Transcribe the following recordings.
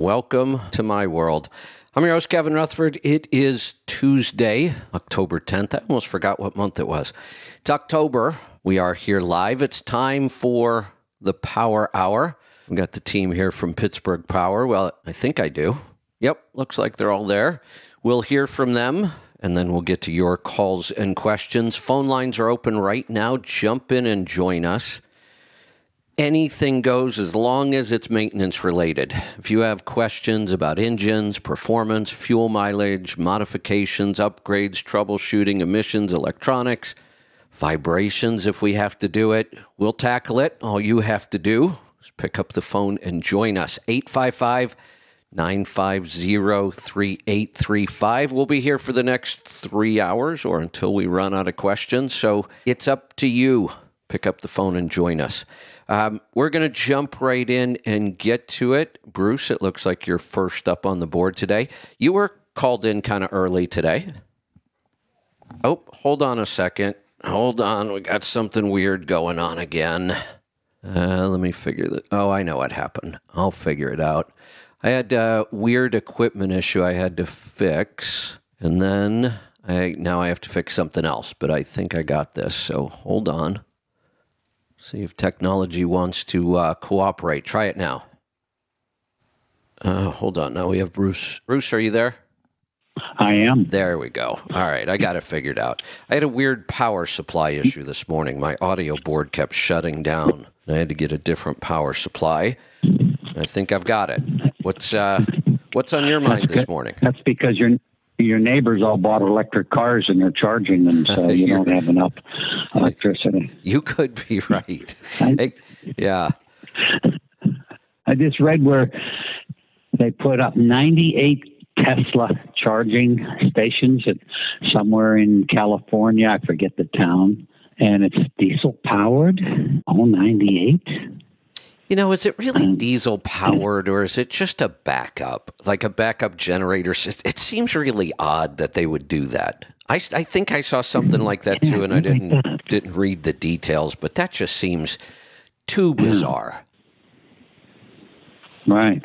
Welcome to my world. I'm your host, Kevin Rutherford. It is Tuesday, October 10th. I almost forgot what month it was. It's October. We are here live. It's time for the Power Hour. We got the team here from Pittsburgh Power. Well, I think I do. Yep, looks like they're all there. We'll hear from them and then we'll get to your calls and questions. Phone lines are open right now. Jump in and join us. Anything goes as long as it's maintenance related. If you have questions about engines, performance, fuel mileage, modifications, upgrades, troubleshooting, emissions, electronics, vibrations, if we have to do it, we'll tackle it. All you have to do is pick up the phone and join us. 855 950 3835. We'll be here for the next three hours or until we run out of questions. So it's up to you. Pick up the phone and join us. Um, we're going to jump right in and get to it. Bruce, it looks like you're first up on the board today. You were called in kind of early today. Oh, hold on a second. Hold on. We got something weird going on again. Uh, let me figure that. Oh, I know what happened. I'll figure it out. I had a weird equipment issue I had to fix, and then I now I have to fix something else. But I think I got this. So hold on. See if technology wants to uh, cooperate. Try it now. Uh, hold on. Now we have Bruce. Bruce, are you there? I am. There we go. All right, I got it figured out. I had a weird power supply issue this morning. My audio board kept shutting down. I had to get a different power supply. I think I've got it. What's uh, what's on your mind this morning? That's because your your neighbors all bought electric cars and they're charging them, so you don't have enough electricity. You could be right. Hey, yeah. I just read where they put up 98 Tesla charging stations at somewhere in California. I forget the town. And it's diesel powered, all 98. You know, is it really diesel powered or is it just a backup, like a backup generator system? It seems really odd that they would do that. I, I think I saw something like that too, and I didn't didn't read the details, but that just seems too bizarre. Right.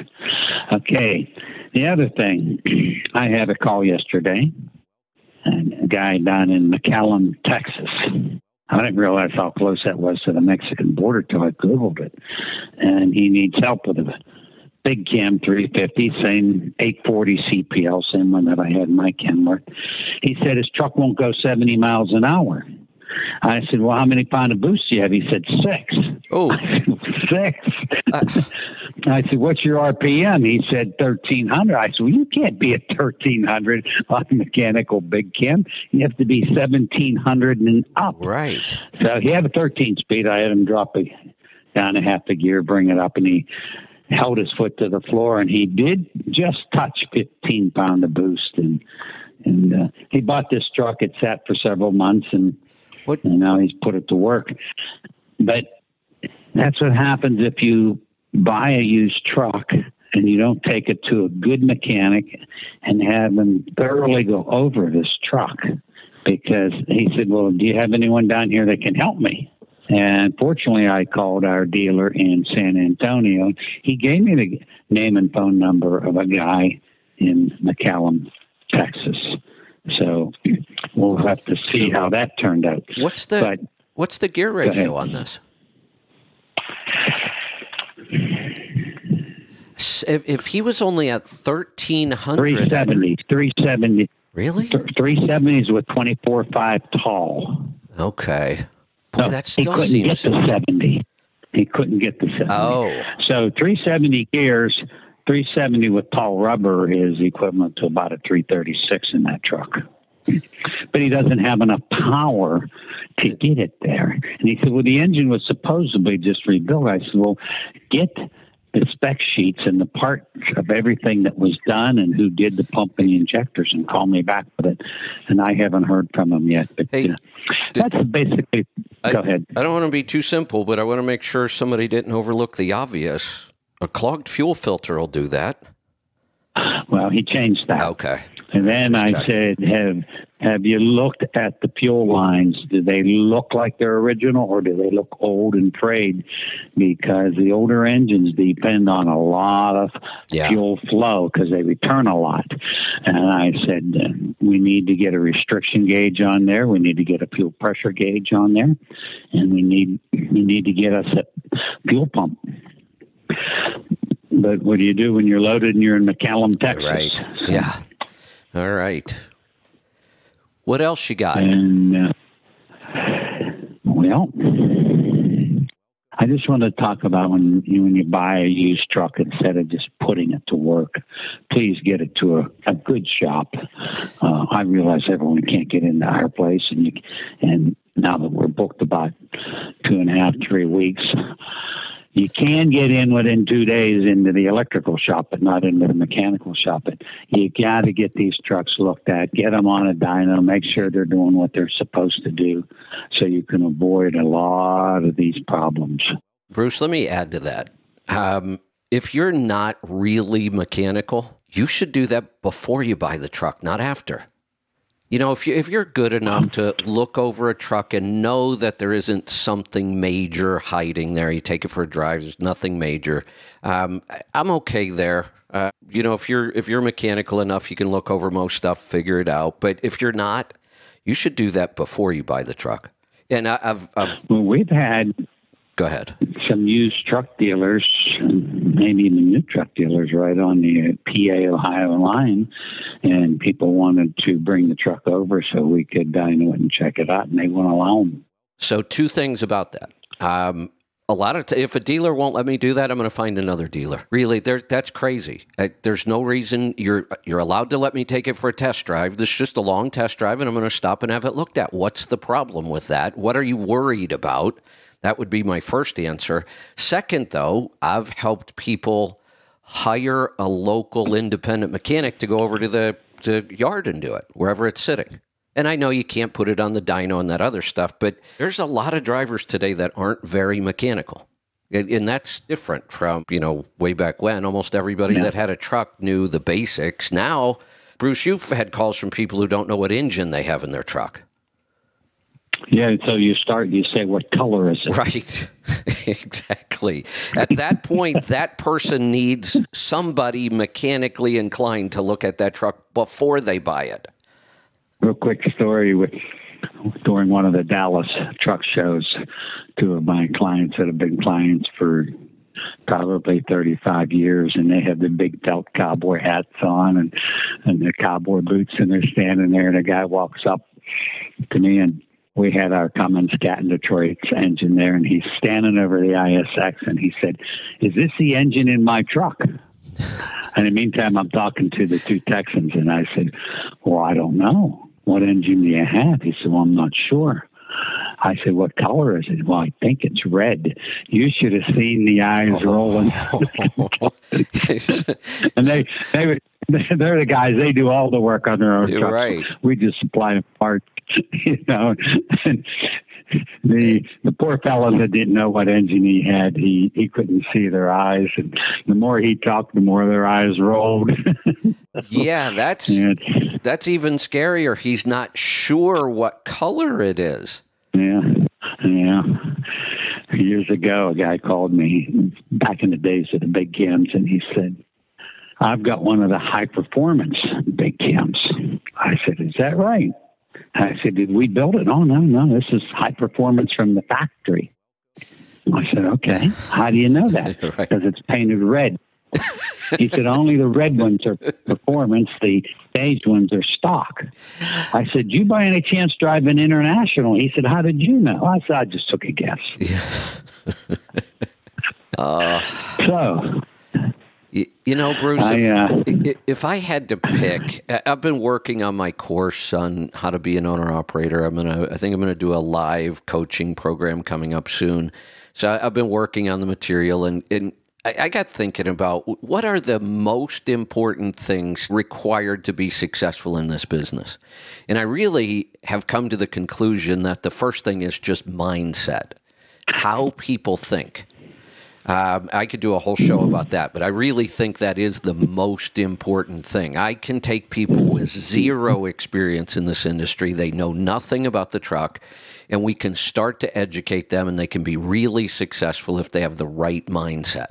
Okay. The other thing, I had a call yesterday, a guy down in McAllen, Texas. I didn't realize how close that was to the Mexican border till I Googled it. And he needs help with a big cam 350, same 840 CPL, same one that I had in my Kenworth. He said his truck won't go 70 miles an hour. I said, Well, how many pound of boost do you have? He said, Six. Oh, Six. I said, What's your RPM? He said, 1300. I said, Well, you can't be at 1300 on mechanical big cam. You have to be 1700 and up. right. So he had a 13 speed. I had him drop it down a half the gear, bring it up, and he held his foot to the floor, and he did just touch 15 pound of boost. And and uh, he bought this truck. It sat for several months, and What? and now he's put it to work. But that's what happens if you buy a used truck and you don't take it to a good mechanic and have them thoroughly go over this truck. Because he said, Well, do you have anyone down here that can help me? And fortunately, I called our dealer in San Antonio. He gave me the name and phone number of a guy in McAllen, Texas. So we'll have to see how that turned out. What's the But what's the gear ratio on this? If, if he was only at thirteen hundred, 370, 370, really? 370s with 24.5 tall. Okay. Boy, So that he couldn't seems. get the 70. He couldn't get the 70. Oh, So 370 gears, 370 with tall rubber is equivalent to about a 336 in that truck. But he doesn't have enough power to get it there. And he said, Well, the engine was supposedly just rebuilt. I said, Well, get the spec sheets and the parts of everything that was done and who did the pump and the injectors and call me back with it. And I haven't heard from him yet. But Hey, uh, that's basically. go ahead. I don't want to be too simple, but I want to make sure somebody didn't overlook the obvious. A clogged fuel filter will do that. Well, he changed that. Okay. And then Just I checking. said, "Have Have you looked at the fuel lines? Do they look like they're original or do they look old and frayed? Because the older engines depend on a lot of yeah. fuel flow because they return a lot. And I said, we need to get a restriction gauge on there. We need to get a fuel pressure gauge on there. And we need, we need to get us a fuel pump. But what do you do when you're loaded and you're in McAllen, Texas? Right. Yeah. All right. What else you got? And, uh, well, I just want to talk about when you when you buy a used truck instead of just putting it to work, please get it to a, a good shop. Uh, I realize everyone can't get into our place, and you, and now that we're booked about two and a half, three weeks, you can get in within two days into the electrical shop, but not into the mechanical shop. But you got to get these trucks looked at, get them on a dyno, make sure they're doing what they're supposed to do, so you can avoid a lot of these problems. Bruce, let me add to that. Um, if you're not really mechanical, you should do that before you buy the truck, not after. You know, if you if you're good enough to look over a truck and know that there isn't something major hiding there, you take it for a drive. There's nothing major. Um, I'm okay there. Uh, you know, if you're if you're mechanical enough, you can look over most stuff, figure it out. But if you're not, you should do that before you buy the truck. And I, have I've well, we've had Go ahead. Some used truck dealers, maybe even new truck dealers, right on the PA Ohio line, and people wanted to bring the truck over so we could dyno it and check it out, and they wouldn't allow them. So, two things about that. Um, a lot of t- if a dealer won't let me do that, I'm going to find another dealer. Really, that's crazy. I, there's no reason you're you're allowed to let me take it for a test drive. This is just a long test drive, and I'm going to stop and have it looked at. What's the problem with that? What are you worried about? That would be my first answer. Second, though, I've helped people hire a local independent mechanic to go over to the to yard and do it wherever it's sitting. And I know you can't put it on the dyno and that other stuff, but there's a lot of drivers today that aren't very mechanical. And that's different from, you know, way back when almost everybody yeah. that had a truck knew the basics. Now, Bruce, you've had calls from people who don't know what engine they have in their truck. Yeah, so you start, you say, what color is it? Right, exactly. At that point, that person needs somebody mechanically inclined to look at that truck before they buy it. Real quick story with during one of the Dallas truck shows, two of my clients that have been clients for probably 35 years and they have the big felt cowboy hats on and, and the cowboy boots and they're standing there and a guy walks up to me and we had our Cummins Cat in Detroit's engine there, and he's standing over the ISX, and he said, "Is this the engine in my truck?" And in the meantime, I'm talking to the two Texans, and I said, "Well, I don't know. What engine do you have?" He said, "Well, I'm not sure." I said, "What color is it?" Well, I think it's red. You should have seen the eyes rolling. and they they would they're the guys. They do all the work on their own You're trucks. Right. We just supply the parts. You know, and the the poor fellow that didn't know what engine he had, he he couldn't see their eyes, and the more he talked, the more their eyes rolled. yeah, that's that's even scarier. He's not sure what color it is. Yeah, yeah. Years ago, a guy called me back in the days of the big cams, and he said, I've got one of the high performance big cams. I said, Is that right? I said, Did we build it? Oh, no, no. This is high performance from the factory. I said, Okay. How do you know that? Because it's painted red. he said, Only the red ones are performance, the beige ones are stock. I said, You by any chance drive an international? He said, How did you know? I said, I just took a guess. Yeah. uh, so you know, Bruce, I, uh, if, if, I had to pick, I've been working on my course on how to be an owner operator. I'm gonna, I think I'm gonna do a live coaching program coming up soon. So I've been working on the material, and, and I, I got thinking about what are the most important things required to be successful in this business, and I really have come to the conclusion that the first thing is just mindset, how people think. Um, I could do a whole show about that, but I really think that is the most important thing. I can take people with zero experience in this industry, they know nothing about the truck, and we can start to educate them, and they can be really successful if they have the right mindset.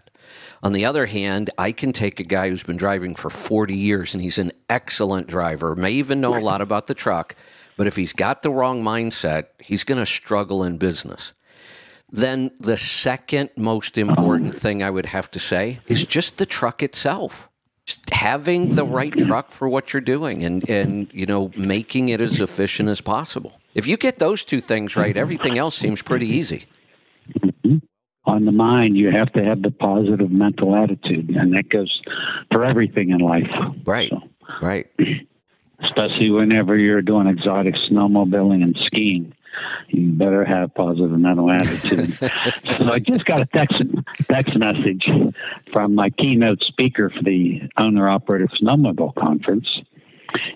On the other hand, I can take a guy who's been driving for 40 years and he's an excellent driver, may even know a lot about the truck, but if he's got the wrong mindset, he's going to struggle in business. Then the second most important thing I would have to say is mm-hmm. just the truck itself. Just having the right mm-hmm. truck for what you're doing and, and you know making it as efficient as possible. If you get those two things right, mm-hmm. everything else seems pretty easy. On the mind, you have to have the positive mental attitude, and that goes for everything in life. Right. So, Right. especially whenever you're doing exotic snowmobiling and skiing. You better have positive mental attitude. so I just got a text text message from my keynote speaker for the owner operator snowmobile conference.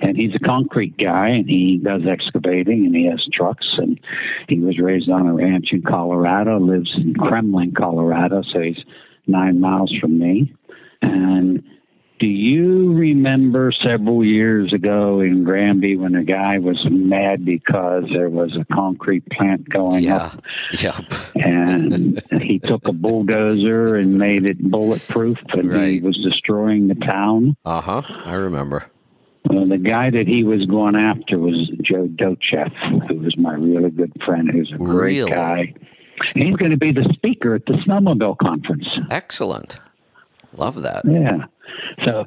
And he's a concrete guy and he does excavating and he has trucks and he was raised on a ranch in Colorado, lives in Kremmling, Colorado, so he's nine miles from me. And do you remember several years ago in Granby when a guy was mad because there was a concrete plant going Yeah. up Yep. and he took a bulldozer and made it bulletproof and he was destroying the town? Uh huh. I remember. Well, the guy that he was going after was Joe Docheff, who was my really good friend, who's a great Really? guy. And he's going to be the speaker at the snowmobile conference. Excellent. Love that. Yeah. So,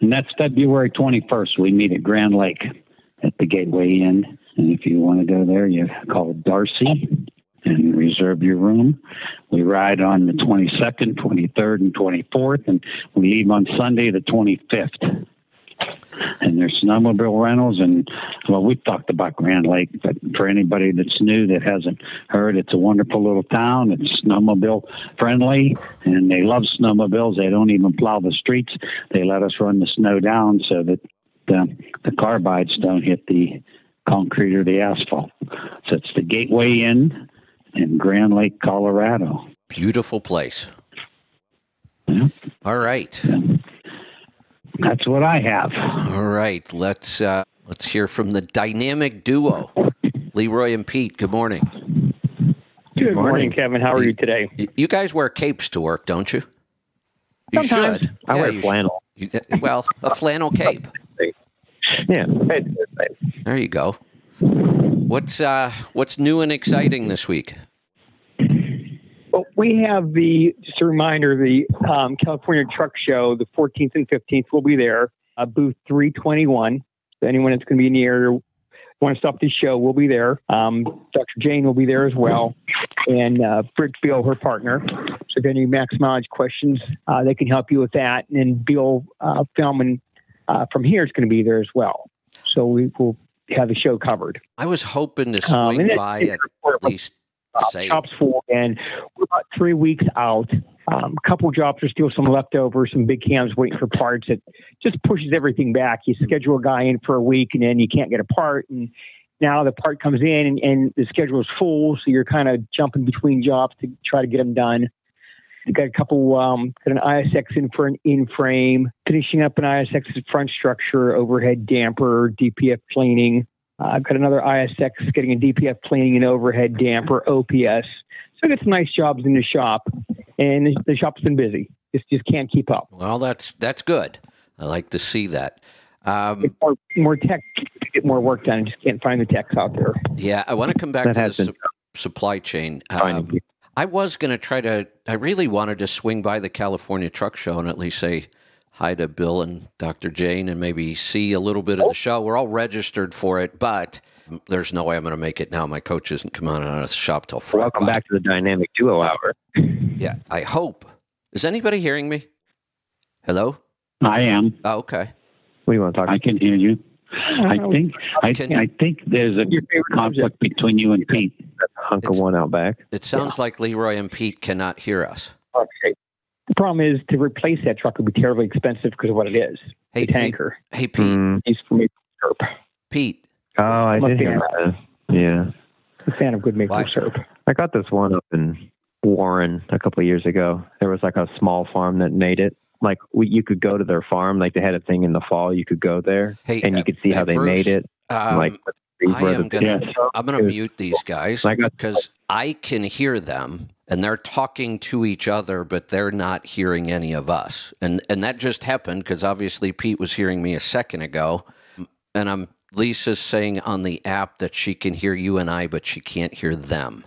and that's February 21st. We meet at Grand Lake at the Gateway Inn. And if you want to go there, you call Darcy and reserve your room. We ride on the 22nd, 23rd, and 24th, and we leave on Sunday, the 25th. And there's snowmobile rentals, and well, we've talked about Grand Lake, but for anybody that's new that hasn't heard, it's a wonderful little town. It's snowmobile friendly, and they love snowmobiles. They don't even plow the streets. They let us run the snow down so that the, the carbides don't hit the concrete or the asphalt. So it's the Gateway Inn in Grand Lake, Colorado. Beautiful place. Yeah. All right. That's what I have. All right. Let's uh, let's hear from the dynamic duo, Leroy and Pete. Good morning. Good morning, morning. Kevin. How are you today? You guys wear capes to work, don't you? You Sometimes. should. I Yeah, wear you flannel. should. You- well, a flannel cape. Yeah. There you go. What's uh, what's new and exciting this week? Well, we have the just a reminder the um, California Truck Show, the 14th and 15th. We'll be there, uh, booth 321. So anyone that's going to be in the area want to stop the show, we'll be there. Um, Dr. Jane will be there as well, and uh, Bill, her partner. So if any max mileage questions, uh, they can help you with that. And then Bill uh, Feldman uh, from here is going to be there as well. So we will have the show covered. I was hoping to Um, swing then- by at least say shops for, and we're about three weeks out. Um, a couple jobs are still some leftover, some big cams waiting for parts. It just pushes everything back. You schedule a guy in for a week, and then you can't get a part, and now the part comes in, and, and the schedule is full, so you're kind of jumping between jobs to try to get them done. We got a couple, um, got an ISX in for an in frame, finishing up an ISX front structure, overhead damper, DPF cleaning. I've got another ISX getting a DPF cleaning and overhead damper, OPS. So I got some nice jobs in the shop, and the, shop's been busy. Just just can't keep up. Well, that's that's good. I like to see that. Um, more, more tech, to get more work done. I Just can't find the techs out there. yeah, I want to come back That to the su- supply chain. Um, I was going to try to. I really wanted to swing by the California Truck Show and at least say hi to Bill and Dr. Jane and maybe see a little bit of the show. We're all registered for it, but there's no way I'm going to make it now. My coach isn't coming out of the shop till Friday. Welcome back to the Dynamic Duo Hour. Yeah, I hope. Is anybody hearing me? Hello. I am. Oh, okay. What do you want to talk I can hear you. I think I, Can- I think there's a Your favorite conflict between you and Pete. Hunk of one out back. It sounds like Leroy and Pete cannot hear us. Okay. The problem is to replace that truck would be terribly expensive because of what it is. Hey, the hey, tanker. hey, Pete. Mm. He's for maple syrup. Pete. Oh, I I'm did hear fan. about that. Yeah. I'm a fan of good maple Why? syrup. I got this one up in Warren a couple of years ago. There was like a small farm that made it. Like we, you could go to their farm. Like they had a thing in the fall. You could go there Hey, and uh, you could see hey, how they Bruce, made it. Um, like I am gonna, I'm gonna mute these guys because I can hear them and they're talking to each other, but they're not hearing any of us. And and that just happened because obviously Pete was hearing me a second ago, and I'm Lisa's saying on the app that she can hear you and I, but she can't hear them.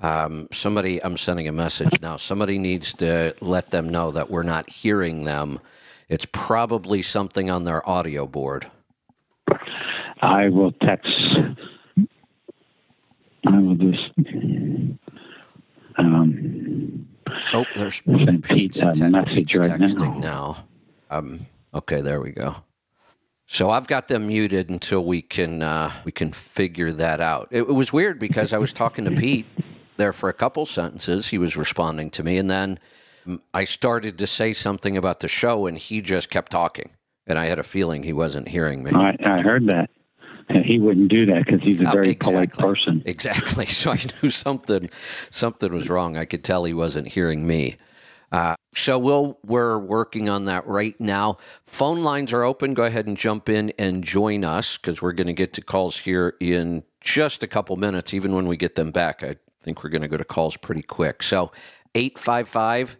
Um, somebody, I'm sending a message now. Somebody needs to let them know that we're not hearing them. It's probably something on their audio board. I will text. I will just. Um, Oh, there's Pete's a te- message Pete's right now. texting now. Um, okay, there we go. So I've got them muted until we can uh, we can figure that out. It, it was weird because I was talking to Pete there for a couple sentences. He was responding to me, and then mm, I started to say something about the show, and he just kept talking, and I had a feeling he wasn't hearing me. I, I heard that. And he wouldn't do that because he's a Oh, very polite person. Exactly. So I knew something something was wrong. I could tell he wasn't hearing me. Uh, so we'll we're working on that right now. Phone lines are open. Go ahead and jump in and join us because we're going to get to calls here in just a couple minutes. Even when we get them back, I think we're going to go to calls pretty quick. So eight five five.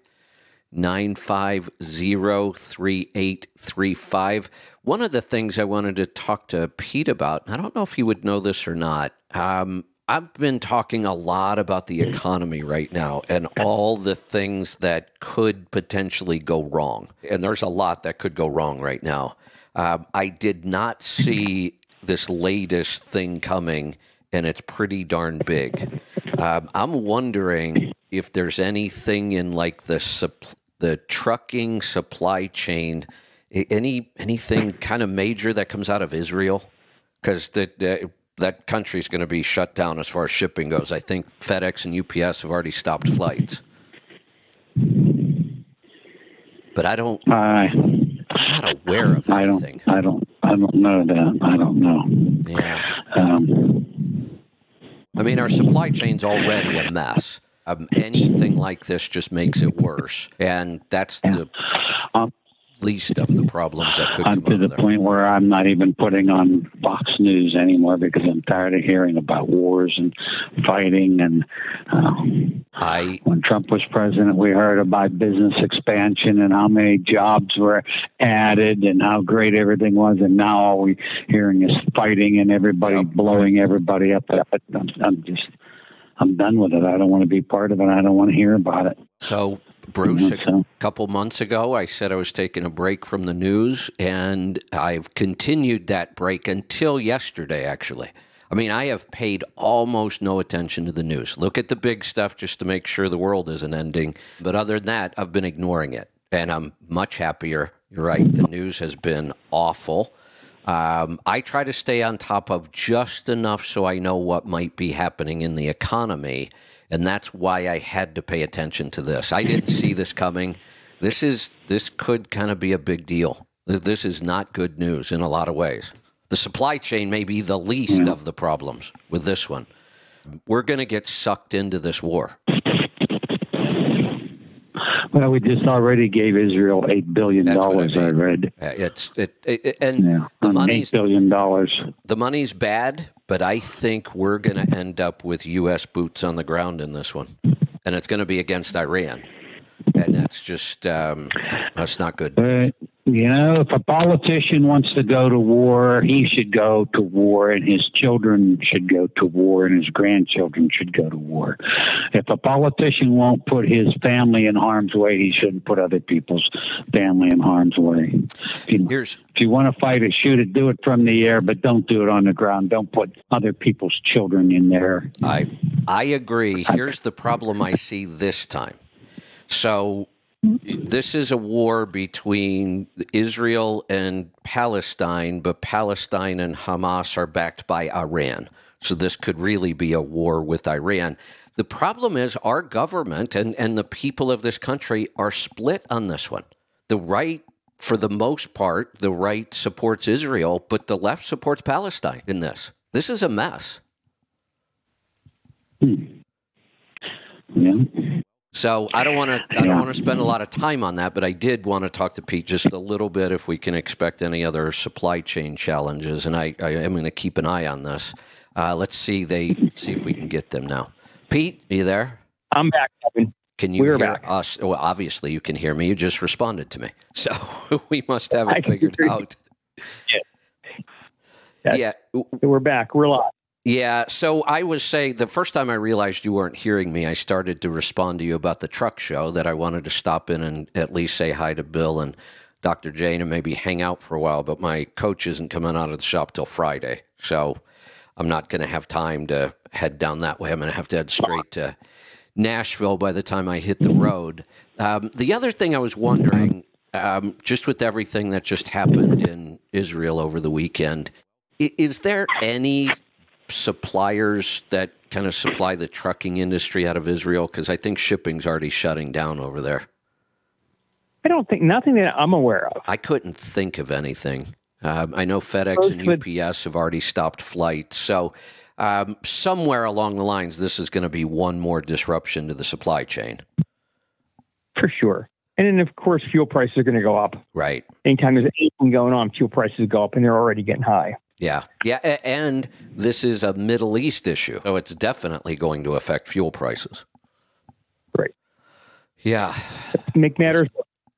9503835. One of the things I wanted to talk to Pete about, I don't know if he would know this or not. Um, I've been talking a lot about the economy right now and all the things that could potentially go wrong. And there's a lot that could go wrong right now. Um, I did not see this latest thing coming, and it's pretty darn big. Um, I'm wondering if there's anything in like the sup- the trucking supply chain, any anything kind of major that comes out of Israel, because that that that country's going to be shut down as far as shipping goes. I think FedEx and UPS have already stopped flights. But I don't. I I'm not aware of anything. I don't I don't I don't know that. I don't know. Yeah. Um, I mean, our supply chain's already a mess. Um, anything like this just makes it worse, and that's the Um, least of the problems that could I'm come to the there. point where I'm not even putting on Fox News anymore because I'm tired of hearing about wars and fighting. And uh, I when Trump was president, we heard about business expansion and how many jobs were added and how great everything was. And now all we're hearing is fighting and everybody Yep. blowing everybody up. I'm, I'm just, I'm done with it. I don't want to be part of it. I don't want to hear about it. so Bruce. A So, couple months ago, I said I was taking a break from the news, and I've continued that break until yesterday. Actually, I mean, I have paid almost no attention to the news. Look at the big stuff just to make sure the world isn't ending, but other than that, I've been ignoring it, and I'm much happier. You're right. The news has been awful. Um, I try to stay on top of just enough so I know what might be happening in the economy. And that's why I had to pay attention to this. I didn't see this coming. This is this could kind of be a big deal. This- This is not good news in a lot of ways. The supply chain may be the least of the problems with this one. We're going to get sucked into this war. Well, we just already gave Israel eight billion what I dollars. I, read. It's it, it, and Yeah, the on money's eight billion dollars. the money's bad, but I think we're going to end up with U.S. boots on the ground in this one, and it's going to be against Iran, and that's just um, that's not good. But you know, if a politician wants to go to war, he should go to war, and his children should go to war, and his grandchildren should go to war. If a politician won't put his family in harm's way, he shouldn't put other people's family in harm's way. If you, Here's if you want to fight it, shoot it, do it from the air, but don't do it on the ground. Don't put other people's children in there. I I agree. Here's the problem I see this time. So this is a war between Israel and Palestine, but Palestine and Hamas are backed by Iran. So this could really be a war with Iran. The problem is our government and, and the people of this country are split on this one. The right, for the most part, the right supports Israel, but the left supports Palestine in this. This is a mess. Hmm. Yeah. So I don't want to. I don't want to spend a lot of time on that, but I did want to talk to Pete just a little bit if we can expect any other supply chain challenges, and I, I am going to keep an eye on this. Uh, let's see they see if we can get them now. Pete, are you there? I'm back, Kevin. Can you We're hear back. us? Well, obviously you can hear me. You just responded to me, so we must have it figured out. Yeah, So we're back. We're live. Yeah, so I was saying the first time I realized you weren't hearing me, I started to respond to you about the truck show that I wanted to stop in and at least say hi to Bill and Dr. Jane and maybe hang out for a while. But my coach isn't coming out of the shop till Friday, so I'm not going to have time to head down that way. I'm going to have to head straight to Nashville by the time I hit the road. Um, the other thing I was wondering, um, just with everything that just happened in Israel over the weekend, is there any suppliers that kind of supply the trucking industry out of Israel? Because I think shipping's already shutting down over there. I don't think nothing that I'm aware of. I couldn't think of anything. Um, I know FedEx and Most UPS have already stopped flights. So, um, somewhere along the lines, this is going to be one more disruption to the supply chain. For sure. And then, of course, fuel prices are going to go up. Right. Anytime there's anything going on, fuel prices go up, and they're already getting high. Yeah. Yeah. And this is a Middle East issue. So, it's definitely going to affect fuel prices. Right. Yeah. Make matters.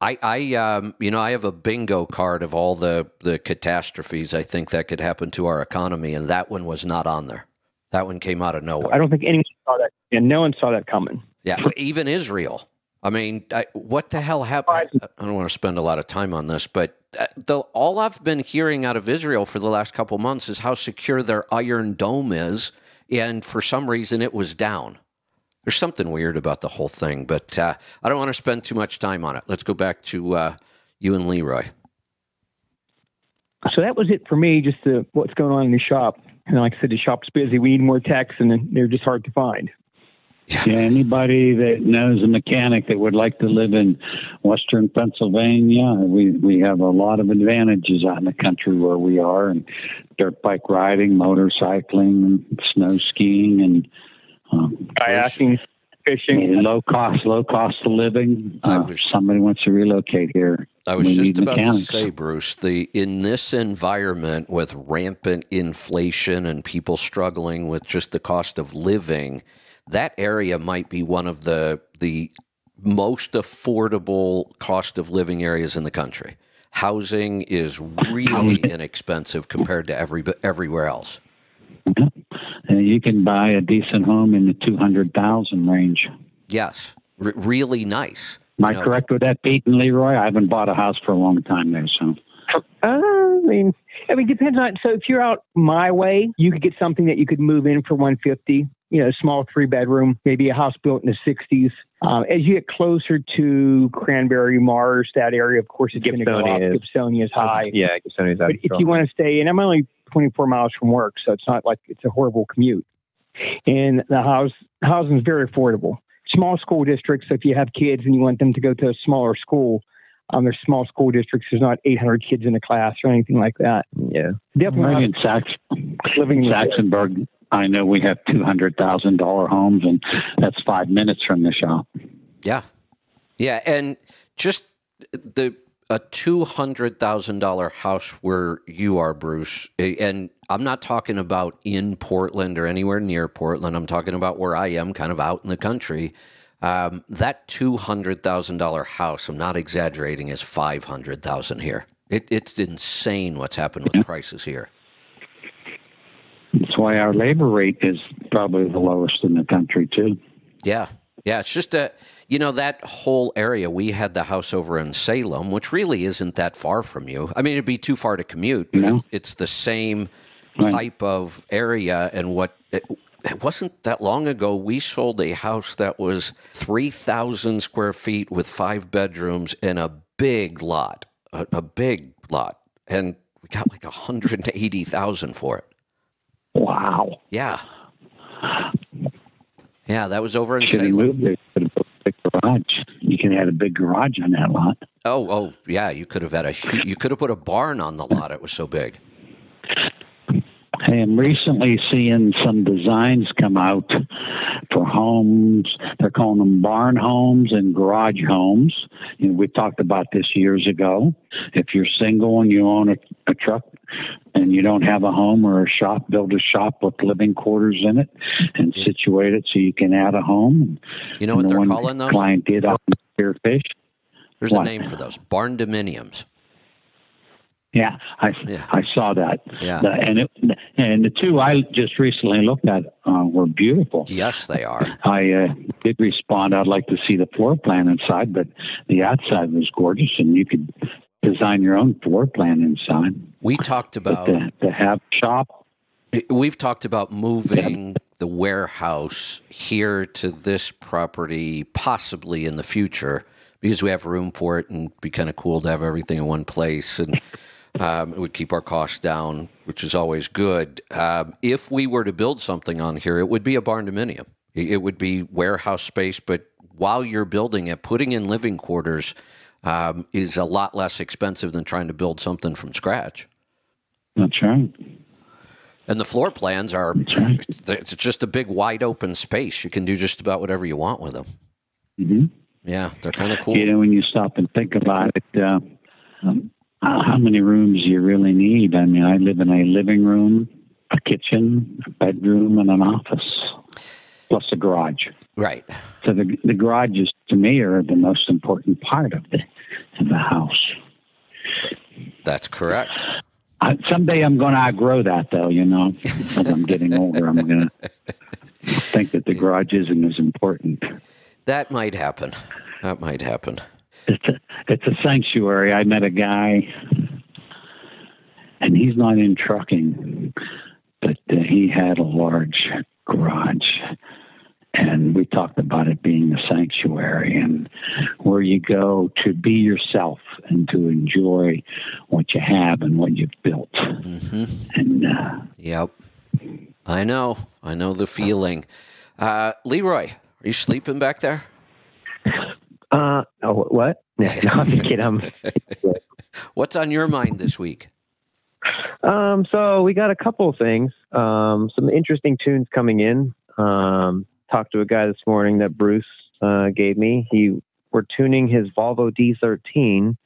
I, I, um, you know, I have a bingo card of all the the catastrophes I think that could happen to our economy, and that one was not on there. That one came out of nowhere. I don't think anyone saw that, and no one saw that coming. Yeah, even Israel. I mean, I, what the hell happened? I don't want to spend a lot of time on this, but the, all I've been hearing out of Israel for the last couple months is how secure their Iron Dome is, and for some reason it was down. There's something weird about the whole thing, but uh, I don't want to spend too much time on it. Let's go back to uh, you and Leroy. So that was it for me. Just the, what's going on in the shop. And like I said, the shop's busy. We need more techs, and they're just hard to find. Yeah, anybody that knows a mechanic that would like to live in Western Pennsylvania, we we have a lot of advantages out in the country where we are, and dirt bike riding, motorcycling, snow skiing, and um, Kayaking, fishing. low cost, low cost of living. I Uh, was- somebody wants to relocate here. I was we just about mechanics. to say, Bruce, the in this environment with rampant inflation and people struggling with just the cost of living, that area might be one of the the most affordable cost of living areas in the country. Housing is really inexpensive compared to every everywhere else. And you can buy a decent home in the two hundred thousand range. Yes, r- really nice. Am I You know, correct with that, Pete and Leroy? I haven't bought a house for a long time there, so. Uh, I mean, I mean, depends on. So if you're out my way, you could get something that you could move in for 150. You know, small three bedroom, maybe a house built in the 60s. Um, as you get closer to Cranberry, Mars, that area, of course, it's going to go up. Gibsonia is- Gibsonia is high. Yeah, Gibsonia's But if you want to stay, and I'm only 24 miles from work, so it's not like it's a horrible commute. And the house housing is very affordable. Small school districts. So if you have kids and you want them to go to a smaller school, um, there's small school districts. There's not 800 kids in a class or anything like that. yeah. Definitely Right not in Sax, living in Saxonburg, I know we have two hundred thousand dollar homes, and that's five minutes from the shop. Yeah, yeah, and just the a two hundred thousand dollar house where you are, Bruce, and I'm not talking about in Portland or anywhere near Portland. I'm talking about where I am, kind of out in the country. Um, that two hundred thousand dollar house, I'm not exaggerating, is five hundred thousand here. It, it's insane what's happened with prices here. That's why our labor rate is probably the lowest in the country too. Yeah. Yeah. It's just a, you know, that whole area. We had the house over in Salem, which really isn't that far from you. I mean, it'd be too far to commute, but No. it's, it's the same Right. type of area. And what, it, it wasn't that long ago, we sold a house that was 3,000 square feet with five bedrooms and a big lot, a, a big lot. And we got like a 180,000 for it. Wow! Yeah. Yeah. That was over in Should have Salem. moved there. Could a big garage. You can have a big garage on that lot. Oh, oh, yeah. You could have had a you could have put a barn on the lot. It was so big. I am recently seeing some designs come out for homes. They're calling them barn homes and garage homes. You know, we talked about this years ago. If you're single and you own a, a truck and you don't have a home or a shop, build a shop with living quarters in it and situate it so you can add a home. You know what the they're calling those? Client did on Spearfish. There's What? a name for those barndominiums. Yeah, I Yeah. I saw that. Yeah. The- and it, and the two I just recently looked at uh, were beautiful. Yes, they are. I uh, did respond. I'd like to see the floor plan inside, but the outside was gorgeous, and you could design your own floor plan inside. We talked about the, the have shop, We've talked about moving the warehouse here to this property possibly in the future because we have room for it and it'd be kind of cool to have everything in one place and um, it would keep our costs down, which is always good. Um, if we were to build something on here, it would be a barndominium. It it would be warehouse space, but while you're building it, putting in living quarters um, is a lot less expensive than trying to build something from scratch. that's right. And the floor plans are it's just a big wide open space. You can do just about whatever you want with them. hmm Yeah, they're kind of cool. You know, when you stop and think about it, uh, um, Uh, how many rooms do you really need? I mean, I live in a living room, a kitchen, a bedroom, and an office, plus a garage. Right. So the the garages to me are the most important part of the of the house. That's correct. Someday I'm going to outgrow that, though. You know, as I'm getting older, I'm going to think that the garage isn't as important. That might happen. That might happen. It's a it's a sanctuary. I met a guy, and he's not in trucking, but uh, he had a large garage. And we talked about it being a sanctuary and where you go to be yourself and to enjoy what you have and what you've built. hmm And uh, Yep. I know. I know the feeling. Uh, Leroy, are you sleeping back there? Uh, oh, what? No, I'm just kidding. I'm, What's on your mind this week? Um, so we got a couple of things. Um, some interesting tunes coming in. Um, talked to a guy this morning that Bruce uh, gave me. He we're tuning his Volvo D13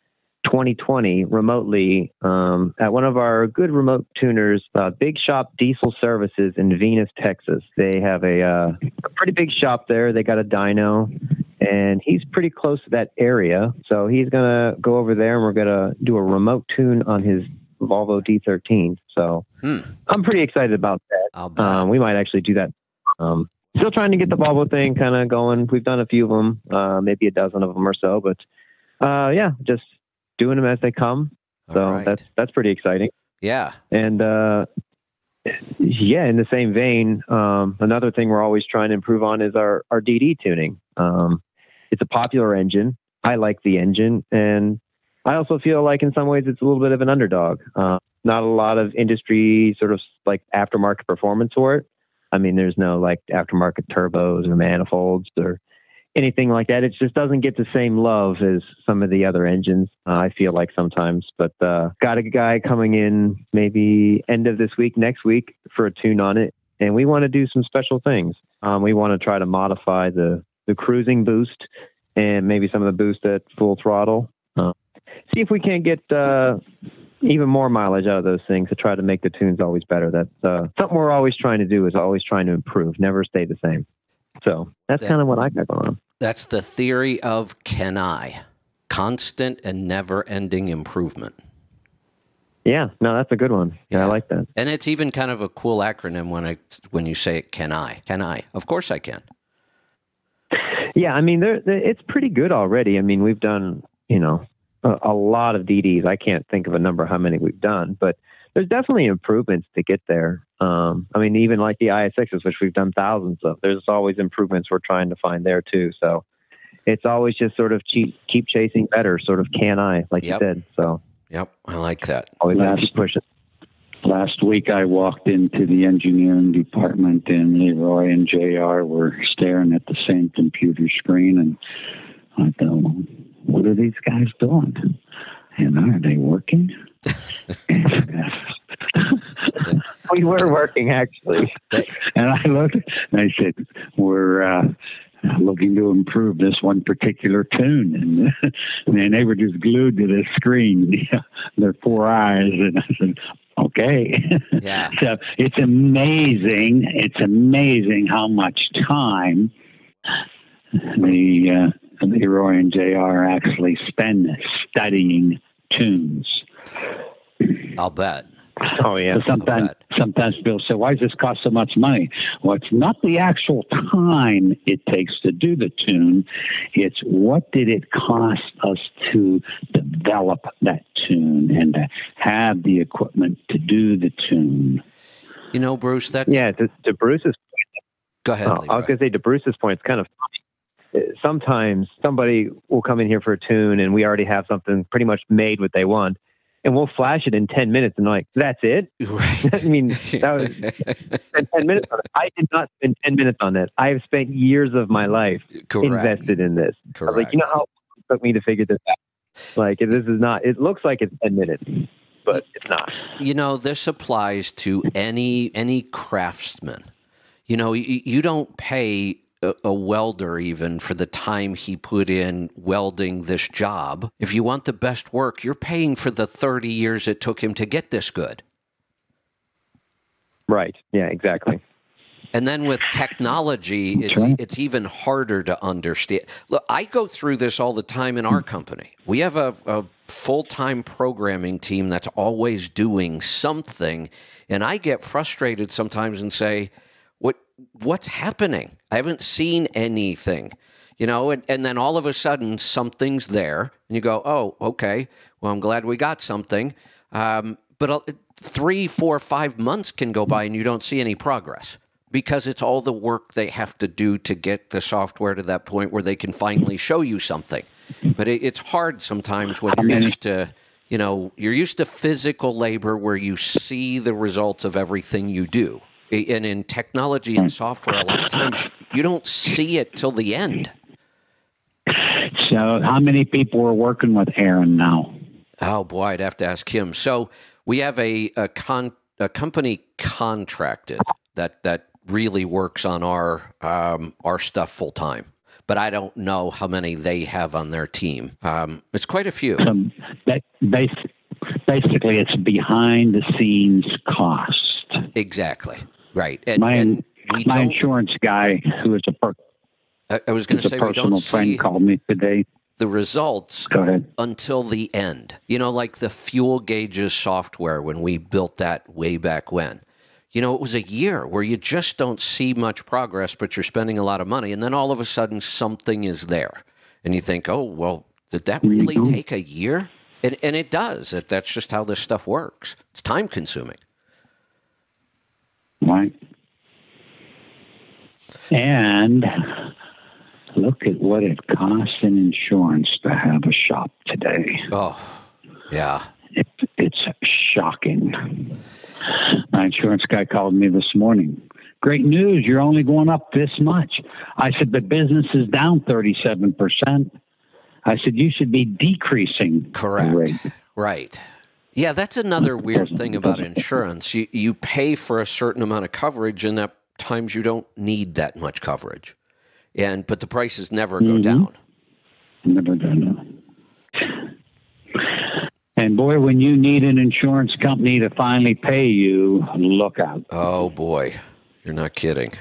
2020 remotely um, at one of our good remote tuners, uh, Big Shop Diesel Services in Venus, Texas. They have a, uh, a pretty big shop there. They got a dyno, and he's pretty close to that area. So he's gonna go over there, and we're gonna do a remote tune on his Volvo D13. So Hmm. I'm pretty excited about that. Um, we might actually do that. Um, still trying to get the Volvo thing kind of going. We've done a few of them, uh, maybe a dozen of them or so, but uh, yeah, just doing them as they come. So right. that's that's pretty exciting. yeah. And uh, yeah, in the same vein, um, another thing we're always trying to improve on is our our DD tuning. Um, it's a popular engine. I like the engine, and I also feel like in some ways it's a little bit of an underdog. Uh, not a lot of industry sort of like aftermarket performance for it. I mean, there's no like aftermarket turbos or manifolds or anything like that. It just doesn't get the same love as some of the other engines. Uh, I feel like sometimes, but uh, got a guy coming in maybe end of this week, next week for a tune on it, and we want to do some special things. Um, we want to try to modify the the cruising boost and maybe some of the boost at full throttle. Uh, see if we can't get uh, even more mileage out of those things to try to make the tunes always better. That's uh, something we're always trying to do is always trying to improve, never stay the same. So that's Yeah. kind of what I got going on. That's the theory of can I. Constant and never ending improvement. Yeah, no, that's a good one. Yeah, Yeah. I like that. And it's even kind of a cool acronym when I when you say it can I. Can I? Of course I can. Yeah, I mean, they're, they it's pretty good already. I mean, we've done, you know, a, a lot of DDs. I can't think of a number how many we've done, but there's definitely improvements to get there. Um, I mean, even like the ISXs, which we've done thousands of, there's always improvements we're trying to find there too. So it's always just sort of keep, keep chasing better, sort of can I, like Yep. you said. So Yep, I like that. always gotta Last- keep pushing. Last week I walked into the engineering department, and Leroy and Jr. were staring at the same computer screen, and I thought, "What are these guys doing? And are they working?" We were working actually. And I looked and I said, "We're uh, looking to improve this one particular tune," and, and they were just glued to the screen, their four eyes, and I said, "Okay." Yeah. so it's amazing. It's amazing how much time the uh, the Roy and Jr. actually spend studying tunes. I'll bet. Oh yeah. So sometimes, bet. sometimes people say, "Why does this cost so much money?" Well, it's not the actual time it takes to do the tune; it's what did it cost us to develop that tune and to have the equipment to do the tune. You know, Bruce, that's. Yeah, to, to Bruce's Go ahead. Uh, I was Leroy. going to say to Bruce's point, it's kind of funny. Sometimes somebody will come in here for a tune, and we already have something pretty much made what they want, and we'll flash it in ten minutes, and like that's it. Right. I mean, that was spend ten minutes on it. I did not spend ten minutes on this. I have spent years of my life Correct. invested in this. Correct. like, you know how it took me to figure this out. Like this is not. It looks like it's ten minutes, but it's not. You know, this applies to any any craftsman. You know, you, you don't pay a, a welder even for the time he put in welding this job. If you want the best work, you're paying for the 30 years it took him to get this good. Right. Yeah. Exactly. And then with technology, it's right. it's even harder to understand. Look, I go through this all the time in our company. We have a, a full time programming team that's always doing something, and I get frustrated sometimes and say, "What what's happening? I haven't seen anything." You know, and, and then all of a sudden something's there, and you go, "Oh, okay. Well, I'm glad we got something." Um, but uh, three, four, five months can go by, and you don't see any progress because it's all the work they have to do to get the software to that point where they can finally show you something. But it, it's hard sometimes when you're used to, you know, you're used to physical labor where you see the results of everything you do. And in technology and software, a lot of times you don't see it till the end. So, how many people are working with Aaron now? Oh boy, I'd have to ask him. So we have a a, con, a company contracted that that really works on our um, our stuff full time, but I don't know how many they have on their team. Um, it's quite a few. Some ba- bas- basically, it's behind the scenes cost. Exactly right. And, My and my insurance guy, who is a per- I, I was going to say we don't personal friend, see called me today. the results Go ahead. until the end. You know, like the fuel gauges software when we built that way back when. You know, it was a year where you just don't see much progress, but you're spending a lot of money. And then all of a sudden something is there. And you think, oh, well, did that really Mhm. take a year? And, and it does. It, that's just how this stuff works. It's time consuming. Right. And look at what it costs in insurance to have a shop today. Oh, yeah. It, it's shocking. My insurance guy called me this morning. Great news, you're only going up this much. I said, but business is down 37%. I said, you should be decreasing Correct. rate. Right. Yeah, that's another weird thing about insurance. You you pay for a certain amount of coverage, and at times you don't need that much coverage, and but the prices never go Mhm. down. Never done that. And boy, when you need an insurance company to finally pay you, look out. Oh boy, you're not kidding.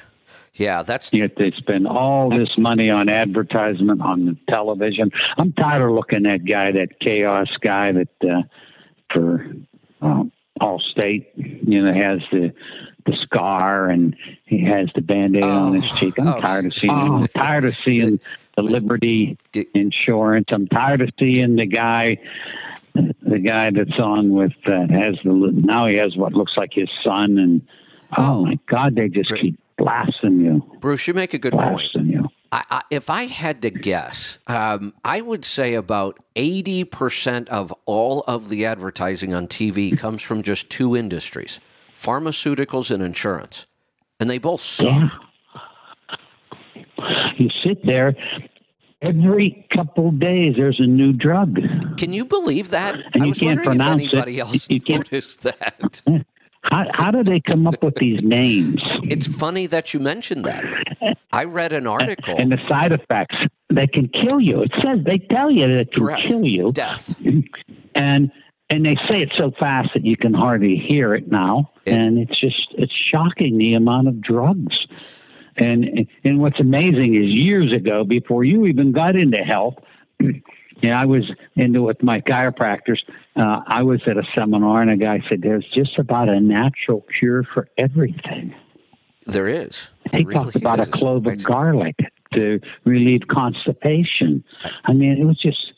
Yeah, that's Yet they spend all this money on advertisement on the television. I'm tired of looking at guy, that chaos guy that uh, for uh, Allstate, you know, has the the scar and he has the band-aid on his Oh, cheek. I'm oh. tired of seeing. I'm tired of seeing the Liberty insurance. I'm tired of seeing the guy. The guy that's on with uh, has the now he has what looks like his son and oh, Oh. my God they just Great. keep blasting you Bruce. You make a good point. you. I, I, if I had to guess, um, I would say about eighty percent of all of the advertising on TV comes from just two industries: pharmaceuticals and insurance, and they both suck. Yeah. You sit there every couple days. There's a new drug. Can you believe that? And I you was can't wondering if pronounce it. anybody else You can't- noticed that. How, how do they come up with these names? It's funny that you mentioned that. I read an article. And the side effects, that can kill you. It says they tell you that it can Correct. kill you. Death. And and they say it so fast that you can hardly hear it now. It- and it's just it's shocking the amount of drugs. And and what's amazing is years ago, before you even got into health, and I was into with my chiropractors. Uh, I was at a seminar, and a guy said, "There's just about a natural cure for everything." There is. He talked about a clove of garlic to relieve constipation. I mean, it was just,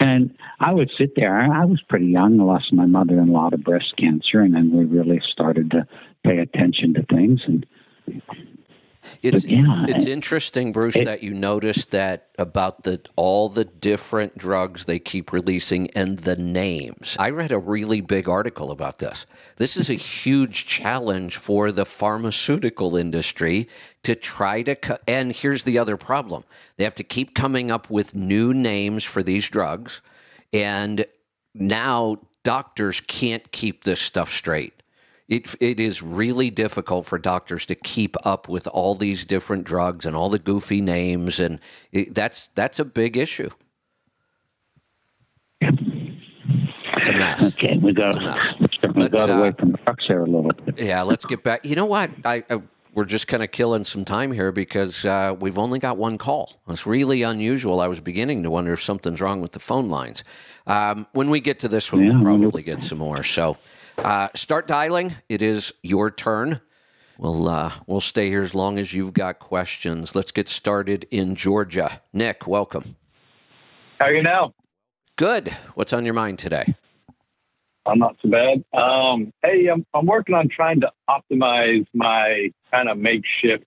and I would sit there. I was pretty young. I lost my mother-in-law to breast cancer, and then we really started to pay attention to things. And It's yeah, it's it- interesting, Bruce, it- that you noticed that about the all the different drugs they keep releasing and the names. I read a really big article about this. This is a huge challenge for the pharmaceutical industry to try to co- and here's the other problem. They have to keep coming up with new names for these drugs and now doctors can't keep this stuff straight. It, it is really difficult for doctors to keep up with all these different drugs and all the goofy names, and it, that's that's a big issue. It's a mess. okay, we got It's a mess. we got uh, away from trucks there a little bit. Yeah, let's get back. You know what? I, I we're just kind of killing some time here because uh, we've only got one call. It's really unusual. I was beginning to wonder if something's wrong with the phone lines. Um, when we get to this one, Yeah, we'll probably get some more. So uh, start dialing. It is your turn. We'll uh, we'll stay here as long as you've got questions. Let's get started in Georgia. Nick, welcome. How are you now? Good. What's on your mind today? I'm not so bad. Um, hey, I'm, I'm working on trying to optimize my kind of makeshift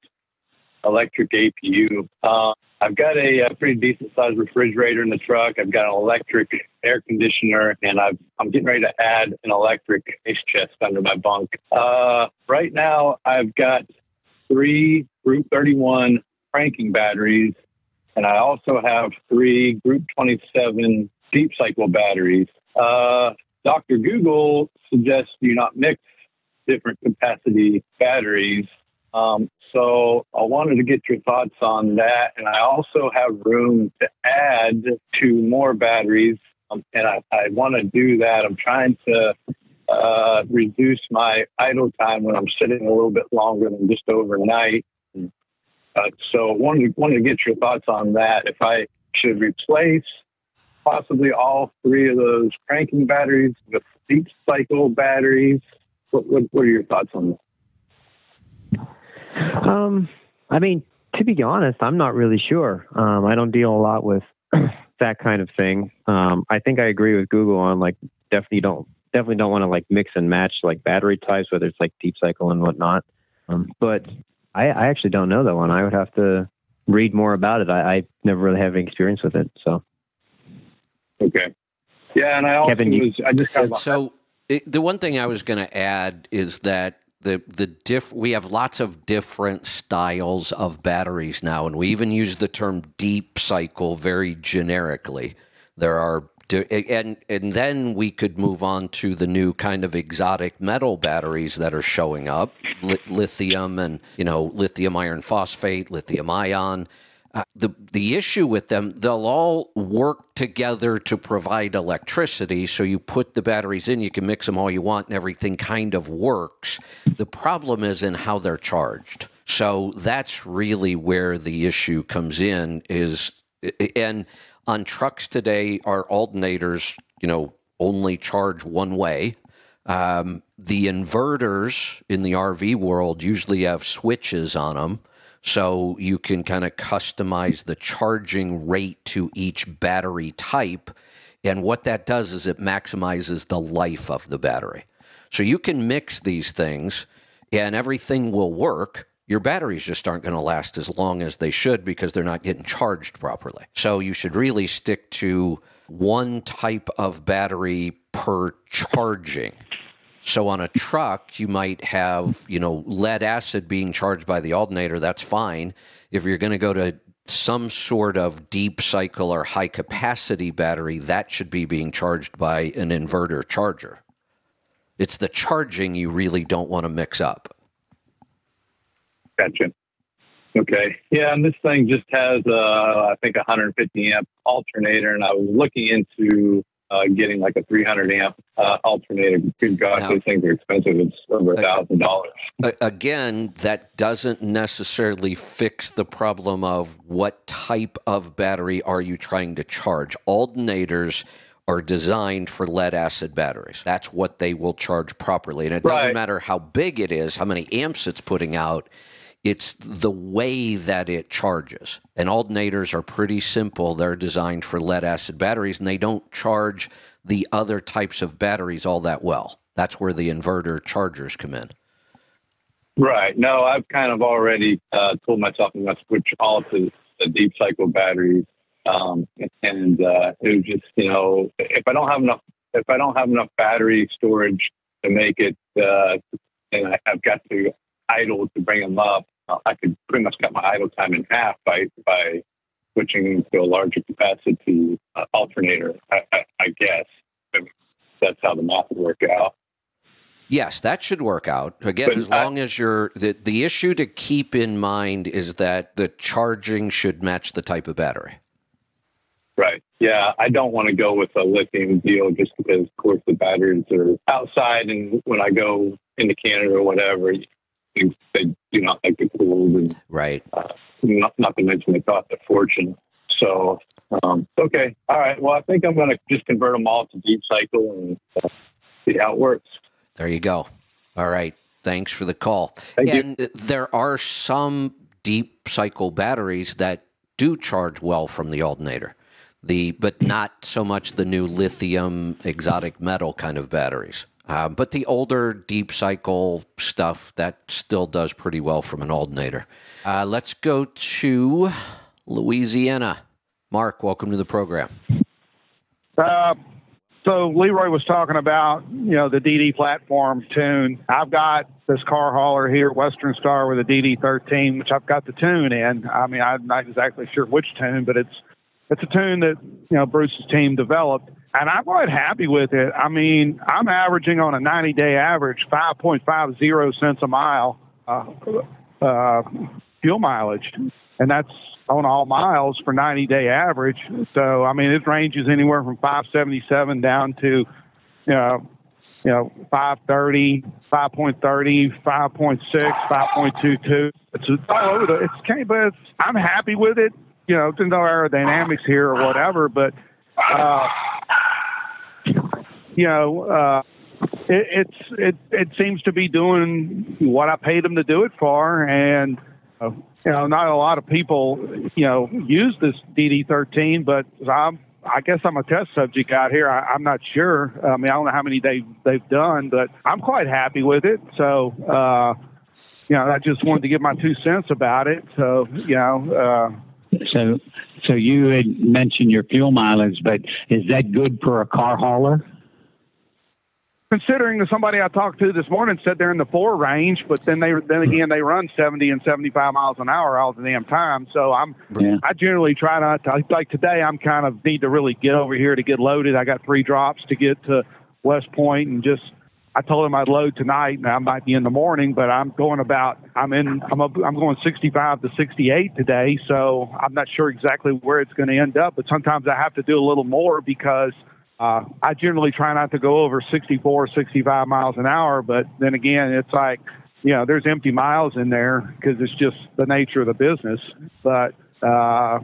electric APU. Uh, I've got a, a pretty decent sized refrigerator in the truck. I've got an electric air conditioner, and I've, I'm getting ready to add an electric ice chest under my bunk. Uh, right now, I've got three Group 31 cranking batteries, and I also have three Group 27 deep cycle batteries. Uh, Dr. Google suggests you not mix different capacity batteries. Um, so I wanted to get your thoughts on that. And I also have room to add two more batteries. Um, and I, I want to do that. I'm trying to uh, reduce my idle time when I'm sitting a little bit longer than just overnight. Uh, so wanted wanted to get your thoughts on that. If I should replace possibly all three of those cranking batteries with deep cycle batteries. What, what, what are your thoughts on that? Um, I mean, to be honest, I'm not really sure. Um, I don't deal a lot with that kind of thing. Um, I think I agree with Google on like definitely don't definitely don't want to like mix and match like battery types, whether it's like deep cycle and whatnot. Um, but I, I actually don't know that one. I would have to read more about it. I, I never really have any experience with it. So Okay. Yeah, and I also Kevin, was I just kind of So it, the one thing I was going to add is that the the diff we have lots of different styles of batteries now, and we even use the term deep cycle very generically. There are and and then we could move on to the new kind of exotic metal batteries that are showing up, lithium and you know lithium iron phosphate, lithium ion. Uh, the the issue with them, they'll all work together to provide electricity. So you put the batteries in, you can mix them all you want, and everything kind of works. The problem is in how they're charged. So that's really where the issue comes in. Is and on trucks today, our alternators, you know, only charge one way. Um, the inverters in the RV world usually have switches on them. So you can kind of customize the charging rate to each battery type. And what that does is it maximizes the life of the battery. So you can mix these things and everything will work. Your batteries just aren't going to last as long as they should because they're not getting charged properly. So you should really stick to one type of battery per charging. So on a truck, you might have, you know, lead acid being charged by the alternator. That's fine. If you're going to go to some sort of deep cycle or high capacity battery, that should be being charged by an inverter charger. It's the charging you really don't want to mix up. Gotcha. Okay. Yeah, and this thing just has, uh, I think, 150 amp alternator, and I was looking into uh, getting like a 300 amp uh, alternator. Good Now- those things are expensive. It's over a thousand dollars. Again, that doesn't necessarily fix the problem of what type of battery are you trying to charge. Alternators are designed for lead acid batteries. That's what they will charge properly. And it doesn't matter how big it is, how many amps it's putting out. It's the way that it charges. And alternators are pretty simple. They're designed for lead acid batteries and they don't charge the other types of batteries all that well. That's where the inverter chargers come in. Right. No, I've kind of already uh, told myself I'm going to switch all to the deep cycle batteries. Um, and uh, it was just, you know, if I don't have enough, if I don't have enough battery storage to make it, uh, and I, I've got to idle to bring them up, I could pretty much cut my idle time in half by by switching to a larger capacity uh, alternator. I, I, I guess that's how the math would work out. Yes, that should work out. Again, But as I- long as you're the the issue to keep in mind is that the charging should match the type of battery. Right. Yeah, I don't want to go with a lithium deal just because, of course, the batteries are outside, and when I go into Canada or whatever, they they do not like the cold, and Right. not, not to mention they cost a fortune. So, um, okay, all right. Well, I think I'm going to just convert them all to deep cycle and uh, see how it works. There you go. All right. Thanks for the call. Thank you. and there are some deep cycle batteries that do charge well from the alternator. The but not so much the new lithium exotic metal kind of batteries. Uh, but the older deep cycle stuff that still does pretty well from an alternator. Uh, let's go to Louisiana. Mark, welcome to the program. Uh, so Leroy was talking about, you know, the DD platform tune. I've got this car hauler here, Western Star, with a DD13, which I've got the tune in. I mean, I'm not exactly sure which tune, but it's it's a tune that you know Bruce's team developed, and I'm quite happy with it. I mean, I'm averaging on a 90-day average 5.50 cents a mile uh, uh, fuel mileage, and that's on all miles for 90 day average. So, I mean, it ranges anywhere from 577 down to, you know, you know, 530, 5.30, 5.6, 5.22. It's all over the, it's but it's, I'm happy with it. You know, there's no aerodynamics here or whatever, but, uh, you know, uh, it, it's it it seems to be doing what I paid them to do it for, and uh, you know, not a lot of people you know use this DD13, but I'm I guess I'm a test subject out here. I, I'm not sure. I mean, I don't know how many they they've done, but I'm quite happy with it. So. uh you know, I just wanted to give my two cents about it. So, you know, uh, So, so you had mentioned your fuel mileage, but is that good for a car hauler? considering that somebody I talked to this morning said they're in the four range, but then they then again they run seventy and seventy five miles an hour all the damn time. So I'm Yeah. I generally try not to like today I'm kind of need to really get over here to get loaded. I got three drops to get to West Point and just I told him I'd load tonight and I might be in the morning, but I'm going about I'm in I'm I'm going 65 to 68 today, so I'm not sure exactly where it's going to end up, but sometimes I have to do a little more because uh, I generally try not to go over 64, 65 miles an hour, but then again, it's like, you know, there's empty miles in there because it's just the nature of the business. But, uh,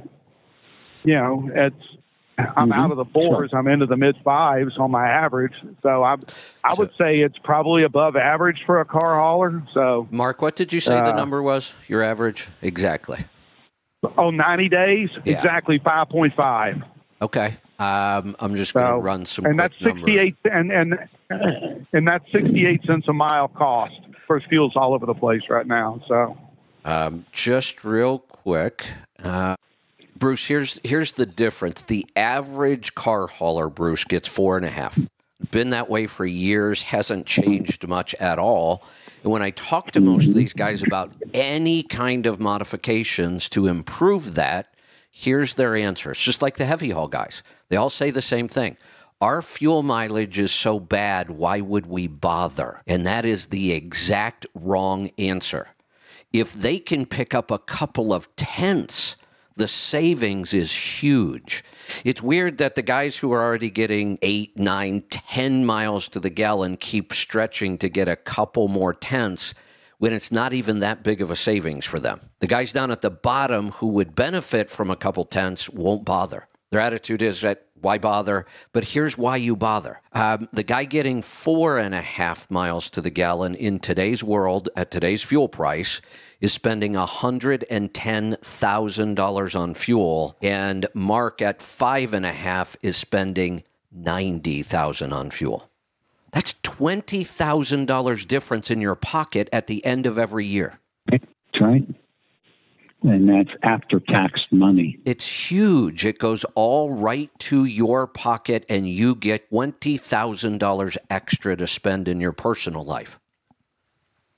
you know, it's, I'm out of the fours. I'm into the mid fives on my average. So I, I would say it's probably above average for a car hauler. So, Mark, what did you say the Uh, number was? Your average? Exactly. on 90 days, Yeah. exactly 5.5. Okay. Um, I'm just going to So, run some and that's 68 and and and that's 68 cents a mile cost for fuels all over the place right now so Um, just real quick, uh, Bruce. Here's here's the difference. The average car hauler, Bruce, gets four and a half. Been that way for years. Hasn't changed much at all. And when I talk to most of these guys about any kind of modifications to improve that, here's their answer. It's just like the heavy haul guys. They all say the same thing. Our fuel mileage is so bad, why would we bother? And that is the exact wrong answer. If they can pick up a couple of tenths, the savings is huge. It's weird that the guys who are already getting eight, nine, ten miles to the gallon keep stretching to get a couple more tenths when it's not even that big of a savings for them. The guys down at the bottom who would benefit from a couple tenths won't bother. Their attitude is that why bother? But here's why you bother. Um, the guy getting four and a half miles to the gallon in today's world at today's fuel price is spending $110,000 on fuel, and Mark at five and a half is spending 90000 on fuel. That's $20,000 difference in your pocket at the end of every year. That's right. And that's after tax money. It's huge. It goes all right to your pocket, and you get $20,000 extra to spend in your personal life.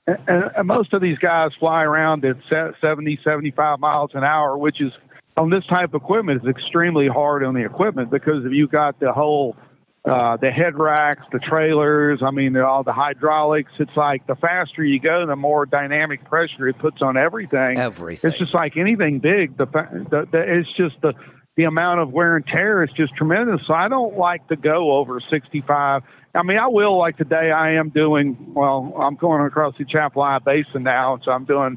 And, and most of these guys fly around at 70, 75 miles an hour, which is on this type of equipment is extremely hard on the equipment because if you've got the whole uh, the head racks, the trailers. I mean, all the hydraulics. It's like the faster you go, the more dynamic pressure it puts on everything. Everything. It's just like anything big. The, the, the it's just the the amount of wear and tear is just tremendous. So I don't like to go over 65. I mean, I will like today. I am doing well. I'm going across the Atchafalaya Basin now, so I'm doing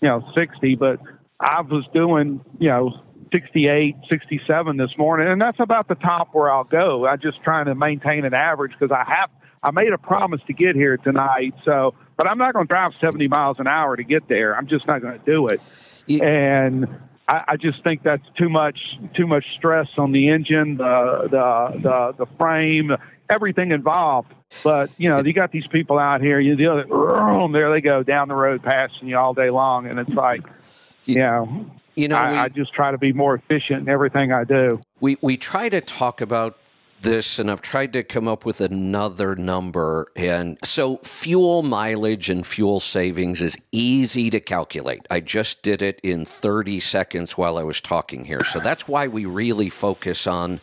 you know 60. But I was doing you know 68, 67 this morning, and that's about the top where I'll go. I'm just trying to maintain an average because I have I made a promise to get here tonight. So, but I'm not going to drive 70 miles an hour to get there. I'm just not going to do it. Yeah. And I, I, just think that's too much too much stress on the engine, the the the, the frame, everything involved. But you know, you got these people out here. You know, there they go down the road passing you all day long, and it's like, you know you know, I, we, I just try to be more efficient in everything I do. We we try to talk about this and I've tried to come up with another number. And so, fuel mileage and fuel savings is easy to calculate. I just did it in 30 seconds while I was talking here. So, that's why we really focus on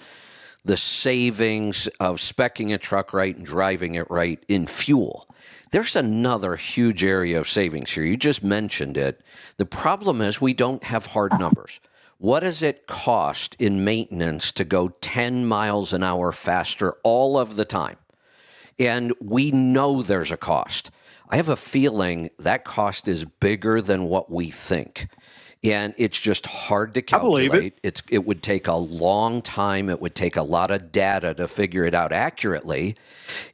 the savings of specking a truck right and driving it right in fuel. There's another huge area of savings here. You just mentioned it. The problem is we don't have hard numbers. What does it cost in maintenance to go 10 miles an hour faster all of the time? And we know there's a cost. I have a feeling that cost is bigger than what we think and it's just hard to calculate. It. It's it would take a long time. It would take a lot of data to figure it out accurately.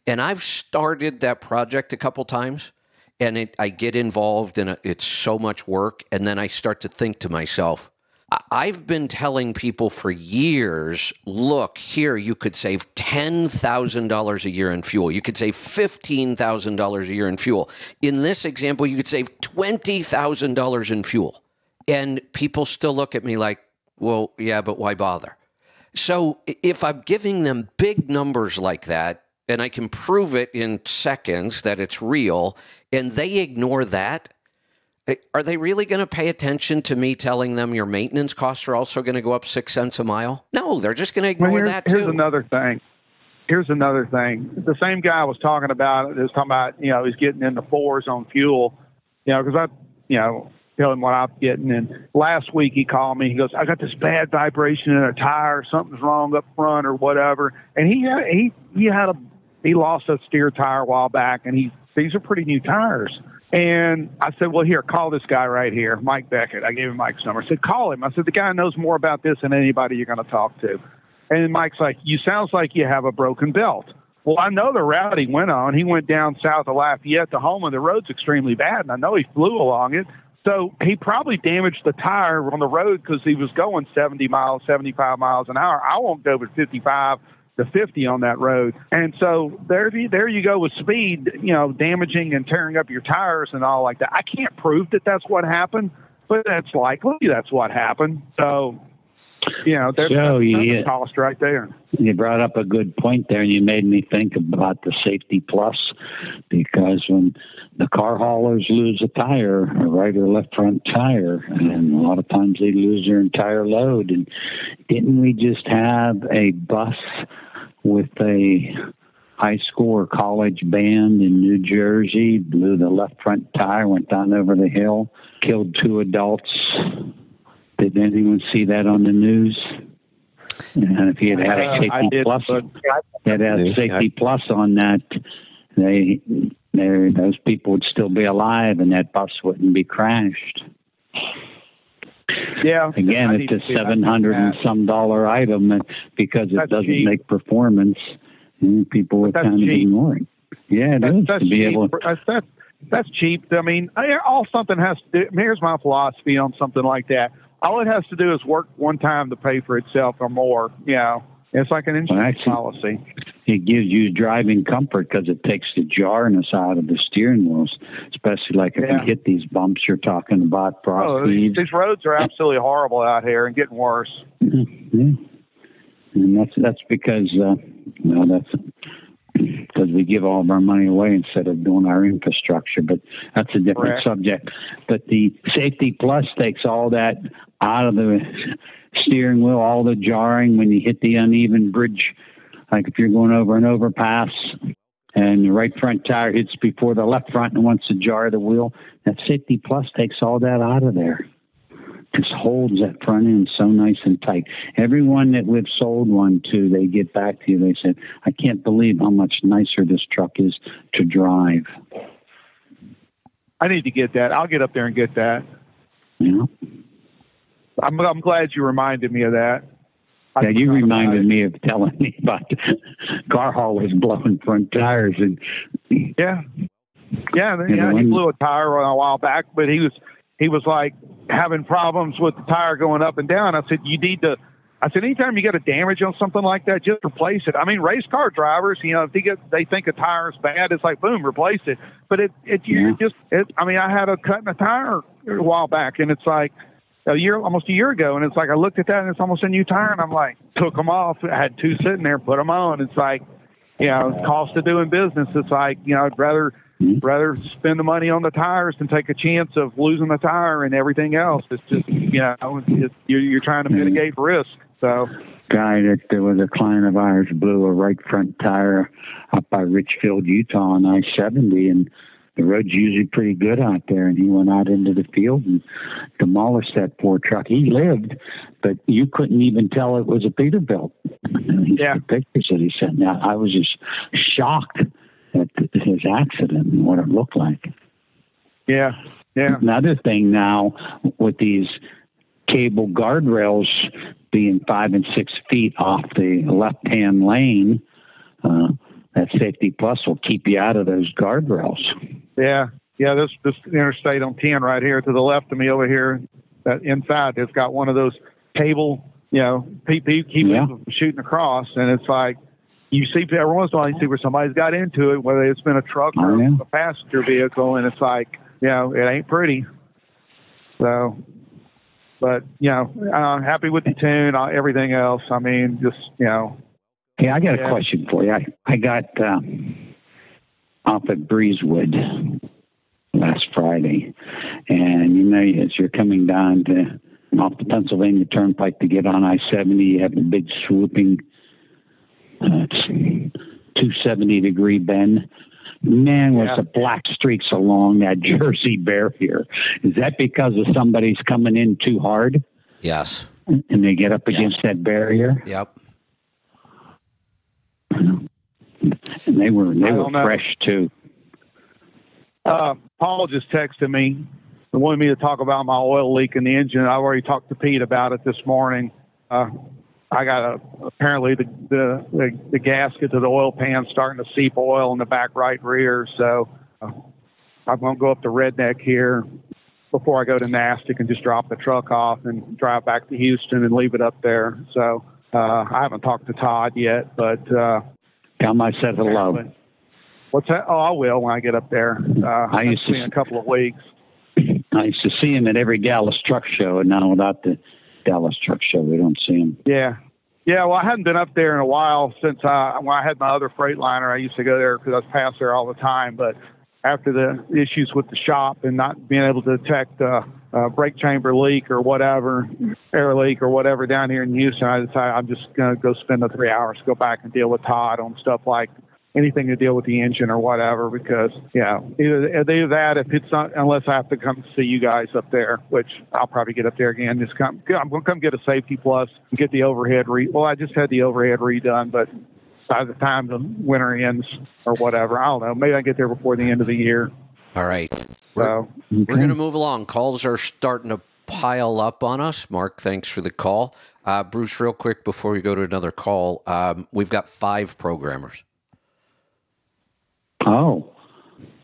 And I've started that project a couple times, and it, I get involved, and it's so much work. And then I start to think to myself, I've been telling people for years look, here, you could save $10,000 a year in fuel. You could save $15,000 a year in fuel. In this example, you could save $20,000 in fuel. And people still look at me like, well, yeah, but why bother? So if I'm giving them big numbers like that, and I can prove it in seconds that it's real, and they ignore that, are they really going to pay attention to me telling them your maintenance costs are also going to go up six cents a mile? No, they're just going to ignore well, that too. Here's another thing. Here's another thing. The same guy was talking about is talking about you know he's getting in the fours on fuel, you know because I you know tell him what I'm getting. And last week he called me. He goes, I got this bad vibration in a tire. Something's wrong up front or whatever. And he had, he he had a he lost a steer tire a while back, and he these are pretty new tires. And I said, well, here, call this guy right here, Mike Beckett. I gave him Mike's number. I said, call him. I said, the guy knows more about this than anybody you're going to talk to. And Mike's like, you sounds like you have a broken belt. Well, I know the route he went on. He went down south of Lafayette to Houma. The road's extremely bad, and I know he flew along it. So he probably damaged the tire on the road because he was going 70 miles, 75 miles an hour. I won't go with 55 to 50 on that road. And so there, there you go with speed, you know, damaging and tearing up your tires and all like that. I can't prove that that's what happened, but that's likely that's what happened. So you know, there's so, yeah, cost right there. You brought up a good point there, and you made me think about the safety plus because when the car haulers lose a tire, a right or left front tire, and a lot of times they lose their entire load. And didn't we just have a bus with a high school or college band in New Jersey, blew the left front tire, went down over the hill, killed two adults. Did anyone see that on the news? And if he had had a Uh, safety I did, plus, but had had a Yeah, safety plus on that, they, they, those people would still be alive, and that bus wouldn't be crashed. yeah, Again, it's to a see if I can seven hundred and some dollar item, and because it That's doesn't cheap. make performance, and people are kind of ignoring. Yeah, it That's, is that's to be cheap. able. That's, that's that's cheap. I mean, all something has to do. Here's my philosophy on something like that. All it has to do is work one time to pay for itself or more. You know, it's like an insurance actually- policy. It gives you driving comfort because it takes the jarness out of the steering wheels, especially like if Yeah. you hit these bumps you're talking about, frost Oh, these, these roads are absolutely horrible out here and getting worse. Yeah, and that's that's because uh, well, that's because we give all of our money away instead of doing our infrastructure. But that's a different Correct. subject. But the safety plus takes all that out of the steering wheel, all the jarring when you hit the uneven bridge. Like if you're going over an overpass and the right front tire hits before the left front and wants to jar the wheel, that safety plus takes all that out of there just holds that front end so nice and tight. Everyone that we've sold one to, they get back to you. They said, "I can't believe how much nicer this truck is to drive." I need to get that. I'll get up there and get that. Know, I'm, I'm glad you reminded me of that. I yeah, you reminded me of telling me about car haulers blowing front tires, and Yeah, yeah, Yeah, yeah. the He blew a tire a while back, but he was he was like having problems with the tire going up and down. I said, you need to. I said, anytime you get a damage on something like that, just replace it. I mean, race car drivers, you know, if they get they think a tire is bad, it's like boom, replace it. But it it you're just it. I mean, I had a cut in a tire a while back, and it's like a year, almost a year ago, and it's like I looked at that, and it's almost a new tire, and I'm like, took them off. I had two sitting there, put them on. It's like, you know, cost of doing business. It's like, you know, I'd rather Mhm. rather spend the money on the tires than take a chance of losing the tire and everything else. It's just, you know, it's, you're, you're trying to mitigate risk. So, guy that there was a client of ours blew a right front tire up by Richfield, Utah on I seventy, and the road's usually pretty good out there. And he went out into the field and demolished that poor truck. He lived, but you couldn't even tell it was a Peterbilt. Yeah. the pictures that he sent. Now I was just shocked at his accident and what it looked like. yeah, yeah, Another thing now with these cable guardrails being five and six feet off the left hand lane, uh, that safety plus will keep you out of those guardrails. Yeah, yeah. This this interstate on ten right here to the left of me over here, that inside it's got one of those cable, you know, people keep Yeah. shooting across, and it's like you see every once in a while you see where somebody's got into it, whether it's been a truck or Oh, yeah. a passenger vehicle, and it's like, you know, it ain't pretty. So, but you know, uh, happy with the tune, uh, everything else. I mean, just you know, Hey, I got a question for you. I, I got uh, off at Breezewood last Friday, and you know, as you're coming down to off the Pennsylvania Turnpike to get on I 70, you have the big swooping uh, 270 degree bend. Man, was Yeah. the black streaks along that Jersey barrier. Is that because of somebody's coming in too hard Yes. and they get up against that barrier? Yep. And they were they were know. fresh too. Uh, Paul just texted me and wanted me to talk about my oil leak in the engine. I already talked to Pete about it this morning. Uh, I got a, apparently the, the, the, the gasket to the oil pan starting to seep oil in the back right rear. So uh, I'm going to go up to Redneck here before I go to Nastic and just drop the truck off and drive back to Houston and leave it up there. So uh, I haven't talked to Todd yet, but uh, Tell I said hello. What's that? Oh, I will when I get up there. Uh, I used to- in a couple of weeks. I used to see him at every Dallas Truck Show, and now without the Dallas Truck Show, we don't see him. Yeah. Yeah, well, I hadn't been up there in a while since uh, when I had my other Freightliner. I used to go there because I was past there all the time. But after the issues with the shop and not being able to detect uh, uh, brake chamber leak or whatever, air leak or whatever down here in Houston, I decided I'm just going to go spend the three hours, go back and deal with Todd on stuff like anything to deal with the engine or whatever because yeah either, either that if it's not unless i have to come see you guys up there which i'll probably get up there again just come i'm going to come get a safety plus and get the overhead re well i just had the overhead redone but by the time the winter ends or whatever i don't know maybe i get there before the end of the year All right. We're, so we're going to move along. Calls are starting to pile up on us. Mark, thanks for the call. Uh, Bruce, real quick before we go to another call, um, we've got five programmers. Oh,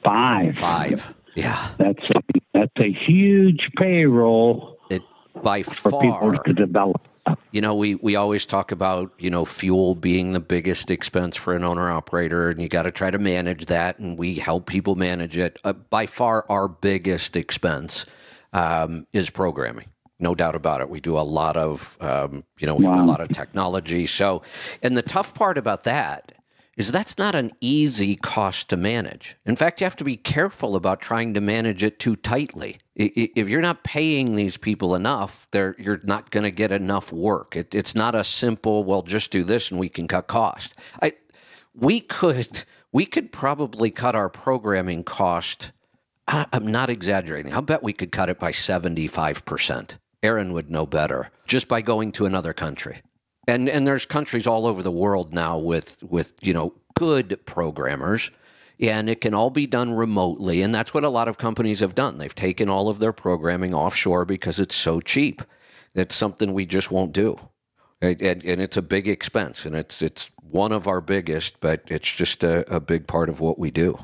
five. Five. Yeah. That's a, that's a huge payroll It by for people to develop. You know, we, we always talk about, you know, fuel being the biggest expense for an owner operator, and you got to try to manage that, and we help people manage it. Uh, by far, our biggest expense um, is programming. No doubt about it. We do a lot of, um, you know, we have a lot of technology. So, and the tough part about that is that's not an easy cost to manage. In fact, you have to be careful about trying to manage it too tightly. If you're not paying these people enough, you're not going to get enough work. It, it's not a simple, well, just do this and we can cut cost. I, we could we could probably cut our programming cost. I'm not exaggerating. I'll bet we could cut it by 75%. Aaron would know better just by going to another country. And and there's countries all over the world now with with, you know, good programmers and it can all be done remotely and that's what a lot of companies have done. They've taken all of their programming offshore because it's so cheap. It's something we just won't do. And, and, it's a big expense and it's it's one of our biggest, but it's just a, a big part of what we do.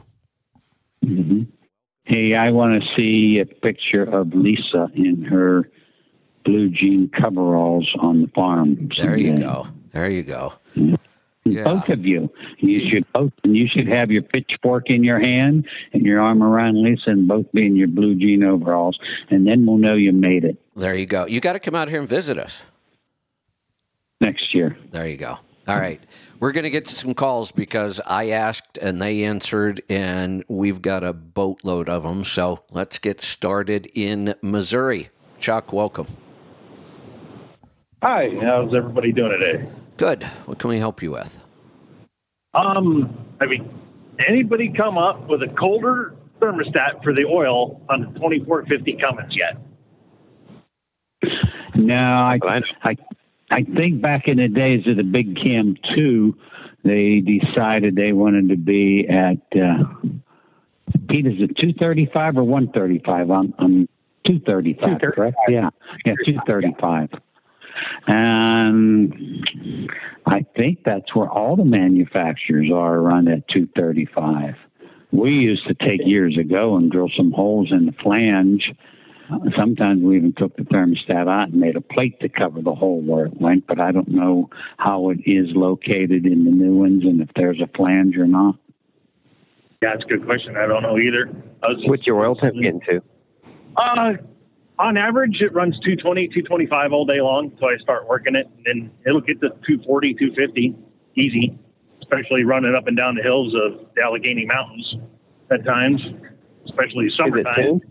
hmm Hey, I want to see a picture of Lisa in her blue jean coveralls on the farm. There you go. There you go. Yeah. Both of you. You should both, and you should have your pitchfork in your hand and your arm around Lisa, and both be in your blue jean overalls, and then we'll know you made it There you go. You got to come out here and visit us. next year. There you go. All right. We're going to get to some calls because I asked and they answered, and we've got a boatload of them. So let's get started in Missouri. Chuck, welcome. Hi, how's everybody doing today? Good. What can we help you with? Um, I mean, anybody come up with a colder thermostat for the oil on the 2450 Cummins yet? No, I, I- I, I think back in the days of the Big Cam two, they decided they wanted to be at. Uh, Pete, is it two thirty five or one thirty five? I'm, I'm two thirty five, correct? Yeah, yeah, two thirty five. And I think that's where all the manufacturers are around at two thirty five. We used to take years ago and drill some holes in the flange Sometimes we even took the thermostat out and made a plate to cover the hole where it went, but I don't know how it is located in the new ones and if there's a flange or not. Yeah, that's a good question. I don't know either. I was What's your oil temp getting to? Uh, on average, it runs 220, 225 all day long until I start working it. And then it'll get to 240, 250 easy, especially running up and down the hills of the Allegheny Mountains at times, especially summertime.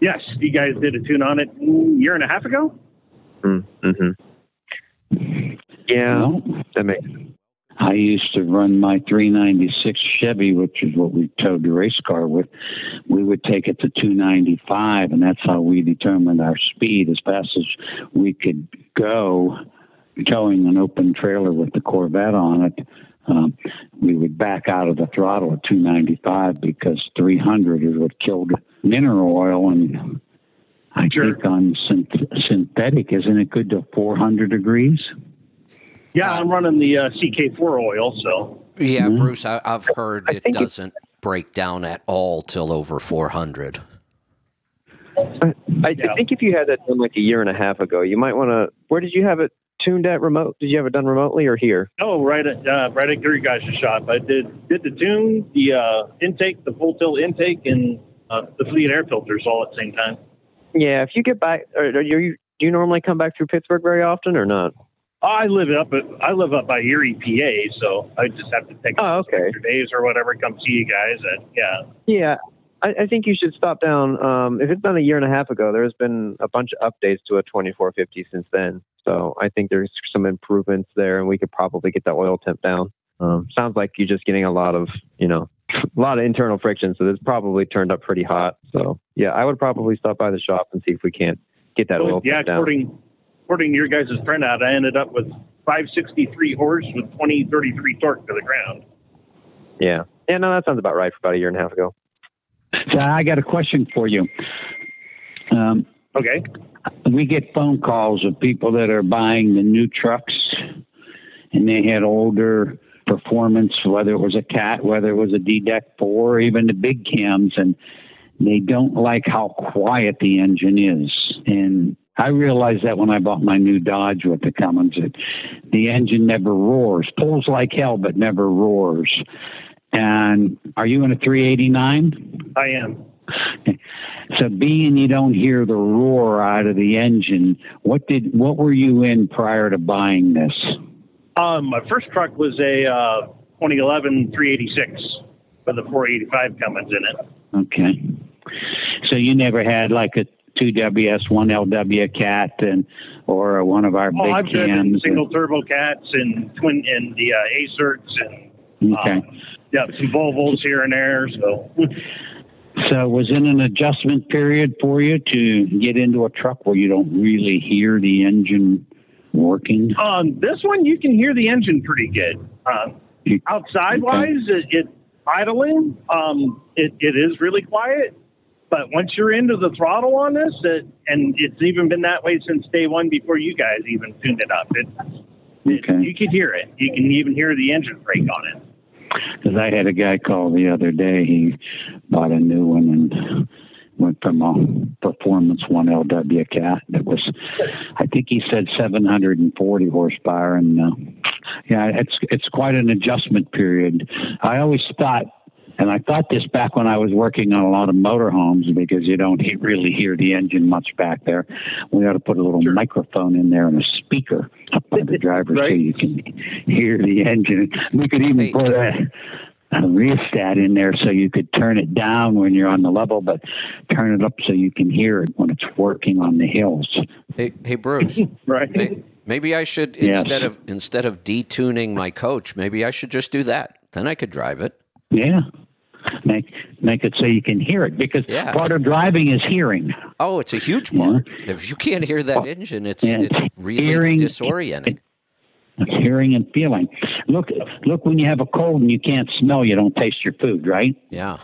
Yes, you guys did a tune on it a year and a half ago. Mm-hmm. Yeah, that makes I used to run my 396 Chevy, which is what we towed the race car with. We would take it to 295, and that's how we determined our speed as fast as we could go. Towing an open trailer with the Corvette on it, um, we would back out of the throttle at 295 because 300 is what killed mineral oil. And I Sure. think on synth- synthetic, isn't it good to 400 degrees? Yeah, I'm running the uh, CK4 oil, so Yeah, Mhm. Bruce, I, I've heard I it doesn't break down at all till over 400. I, I Yeah. think if you had that done like a year and a half ago, you might want to. Where did you have it tuned at remote? Did you have it done remotely or here? oh, right at uh, right at your guys' shop. I did did the tune, the uh, intake, the full tilt intake, and uh, the fleet air filters all at the same time. Yeah, if you get back, or, or you do you normally come back through Pittsburgh very often or not? I live up at, I live up by Erie, PA, so I just have to take Oh, okay. extra days or whatever. Come see you guys. And yeah, Yeah, I, I think you should stop down. Um, if it's been a year and a half ago, there's been a bunch of updates to a 2450 since then. So I think there's some improvements there, and we could probably get the oil temp down. Um, sounds like you're just getting a lot of, you know, a lot of internal friction. So it's probably turned up pretty hot. So yeah, I would probably stop by the shop and see if we can't get that oil yeah. temp down. Yeah, according according to your guys' printout, I ended up with 563 horse with 2033 torque to the ground. Yeah, yeah, no, that sounds about right for about a year and a half ago. So I got a question for you. Um, Okay. we get phone calls of people that are buying the new trucks and they had older performance, whether it was a cat, whether it was a DDEC 4, even the big cams, and they don't like how quiet the engine is. And I realized that when I bought my new Dodge with the Cummins, that the engine never roars, pulls like hell, but never roars. And are you in a 389? I am. So being you don't hear the roar out of the engine, what did what were you in prior to buying this? Um, my first truck was a uh, 2011 386 with a 485 Cummins in it. Okay. So you never had like a two WS one LW cat and or one of our Oh, I've big driven cams. single turbo cats and twin and the uh, Acerts and okay. um, yeah, some Volvos here and there. So So was it an adjustment period for you to get into a truck where you don't really hear the engine working? um, this one you can hear the engine pretty good. You- outside wise, it, it idling, um, it, it is really quiet. But once you're into the throttle on this, it, and it's even been that way since day one before you guys even tuned it up. It, it, you could hear it. You can even hear the engine brake on it. Because I had a guy call the other day. He bought a new one and went from a performance one LW cat that was, I think he said 740 horsepower, and uh, yeah, it's it's quite an adjustment period. I always thought. And I thought this back when I was working on a lot of motorhomes because you don't he- really hear the engine much back there. We ought to put a little microphone in there and a speaker up by the driver so you can hear the engine. We could even Hey. put a, a rheostat in there so you could turn it down when you're on the level, but turn it up so you can hear it when it's working on the hills. Hey, hey Bruce. Right. may- maybe I should Yes. instead of instead of detuning my coach, maybe I should just do that. Then I could drive it. Yeah. Make make it so you can hear it because Yeah. part of driving is hearing. Oh, it's a huge part. If you can't hear that engine, it's Yeah, it's really hearing- disorienting. It's hearing and feeling. Look look when you have a cold and you can't smell, you don't taste your food, right? Yeah.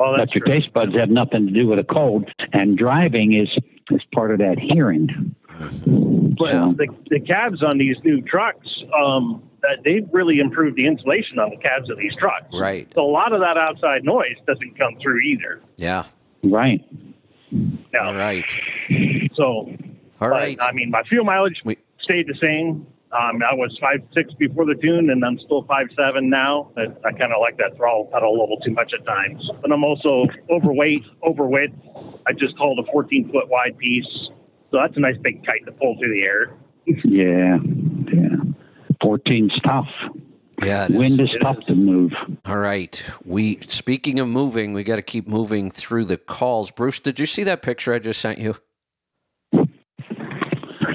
Well, that's but your true. taste buds have nothing to do with a cold, and driving is is part of that hearing. But So- the, the cabs on these new trucks, um, that they've really improved the insulation on the cabs of these trucks. Right. So a lot of that outside noise doesn't come through either. Yeah. Right. Now, All right. So, All right. but. I mean, my fuel mileage We- stayed the same. Um, I was five six before the tune, and I'm still five seven now. I, I kind of like that throttle pedal a little too much at times. But I'm also overweight, overweight. I just hauled a 14 foot wide piece, so that's a nice big kite to pull through the air. Yeah. Yeah. 14's tough. Yeah. it is. Wind is tough to move. All right. We speaking of moving, we got to keep moving through the calls. Bruce, did you see that picture I just sent you?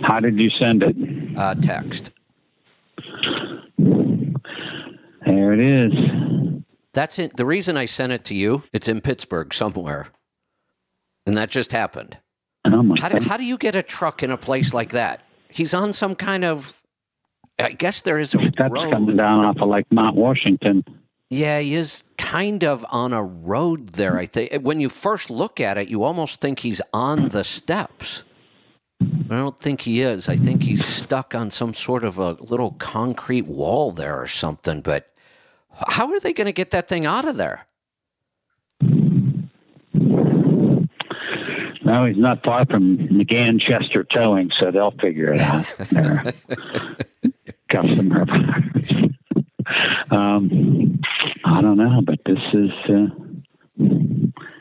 How did you send it? Uh, text. There it is. That's it. The reason I sent it to you, it's in Pittsburgh somewhere, and that just happened. Oh How do, how do you get a truck in a place like that? He's on some kind of. I guess there is a That's road. coming down off of like Mount Washington. Yeah, he is kind of on a road there. I think when you first look at it, you almost think he's on the steps. I don't think he is. I think he's stuck on some sort of a little concrete wall there or something. But how are they going to get that thing out of there? No, he's not far from McGann Chester Towing, so they'll figure it out. They're customer. um, I don't know, but this is. Uh,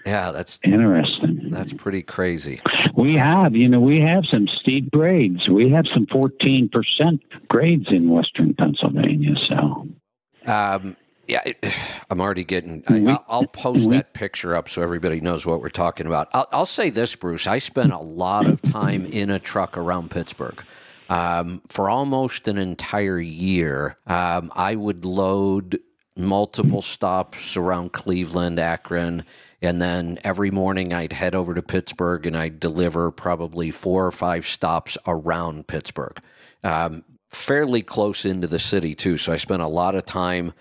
Yeah, that's interesting. That's pretty crazy. We have, you know, we have some steep grades. We have some 14% grades in western Pennsylvania. So, um, yeah, I'm already getting. I, will post that picture up so everybody knows what we're talking about. I'll, I'll, say this, Bruce. I spent a lot of time in a truck around Pittsburgh. Um, for almost an entire year, um, I would load multiple stops around Cleveland, Akron, and then every morning I'd head over to Pittsburgh and I'd deliver probably four or five stops around Pittsburgh, um, fairly close into the city too. So I spent a lot of time.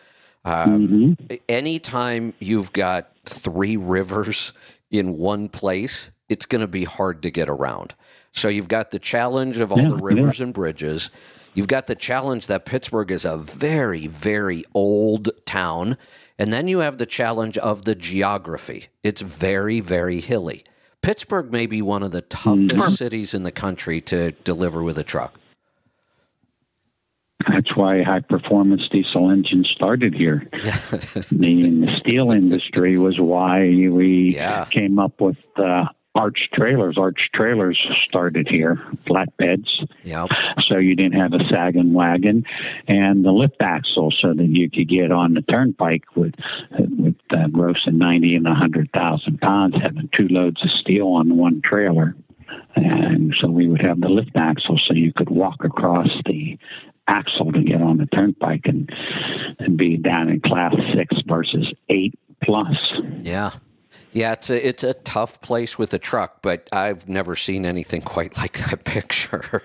Um, mm-hmm. Anytime you've got three rivers in one place, it's going to be hard to get around. So you've got the challenge of all yeah, the rivers yeah. and bridges. You've got the challenge that Pittsburgh is a very, very old town. And then you have the challenge of the geography. It's very, very hilly. Pittsburgh may be one of the toughest mm-hmm. cities in the country to deliver with a truck. That's why high performance diesel engines started here. the, the steel industry was why we yeah. came up with uh, Arch trailers. Arch trailers started here, flatbeds. Yep. So you didn't have a sagging wagon, and the lift axle, so that you could get on the turnpike with with uh, grossing ninety and hundred thousand pounds, having two loads of steel on one trailer. And so we would have the lift axle, so you could walk across the axle to get on the turnpike and and be down in class six versus eight plus. Yeah. Yeah, it's a it's a tough place with a truck, but I've never seen anything quite like that picture.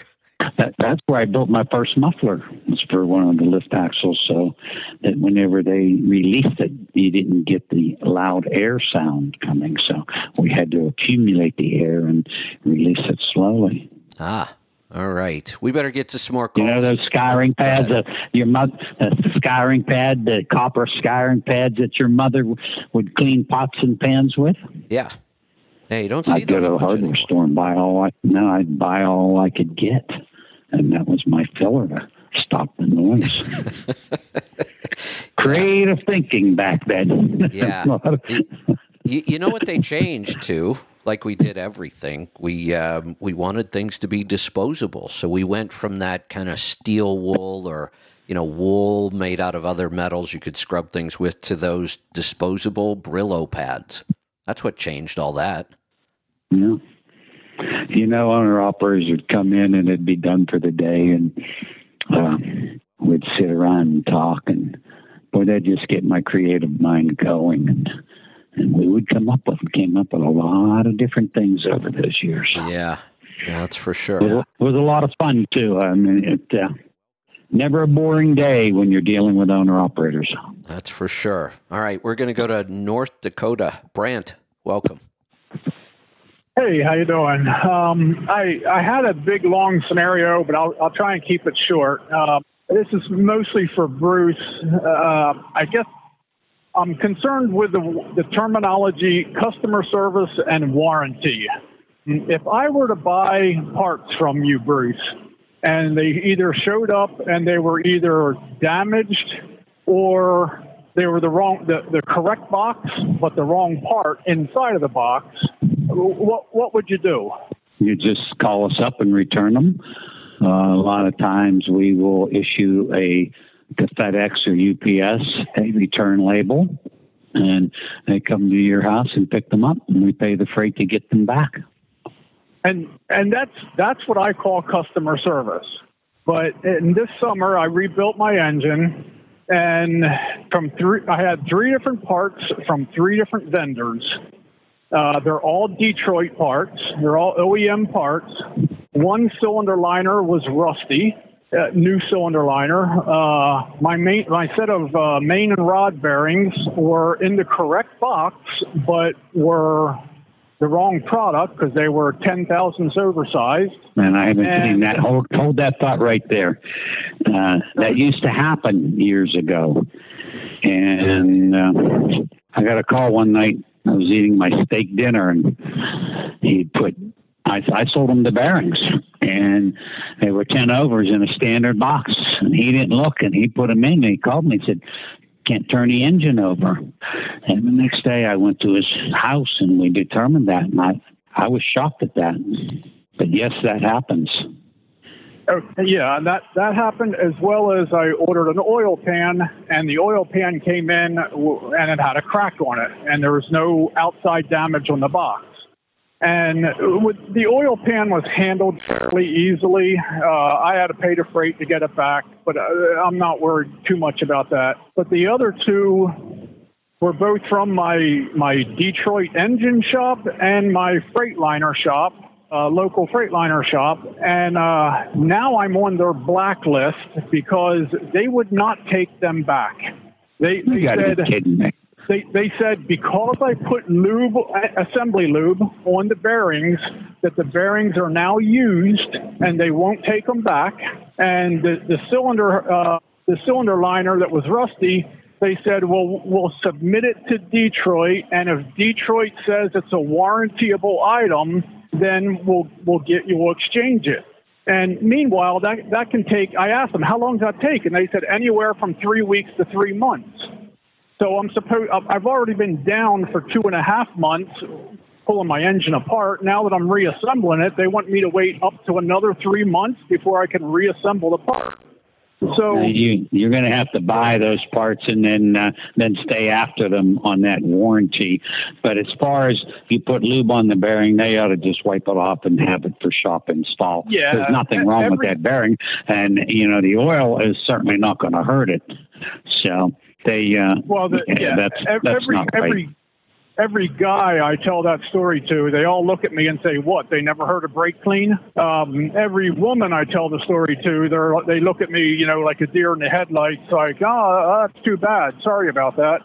That, that's where I built my first muffler. Was for one of the lift axles, so that whenever they released it, you didn't get the loud air sound coming. So we had to accumulate the air and release it slowly. Ah, all right, we better get to some more calls. You know those scouring pads, uh, your mother, uh, the scouring pad, the copper scouring pads that your mother would clean pots and pans with. Yeah. Hey, you don't see I'd those go to the hardware store and buy all I no, I'd buy all I could get, and that was my filler to stop the noise. Creative thinking back then. Yeah. you, you know what they changed to? Like we did everything. We um, we wanted things to be disposable, so we went from that kind of steel wool or you know wool made out of other metals you could scrub things with to those disposable Brillo pads. That's what changed all that. Yeah. You know, owner operators would come in and it'd be done for the day, and uh, we'd sit around and talk, and boy, that just get my creative mind going. And and we would come up with came up with a lot of different things over those years. Yeah, yeah, that's for sure. It was, it was a lot of fun too. I mean, it uh, never a boring day when you're dealing with owner operators. That's for sure. All right, we're going to go to North Dakota. Brant, welcome. Hey, how you doing? Um, I I had a big long scenario, but I'll I'll try and keep it short. Uh, this is mostly for Bruce. Uh, I guess I'm concerned with the, the terminology customer service and warranty. If I were to buy parts from you, Bruce, and they either showed up and they were either damaged or they were the wrong the, the correct box but the wrong part inside of the box what what would you do you just call us up and return them uh, a lot of times we will issue a to FedEx or UPS a return label, and they come to your house and pick them up, and we pay the freight to get them back. And and that's that's what I call customer service. But in this summer, I rebuilt my engine, and from three, I had three different parts from three different vendors. Uh, they're all Detroit parts. They're all OEM parts. One cylinder liner was rusty uh, new cylinder liner. Uh, my main, my set of uh, main and rod bearings were in the correct box, but were the wrong product because they were ten thousandths oversized. And I haven't and, seen that. Hold, hold that thought right there. Uh, that used to happen years ago, and uh, I got a call one night. I was eating my steak dinner, and he put I, I sold him the bearings, and they were ten overs in a standard box. And he didn't look, and he put them in. And he called me and said, can't turn the engine over. And the next day I went to his house and we determined that. And I, I was shocked at that. But yes, that happens. Oh, yeah, that that happened as well as I ordered an oil pan, and the oil pan came in and it had a crack on it, and there was no outside damage on the box. And with, the oil pan was handled fairly easily. Uh, I had to pay the freight to get it back, but uh, I'm not worried too much about that. But the other two were both from my my Detroit engine shop and my Freightliner shop, uh, local Freightliner shop, and uh, now I'm on their blacklist because they would not take them back. They, they said be kidding me. They, they said because I put lube, assembly lube on the bearings, that the bearings are now used and they won't take them back. And the, the cylinder, uh, the cylinder liner that was rusty, they said, well, we'll submit it to Detroit, and if Detroit says it's a warrantyable item, then we'll we'll get you, we'll exchange it. And meanwhile, that that can take. I asked them, how long does that take? And they said anywhere from three weeks to three months. So I'm supposed I've already been down for two and a half months pulling my engine apart. Now that I'm reassembling it, they want me to wait up to another three months before I can reassemble the part. So Uh, you you're going to have to buy those parts and then uh, then stay after them on that warranty. But as far as you put lube on the bearing, they ought to just wipe it off and have it for shop install. Yeah, there's nothing wrong with that bearing, and you know the oil is certainly not going to hurt it. So they uh, Well, the, yeah, that's ev- that's every not right. every every guy I tell that story to, they all look at me and say, "What? They never heard of brake clean?" Um, every woman I tell the story to, they they look at me, you know, like a deer in the headlights, like, "Oh, that's too bad. Sorry about that."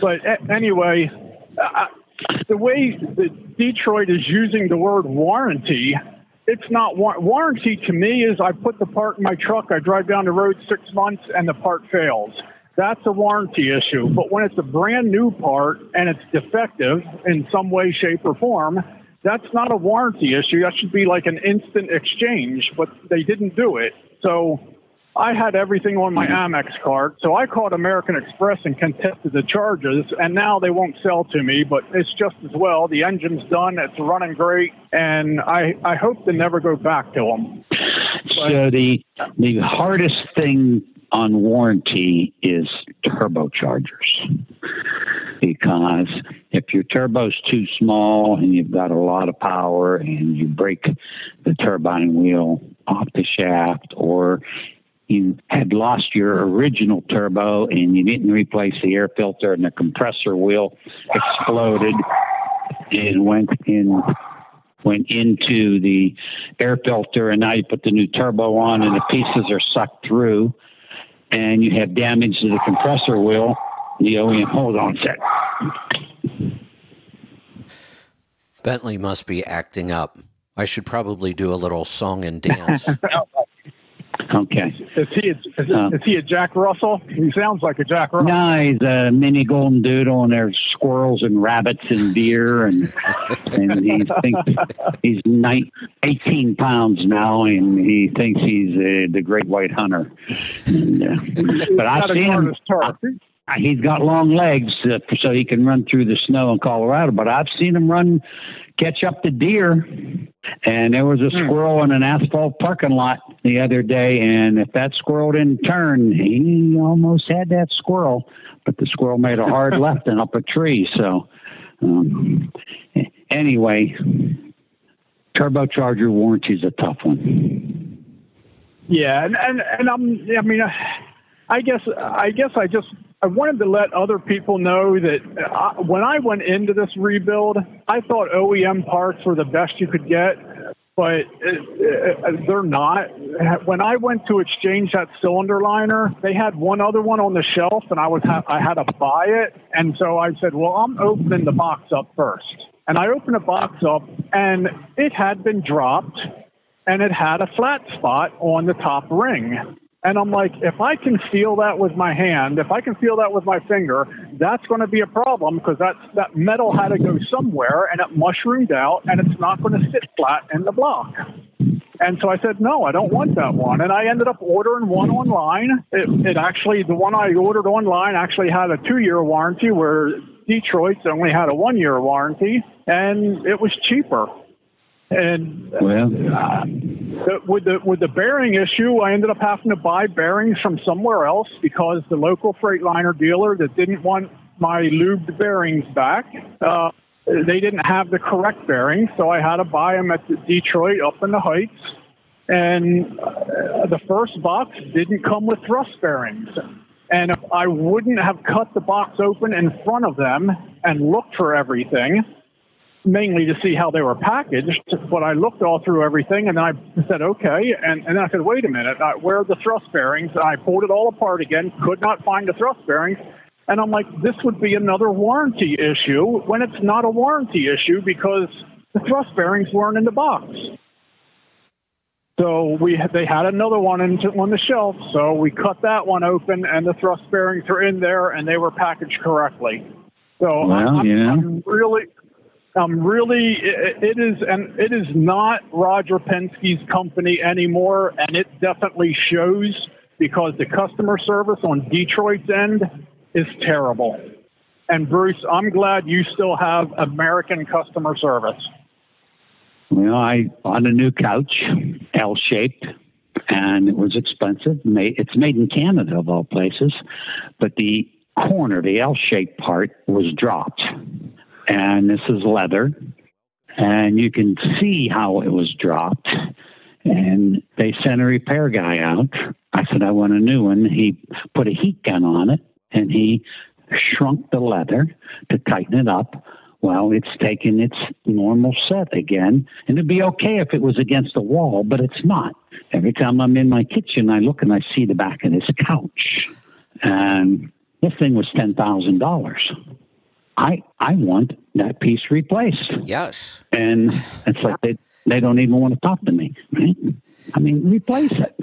But a- anyway, I, the way that Detroit is using the word warranty, it's not war- warranty to me is I put the part in my truck, I drive down the road six months, and the part fails. That's a warranty issue. But when it's a brand new part and it's defective in some way, shape, or form, that's not a warranty issue. That should be like an instant exchange, but they didn't do it. So I had everything on my Amex card, so I called American Express and contested the charges, and now they won't sell to me, but it's just as well. The engine's done, it's running great, and I, I hope to never go back to them. So the the hardest thing on warranty is turbochargers. Because if your turbo's too small and you've got a lot of power and you break the turbine wheel off the shaft or you had lost your original turbo and you didn't replace the air filter and the compressor wheel exploded and went in went into the air filter and now you put the new turbo on and the pieces are sucked through and you have damage to the compressor wheel the OEM hold on set. Bentley must be acting up. I should probably do a little song and dance. okay Is he a, is, Uh. is he a Jack Russell? He sounds like a Jack Russell. no he's a mini golden doodle and there's squirrels and rabbits and deer and and he thinks he's nine, 18 pounds now and he thinks he's uh, the great white hunter and, uh, but I've seen him he's got long legs uh, so he can run through the snow in Colorado. But I've seen him run, catch up to deer. And there was a squirrel in an asphalt parking lot the other day, and if that squirrel didn't turn, he almost had that squirrel. But the squirrel made a hard left and up a tree. So, um, anyway, turbocharger warranty is a tough one. Yeah, and and, and I'm I mean I guess I guess I just I wanted to let other people know that I, when I went into this rebuild, I thought OEM parts were the best you could get, but uh, uh, they're not. When I went to exchange that cylinder liner, they had one other one on the shelf, and I was ha- I had to buy it, and so I said, well, I'm opening the box up first, and I opened the box up, and it had been dropped and it had a flat spot on the top ring. And I'm like, if I can feel that with my hand, if I can feel that with my finger, that's going to be a problem because that that metal had to go somewhere and it mushroomed out and it's not going to sit flat in the block. And so I said, no, I don't want that one. And I ended up ordering one online. It, it actually, the one I ordered online actually had a two year warranty, where Detroit's only had a one year warranty, and it was cheaper. And Well, uh, the- with the with the bearing issue, I ended up having to buy bearings from somewhere else because the local Freightliner dealer that didn't want my lubed bearings back, uh, they didn't have the correct bearings, so I had to buy them at the Detroit up in the Heights. And uh, the first box didn't come with thrust bearings. And if I wouldn't have cut the box open in front of them and looked for everything, mainly to see how they were packaged, but I looked all through everything and I said, okay. And, and I said, wait a minute, uh, where are the thrust bearings? And I pulled it all apart again, could not find the thrust bearings. And I'm like, this would be another warranty issue when it's not a warranty issue because the thrust bearings weren't in the box. So we they had another one in, on the shelf, so we cut that one open, and the thrust bearings are in there, and they were packaged correctly. So Well, I'm, yeah. I'm really, I'm really, it, it is, and it is not Roger Penske's company anymore, and it definitely shows because the customer service on Detroit's end is terrible. And Bruce, I'm glad you still have American customer service. Well, I bought a new couch, L-shaped, and it was expensive. It's made in Canada of all places, but the corner, the L-shaped part, was dropped, and this is leather, and you can see how it was dropped. And they sent a repair guy out. I said I want a new one. He put a heat gun on it, and he shrunk the leather to tighten it up. Well, it's taken its normal set again, and it'd be okay if it was against the wall, but it's not. Every time I'm in my kitchen, I look and I see the back of this couch, and this thing was ten thousand dollars. I I want that piece replaced, Yes. and it's like they they don't even want to talk to me. Right? I mean, replace it.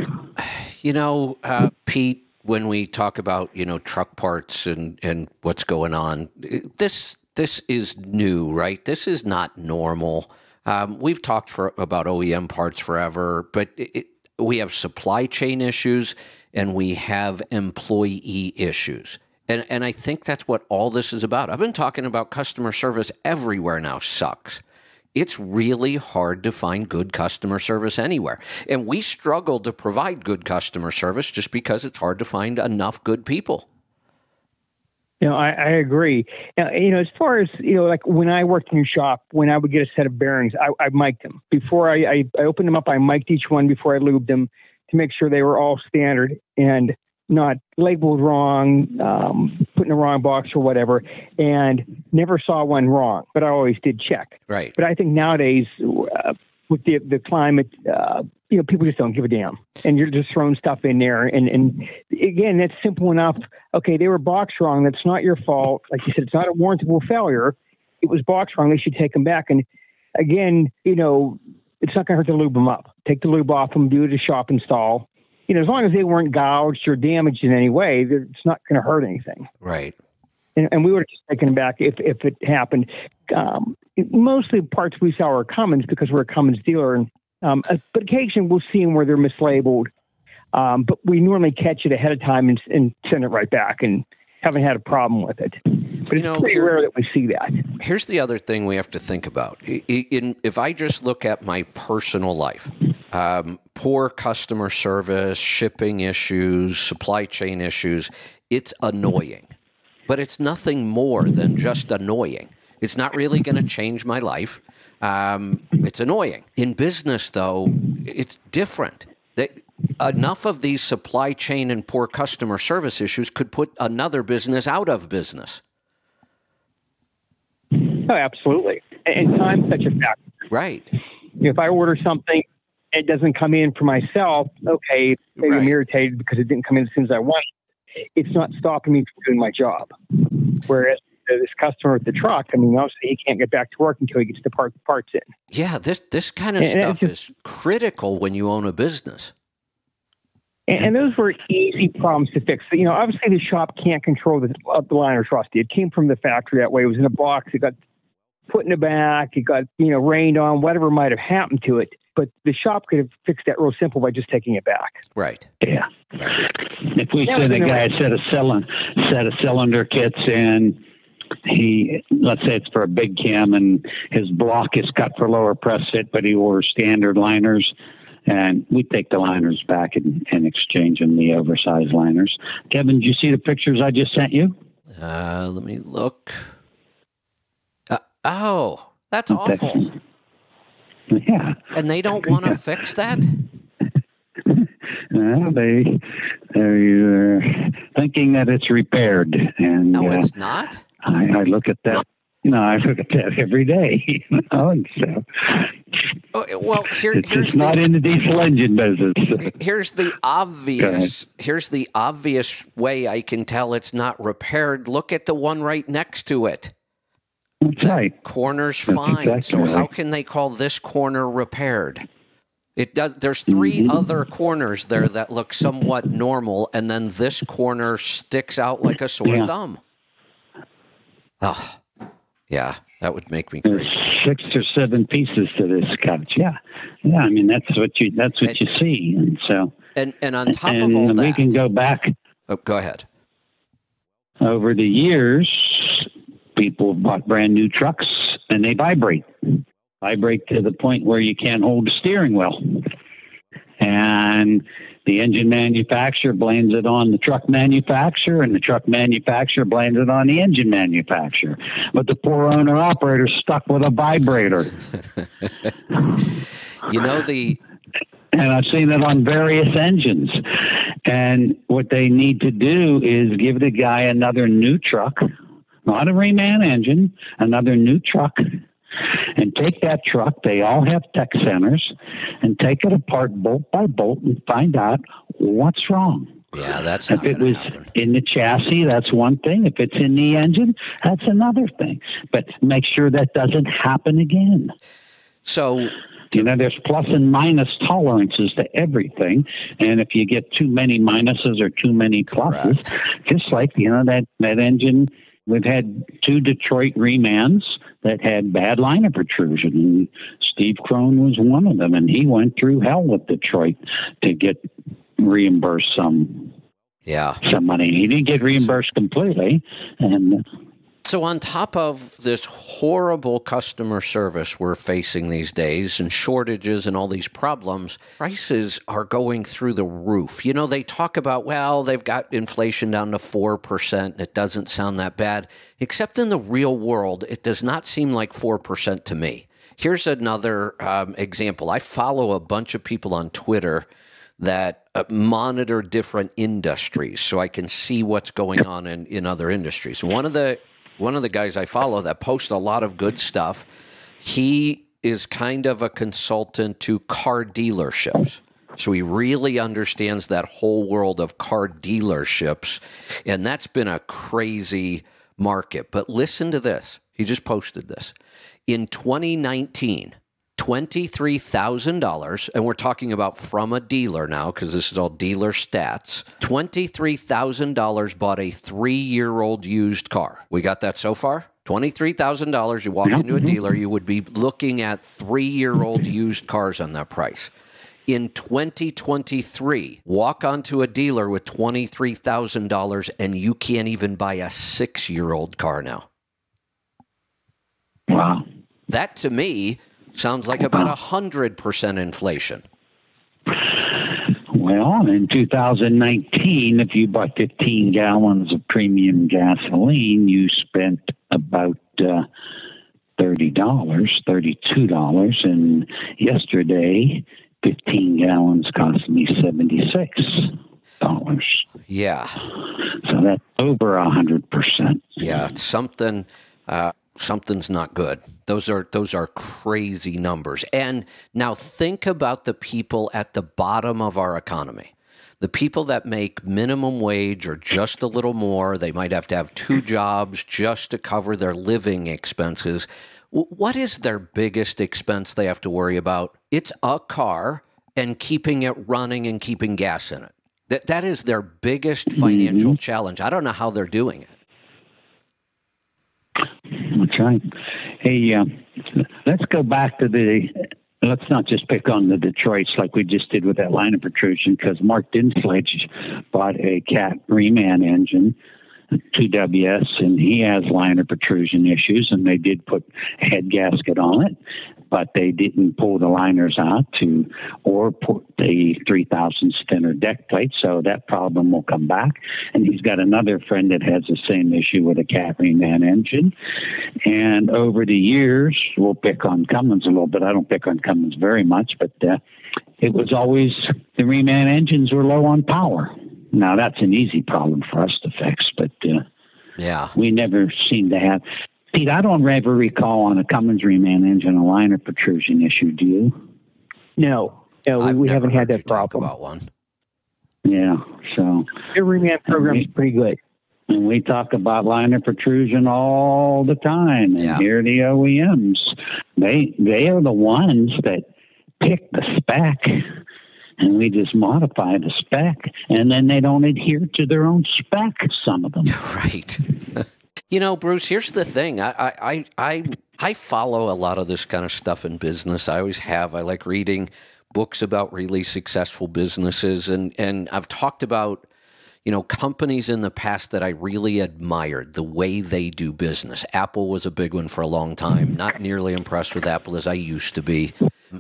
You know, uh, Pete, when we talk about you know truck parts and and what's going on, this this is new, right? This is not normal. Um, we've talked for about OEM parts forever, but it, it, we have supply chain issues and we have employee issues. And, and I think that's what all this is about. I've been talking about customer service everywhere now sucks. It's really hard to find good customer service anywhere. And we struggle to provide good customer service just because it's hard to find enough good people. You know, I, I agree. Now, you know, as far as you know, like when I worked in your shop, when I would get a set of bearings, I, I mic'd them before I, I, I opened them up. I mic'd each one before I lubed them to make sure they were all standard and not labeled wrong, um, put in the wrong box or whatever. And never saw one wrong, but I always did check. Right. But I think nowadays, uh, with the the climate, uh, you know, people just don't give a damn, and you're just throwing stuff in there. And and again, that's simple enough. Okay, they were box wrong. That's not your fault. Like you said, it's not a warrantable failure. It was box wrong. They should take them back. And again, you know, it's not going to hurt to lube them up. Take the lube off them. Do it a shop install. You know, as long as they weren't gouged or damaged in any way, it's not going to hurt anything Right. and, and we would have just taken them back if, if it happened. Um, it- mostly parts we sell are Cummins because we're a Cummins dealer, and um, uh, but occasionally we'll see them where they're mislabeled. Um, but we normally catch it ahead of time and, and send it right back, and haven't had a problem with it. But it's know, pretty here- rare that we see that. Here's the other thing we have to think about. In, if I just look at my personal life, um, poor customer service, shipping issues, supply chain issues, it's annoying. But it's nothing more than just annoying. It's not really going to change my life. Um, it's annoying. In business, though, it's different. They, enough of these supply chain and poor customer service issues could put another business out of business. Oh, absolutely. And, time's such a factor. Right. If I order something, it doesn't come in for myself. Okay, maybe I'm irritated because it didn't come in as soon as I wanted. It's not stopping me from doing my job. Whereas this customer with the truck, I mean, obviously he can't get back to work until he gets the part, parts in. Yeah, this this kind of And- and stuff is critical when you own a business. And, and those were easy problems to fix. You know, obviously the shop can't control the, uh, the liner trusty. It came from the factory that way. It was in a box. It got put in the back. It got, you know, rained on, whatever might have happened to it. But the shop could have fixed that real simple by just taking it back. Right. Yeah. If we Yeah, send a guy a set of cylinder set of cylinder kits and he let's say it's for a big cam and his block is cut for lower press fit, but he wore standard liners and we take the liners back and, and exchange them the oversized liners. Kevin, did you see the pictures I just sent you? Uh, let me look. Uh, oh, that's That's- awful. Yeah. And they don't want to fix that? Well, they they're thinking that it's repaired, and No, uh, it's not. I, I look at that. You know, I look at that every day. You know, and so Oh, well, here, it's, here's it's not in the diesel engine business. here's the obvious here's the obvious way I can tell it's not repaired. Look at the one right next to it. That's right. Corner's That's fine. exactly so how can they call this corner repaired? It does. There's 3 Mm-hmm. other corners there that look somewhat normal, and then this corner sticks out like a sore Yeah. thumb. Oh, yeah, that would make me There's crazy. six or seven pieces to this couch. Yeah, yeah. I mean, that's what you that's what And- you see, and so And and on top and of all we that, we can go back oh, go ahead. over the years. People have bought brand new trucks, and they vibrate. vibrate to the point where you can't hold the steering wheel. And the engine manufacturer blames it on the truck manufacturer, and the truck manufacturer blames it on the engine manufacturer. But the poor owner operator's stuck with a vibrator. You know the and I've seen it on various engines. And what they need to do is give the guy another new truck, not a reman engine, another new truck, and take that truck. They all have tech centers, and take it apart bolt by bolt and find out what's wrong. yeah, that's If it was happen. in the chassis, that's one thing. If it's in the engine, that's another thing. But make sure that doesn't happen again. So You know, there's plus and minus tolerances to everything. And if you get too many minuses or too many pluses, just like, you know, that, that engine, we've had two Detroit remans that had bad liner protrusion. And Steve Crone was one of them. And he went through hell with Detroit to get reimbursed some yeah. some money. He didn't get reimbursed completely. And So, on top of this horrible customer service we're facing these days and shortages and all these problems, prices are going through the roof. You know, they talk about, well, they've got inflation down to 4%. It doesn't sound that bad, except in the real world, it does not seem like 4% to me. Here's another um, example. I follow a bunch of people on Twitter that uh, monitor different industries so I can see what's going on in, in other industries. One of the one of the guys I follow that posts a lot of good stuff, he is kind of a consultant to car dealerships. So he really understands that whole world of car dealerships. And that's been a crazy market. But listen to this. He just posted this. In 2019, $23,000, and we're talking about from a dealer now because this is all dealer stats. $23,000 bought a three year old used car. We got that so far? $23,000. You walk into a mm-hmm. dealer, you would be looking at three year old used cars on that price. In 2023, walk onto a dealer with $23,000 and you can't even buy a six year old car now. wow. That to me sounds like about a hundred percent inflation. Well, in 2019, if you bought 15 gallons of premium gasoline, you spent about uh, $30, $32. And yesterday, 15 gallons cost me $76. Yeah, So that's over a 100%. yeah, something, uh, something's not good. Those are those are crazy numbers. And now think about the people at the bottom of our economy. The people that make minimum wage or just a little more, they might have to have two jobs just to cover their living expenses. What is their biggest expense they have to worry about? It's a car and keeping it running and keeping gas in it. That that is their biggest financial mm-hmm. challenge. I don't know how they're doing it. Right. Hey, uh, let's go back to the let's not just pick on the Detroits like we just did with that liner protrusion because Mark Dinslage bought a Cat reman engine 2WS, and he has liner protrusion issues, and they did put a head gasket on it, but they didn't pull the liners out to or put the 3000 thinner deck plate, so that problem will come back. And he's got another friend that has the same issue with a Cat reman engine. And over the years, we'll pick on Cummins a little bit. I don't pick on Cummins very much, but uh, it was always the reman engines were low on power. Now that's an easy problem for us to fix, but uh, Yeah. we never seem to have. Pete, I don't ever recall on a Cummins reman engine a liner protrusion issue. Do you? No, no, we, I've we never haven't had heard you that talk problem. about one. Yeah. So, Their reman program's pretty good. and we talk about liner protrusion all the time, and Yeah. here the OEMs, they they are the ones that pick the spec. And we just modify the spec, and then they don't adhere to their own spec. Some of them. Right. you know, Bruce, here's the thing. I, I, I, I, follow a lot of this kind of stuff in business. I always have. I like reading books about really successful businesses, and and I've talked about you know companies in the past that I really admired the way they do business. Apple was a big one for a long time. Not nearly impressed with Apple as I used to be.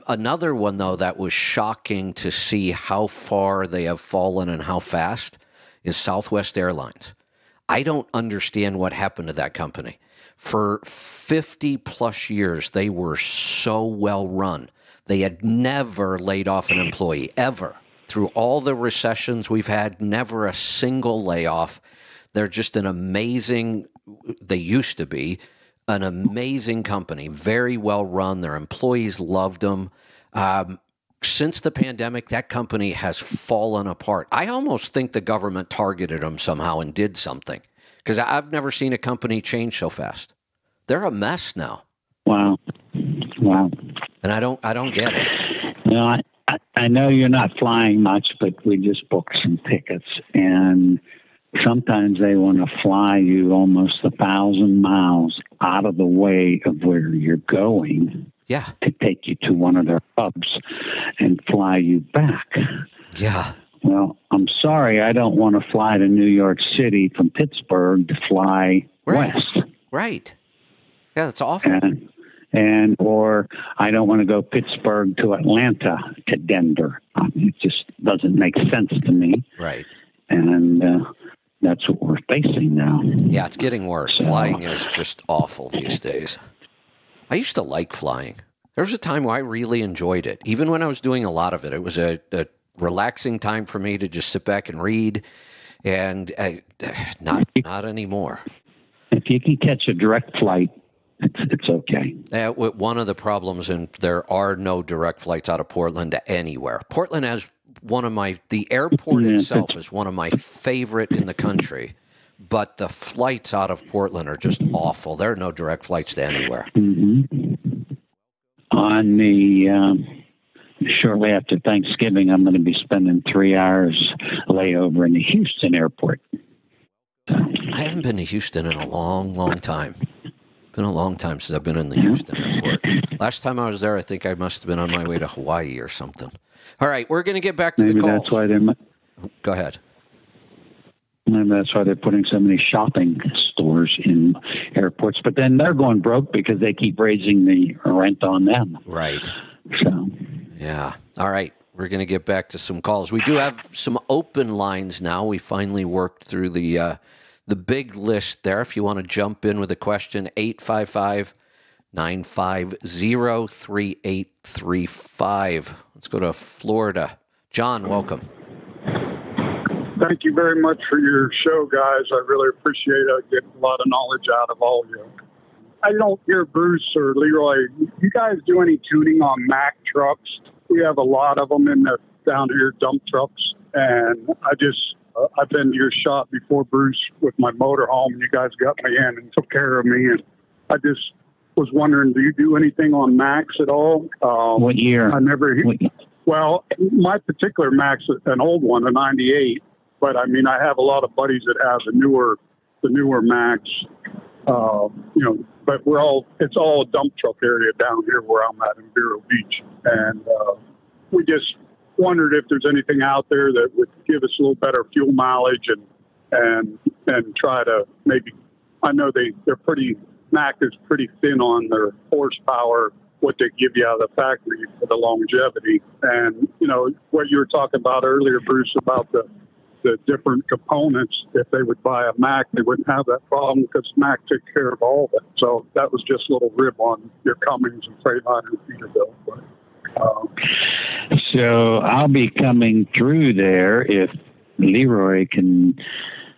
Another one though that was shocking to see how far they have fallen and how fast is Southwest Airlines. I don't understand what happened to that company. For 50 plus years, they were so well run. They had never laid off an employee, ever. Through all the recessions we've had, never a single layoff. They're just an amazing, they used to be an amazing company, very well run. Their employees loved them. Um, since the pandemic, that company has fallen apart. I almost think the government targeted them somehow and did something because I've never seen a company change so fast. They're a mess now, Wow. Wow. and I don't, I don't get it. You know, I, I- I know you're not flying much, but we just booked some tickets, and sometimes they want to fly you almost a thousand miles out of the way of where you're going Yeah, to take you to one of their hubs and fly you back. yeah, Well, I'm sorry, I don't want to fly to New York City from Pittsburgh to fly Right. west. right. Yeah, that's awful. and and or I don't want to go Pittsburgh to Atlanta to Denver. Um, it just doesn't make sense to me, Right. and uh, that's what we're facing now. Yeah, it's getting worse. So- Flying is just awful these days. I used to like flying. There was a time where I really enjoyed it. Even when I was doing a lot of it, it was a, a relaxing time for me to just sit back and read. And uh, not not anymore. If you can catch a direct flight, it's it's okay. Uh, one of the problems, and there are no direct flights out of Portland to anywhere. Portland has one of my, the airport Yeah, itself is one of my favorite in the country, but the flights out of Portland are just awful. There are no direct flights to anywhere. hmm On the um, shortly after Thanksgiving, I'm going to be spending three hours layover in the Houston airport. I haven't been to Houston in a long, long time. Been a long time since I've been in the Houston airport. Last time I was there, I think I must have been on my way to Hawaii or something. All right, we're going to get back to Maybe the calls. that's why they're Go ahead. Maybe that's why they're putting so many shopping stores in airports. But then they're going broke because they keep raising the rent on them. Right. So Yeah. All right. We're going to get back to some calls. We do have some open lines now. We finally worked through the uh, the big list there. If you want to jump in with a question, 855 950 3835. Let's go to Florida. John, welcome. Thank you very much for your show, guys. I really appreciate it. I get a lot of knowledge out of all of you. I don't hear Bruce or Leroy. You guys do any tuning on Mack trucks? We have a lot of them in the down here, dump trucks, and I just uh, I've been to your shop before, Bruce, with my motorhome, and you guys got me in and took care of me. And I just was wondering, do you do anything on Macks at all? Um, what year? I never. What, Well, my particular Mack's, an old one, a '98. But I mean, I have a lot of buddies that have the newer, the newer Macks. Uh, you know, but we're all it's all a dump truck area down here where I'm at in Vero Beach, and uh, we just wondered if there's anything out there that would give us a little better fuel mileage and and and try to maybe. I know they they're pretty Mack is pretty thin on their horsepower, what they give you out of the factory for the longevity, and you know what you were talking about earlier, Bruce, about the the different components. If they would buy a Mack, they wouldn't have that problem because Mack took care of all of it. So that was just a little rib on your Cummins and Freightliner and Peterbilt. But, um, So I'll be coming through there if Leroy can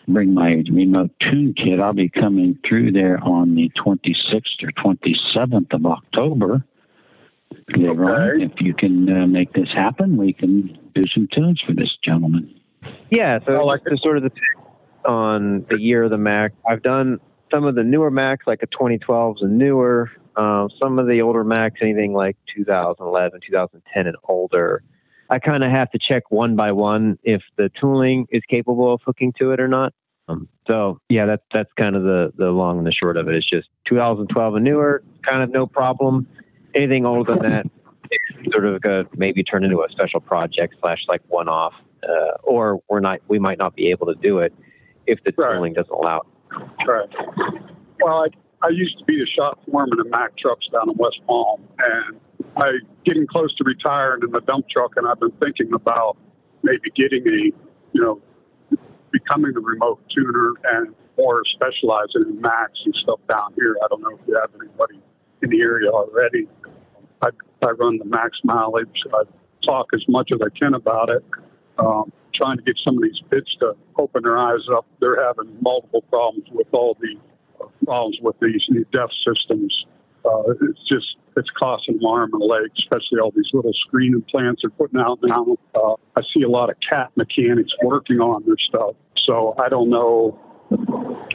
bring my remote tune kit. I'll be coming through there on the 26th or 27th of October. Leroy, Okay. if you can uh, make this happen, we can do some tunes for this gentleman. Yeah, so like just sort of the on the year of the Mack. I've done some of the newer Macks, like a 2012s and newer. Um, some of the older Macks, anything like 2011, 2010 and older. I kind of have to check one by one if the tooling is capable of hooking to it or not. Um, so yeah, that's that's kind of the the long and the short of it. It's just 2012 and newer, kind of no problem. Anything older than that, it's sort of a, maybe turn into a special project slash like one off uh, or we're not we might not be able to do it if the Right. tooling doesn't allow it. Right. Well, I, I used to be a shop foreman in Mack trucks down in West Palm, and I getting close to retiring in the dump truck, and I've been thinking about maybe getting a, you know, becoming a remote tuner and more specializing in Macks and stuff down here. I don't know if you have anybody in the area already. I, I run the max mileage. I talk as much as I can about it. Um, trying to get some of these bits to open their eyes up. They're having multiple problems with all the uh, problems with these new DEF systems. Uh, it's just it's costing them arm and leg, especially all these little screen implants they're putting out now. Uh, I see a lot of cat mechanics working on their stuff, so I don't know.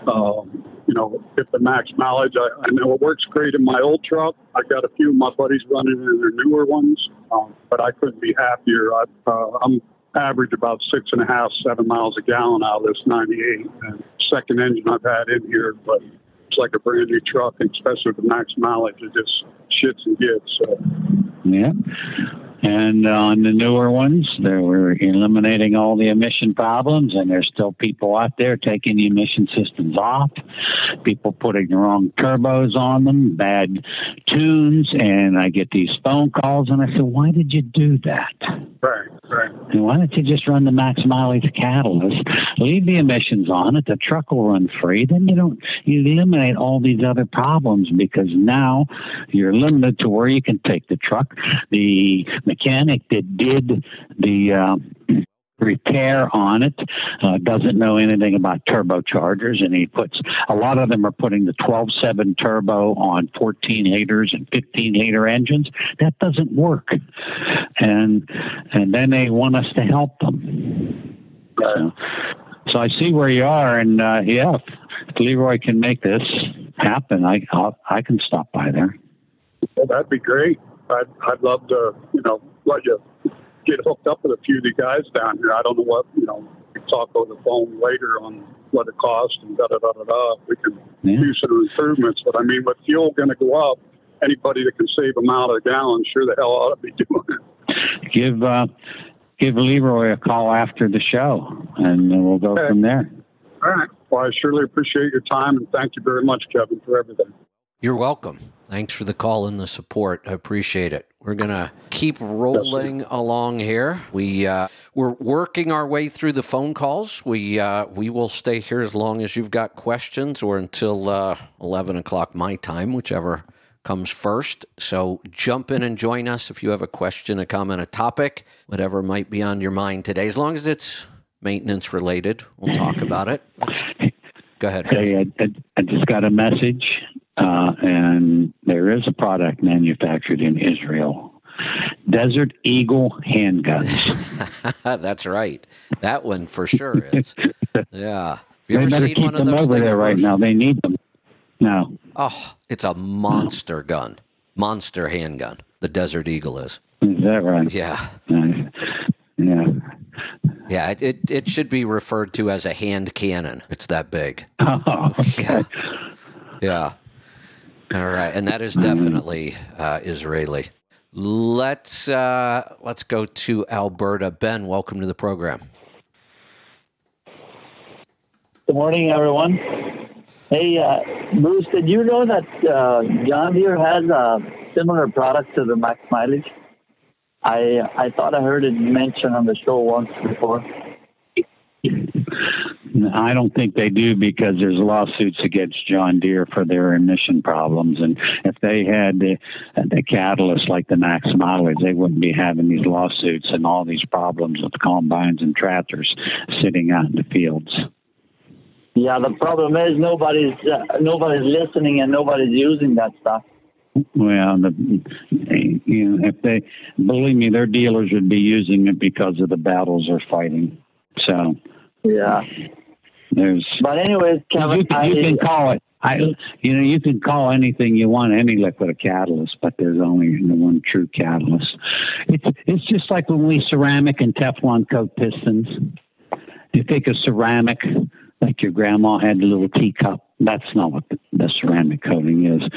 Um, you know, if the max mileage, I, I know it works great in my old truck. I got a few of my buddies running in their newer ones, um, but I couldn't be happier. I, uh, I'm average about six and a half, seven miles a gallon out of this 98. And second engine I've had in here, but it's like a brand new truck, and especially with the max mileage, it just shits and gives. So, Yeah. And on the newer ones, there we're eliminating all the emission problems, and there's still people out there taking the emission systems off, people putting the wrong turbos on them, bad tunes, and I get these phone calls, and I said, "Why did you do that? right, right. And why don't you just run the max mileage catalyst? Leave the emissions on it. The truck will run free. Then you don't you eliminate all these other problems because now you're limited to where you can take the truck. The mechanic that did the uh, repair on it uh, doesn't know anything about turbochargers, and he puts a lot of them are putting the 12.7 turbo on 14 haters and 15 hater engines. That doesn't work, and and then they want us to help them. So, so I see where you are, and uh, yeah, if Leroy can make this happen, I I'll, I can stop by there. Well, that'd be great. I'd, I'd love to, you know, let you get hooked up with a few of the guys down here. I don't know what, you know, we talk over the phone later on what it costs and da da da da da. We can Yeah. do some improvements. But I mean, with fuel going to go up, anybody that can save a mile a gallon sure the hell ought to be doing it. Give uh, give Leroy a call after the show, and we'll go Okay. from there. All right. Well, I surely appreciate your time and thank you very much, Kevin, for everything. You're welcome. Thanks for the call and the support. I appreciate it. We're gonna keep rolling along here. We uh, we're working our way through the phone calls. We uh, we will stay here as long as you've got questions, or until uh, eleven o'clock my time, whichever comes first. So jump in and join us if you have a question, a comment, a topic, whatever might be on your mind today. As long as it's maintenance related, we'll talk about it. Let's, go ahead. Hey, I, I, I just got a message, uh, and there is a product manufactured in Israel. Desert Eagle handguns. That's right. That one for sure is. Yeah. You they ever better seen keep one of them those over there right now. They need them. No, Oh, it's a monster gun. Monster handgun. The Desert Eagle is. is that right? Yeah. Nice. Yeah. Yeah. It, it, it should be referred to as a hand cannon. It's that big. Oh, okay. Yeah. All right, and that is definitely uh, Israeli. Let's uh, let's go to Alberta. Ben, welcome to the program. Good morning, everyone. Hey, uh, Bruce, did you know that uh, John Deere has a similar product to the Max Mileage? I I thought I heard it mentioned on the show once before. I don't think they do because there's lawsuits against John Deere for their emission problems, and if they had the, the catalyst like the Max mileage, they wouldn't be having these lawsuits and all these problems with combines and tractors sitting out in the fields. Yeah, the problem is nobody's uh, nobody's listening and nobody's using that stuff. Well, the, you know, if they believe me, their dealers would be using it because of the battles they're fighting. So Yeah, there's. but anyways, Kevin, you, can, I, can call it. I, you know, you can call anything you want any liquid a catalyst, but there's only the one true catalyst. It's it's just like when we ceramic and Teflon coat pistons. You think of ceramic, like your grandma had the little teacup. That's not what the, the ceramic coating is.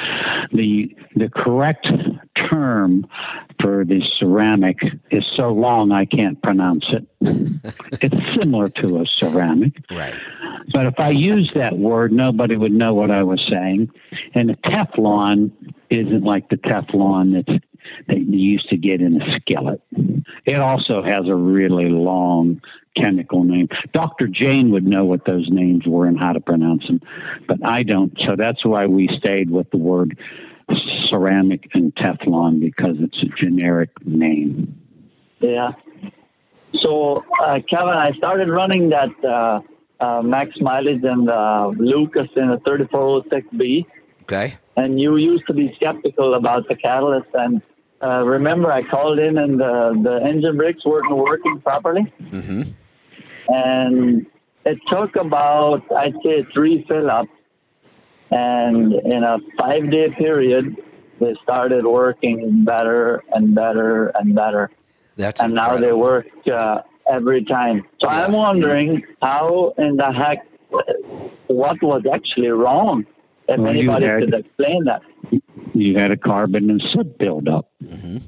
The the correct term for the ceramic is so long I can't pronounce it. it's similar to a ceramic. Right. But if I used that word, nobody would know what I was saying. And the Teflon isn't like the Teflon that's, that you used to get in a skillet. It also has a really long chemical name. Dr. Jane would know what those names were and how to pronounce them, but I don't. So that's why we stayed with the word ceramic and Teflon because it's a generic name. yeah. So, uh, Kevin, I started running that uh, uh, Max Mileage and uh, Lucas in a 3406B. Okay. and you used to be skeptical about the catalyst. And uh, remember, I called in and the, the engine brakes weren't working properly. Mm-hmm. And it took about, I'd say, three fill ups. And in a five day period, they started working better and better and better. That's and now they work uh, every time. So Yeah. I'm wondering how in the heck, what was actually wrong? If Well, anybody could explain that. You had a carbon and soot buildup, Mhm.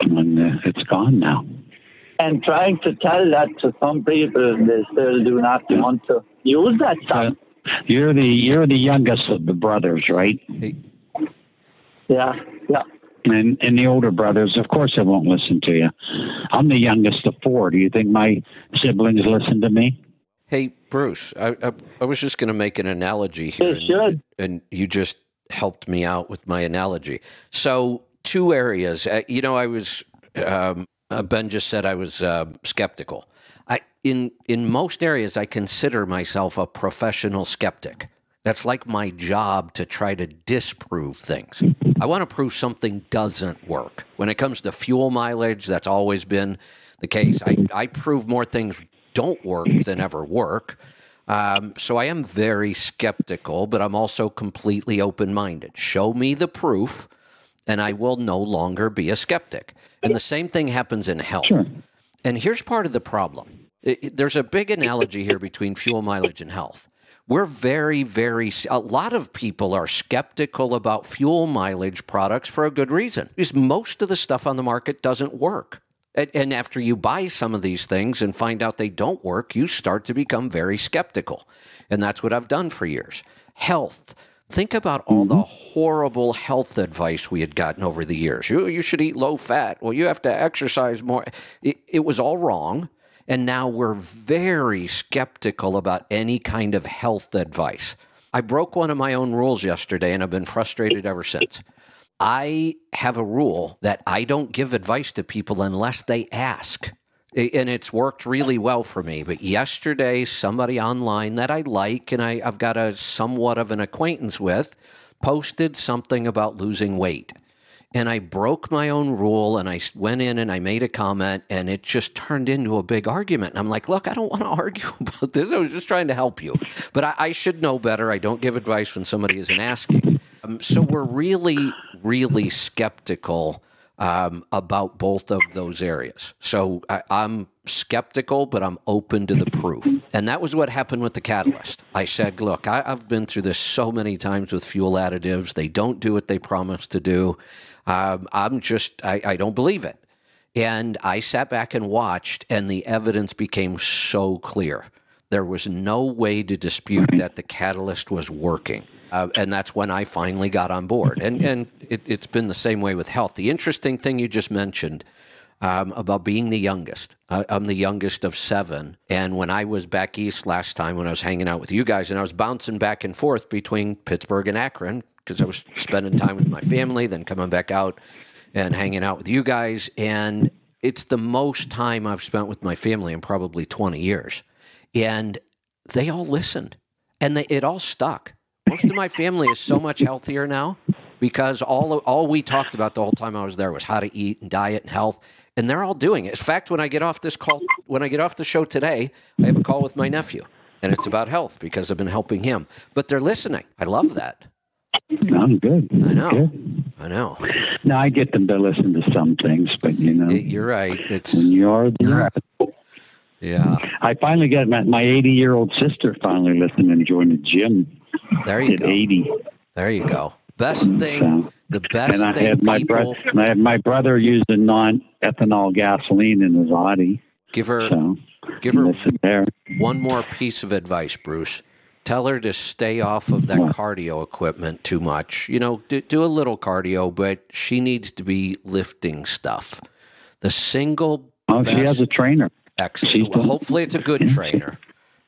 and uh, it's gone now. and trying to tell that to some people, they still do not want to use that stuff. You're the you're the youngest of the brothers, right? Yeah, yeah. And and the older brothers, of course, they won't listen to you. I'm the youngest of four. Do you think my siblings listen to me? Hey, Bruce, I, I, I was just going to make an analogy here. They should. And, and you just helped me out with my analogy. So, two areas. Uh, you know, I was, um, uh, Ben just said I was uh, skeptical. I, in, in most areas, I consider myself a professional skeptic. That's like my job to try to disprove things. I want to prove something doesn't work. When it comes to fuel mileage, that's always been the case. I, I prove more things don't work than ever work. Um, so I am very skeptical, but I'm also completely open minded. Show me the proof, and I will no longer be a skeptic. And the same thing happens in health. And here's part of the problem it- there's a big analogy here between fuel mileage and health. We're very, very, a lot of people are skeptical about fuel mileage products for a good reason because most of the stuff on the market doesn't work. And, and after you buy some of these things and find out they don't work, you start to become very skeptical. And that's what I've done for years. Health. Think about all the mm-hmm. horrible health advice we had gotten over the years. You, you should eat low fat. Well, you have to exercise more. It, it was all wrong. And now we're very skeptical about any kind of health advice. I broke one of my own rules yesterday and I've been frustrated ever since. I have a rule that I don't give advice to people unless they ask. And it's worked really well for me. But yesterday, somebody online that I like and I, I've got a somewhat of an acquaintance with posted something about losing weight. And I broke my own rule and I went in and I made a comment and it just turned into a big argument. And I'm like, look, I don't want to argue about this. I was just trying to help you. But I, I should know better. I don't give advice when somebody isn't asking. Um, so we're really, really skeptical um, about both of those areas. So I, I'm skeptical, but I'm open to the proof. And that was what happened with the catalyst. I said, look, I, have been through this so many times with fuel additives. They don't do what they promise to do. Um, I'm just, I, I don't believe it. And I sat back and watched, and the evidence became so clear. There was no way to dispute that the catalyst was working. Uh, and that's when I finally got on board. And, and it, has been the same way with health. The interesting thing you just mentioned um, about being the youngest. Uh, I'm the youngest of seven. And when I was back east last time, when I was hanging out with you guys, and I was bouncing back and forth between Pittsburgh and Akron because I was spending time with my family, then coming back out and hanging out with you guys. And it's the most time I've spent with my family in probably 20 years. And they all listened and they, it all stuck. Most of my family is so much healthier now because all all we talked about the whole time I was there was how to eat and diet and health, and they're all doing it. In fact, when I get off this call, when I get off the show today, I have a call with my nephew, and it's about health because I've been helping him. But they're listening. I love that. I'm good. I know. Good. I know. Now I get them to listen to some things, but you know, you're right. It's when you're the yeah. I finally got my, my 80 year old sister finally listening and joined the gym. There you at go. 80. There you go. Best thing, So, the best and I thing had my people brother. I had my brother using non ethanol gasoline in his Audi. give her So give her one more piece of advice, Bruce. Tell her to stay off of that What? cardio equipment too much. You know, do, do a little cardio, but she needs to be lifting stuff. The single Oh, she has a trainer. Excellent. Well, hopefully, it's a good trainer.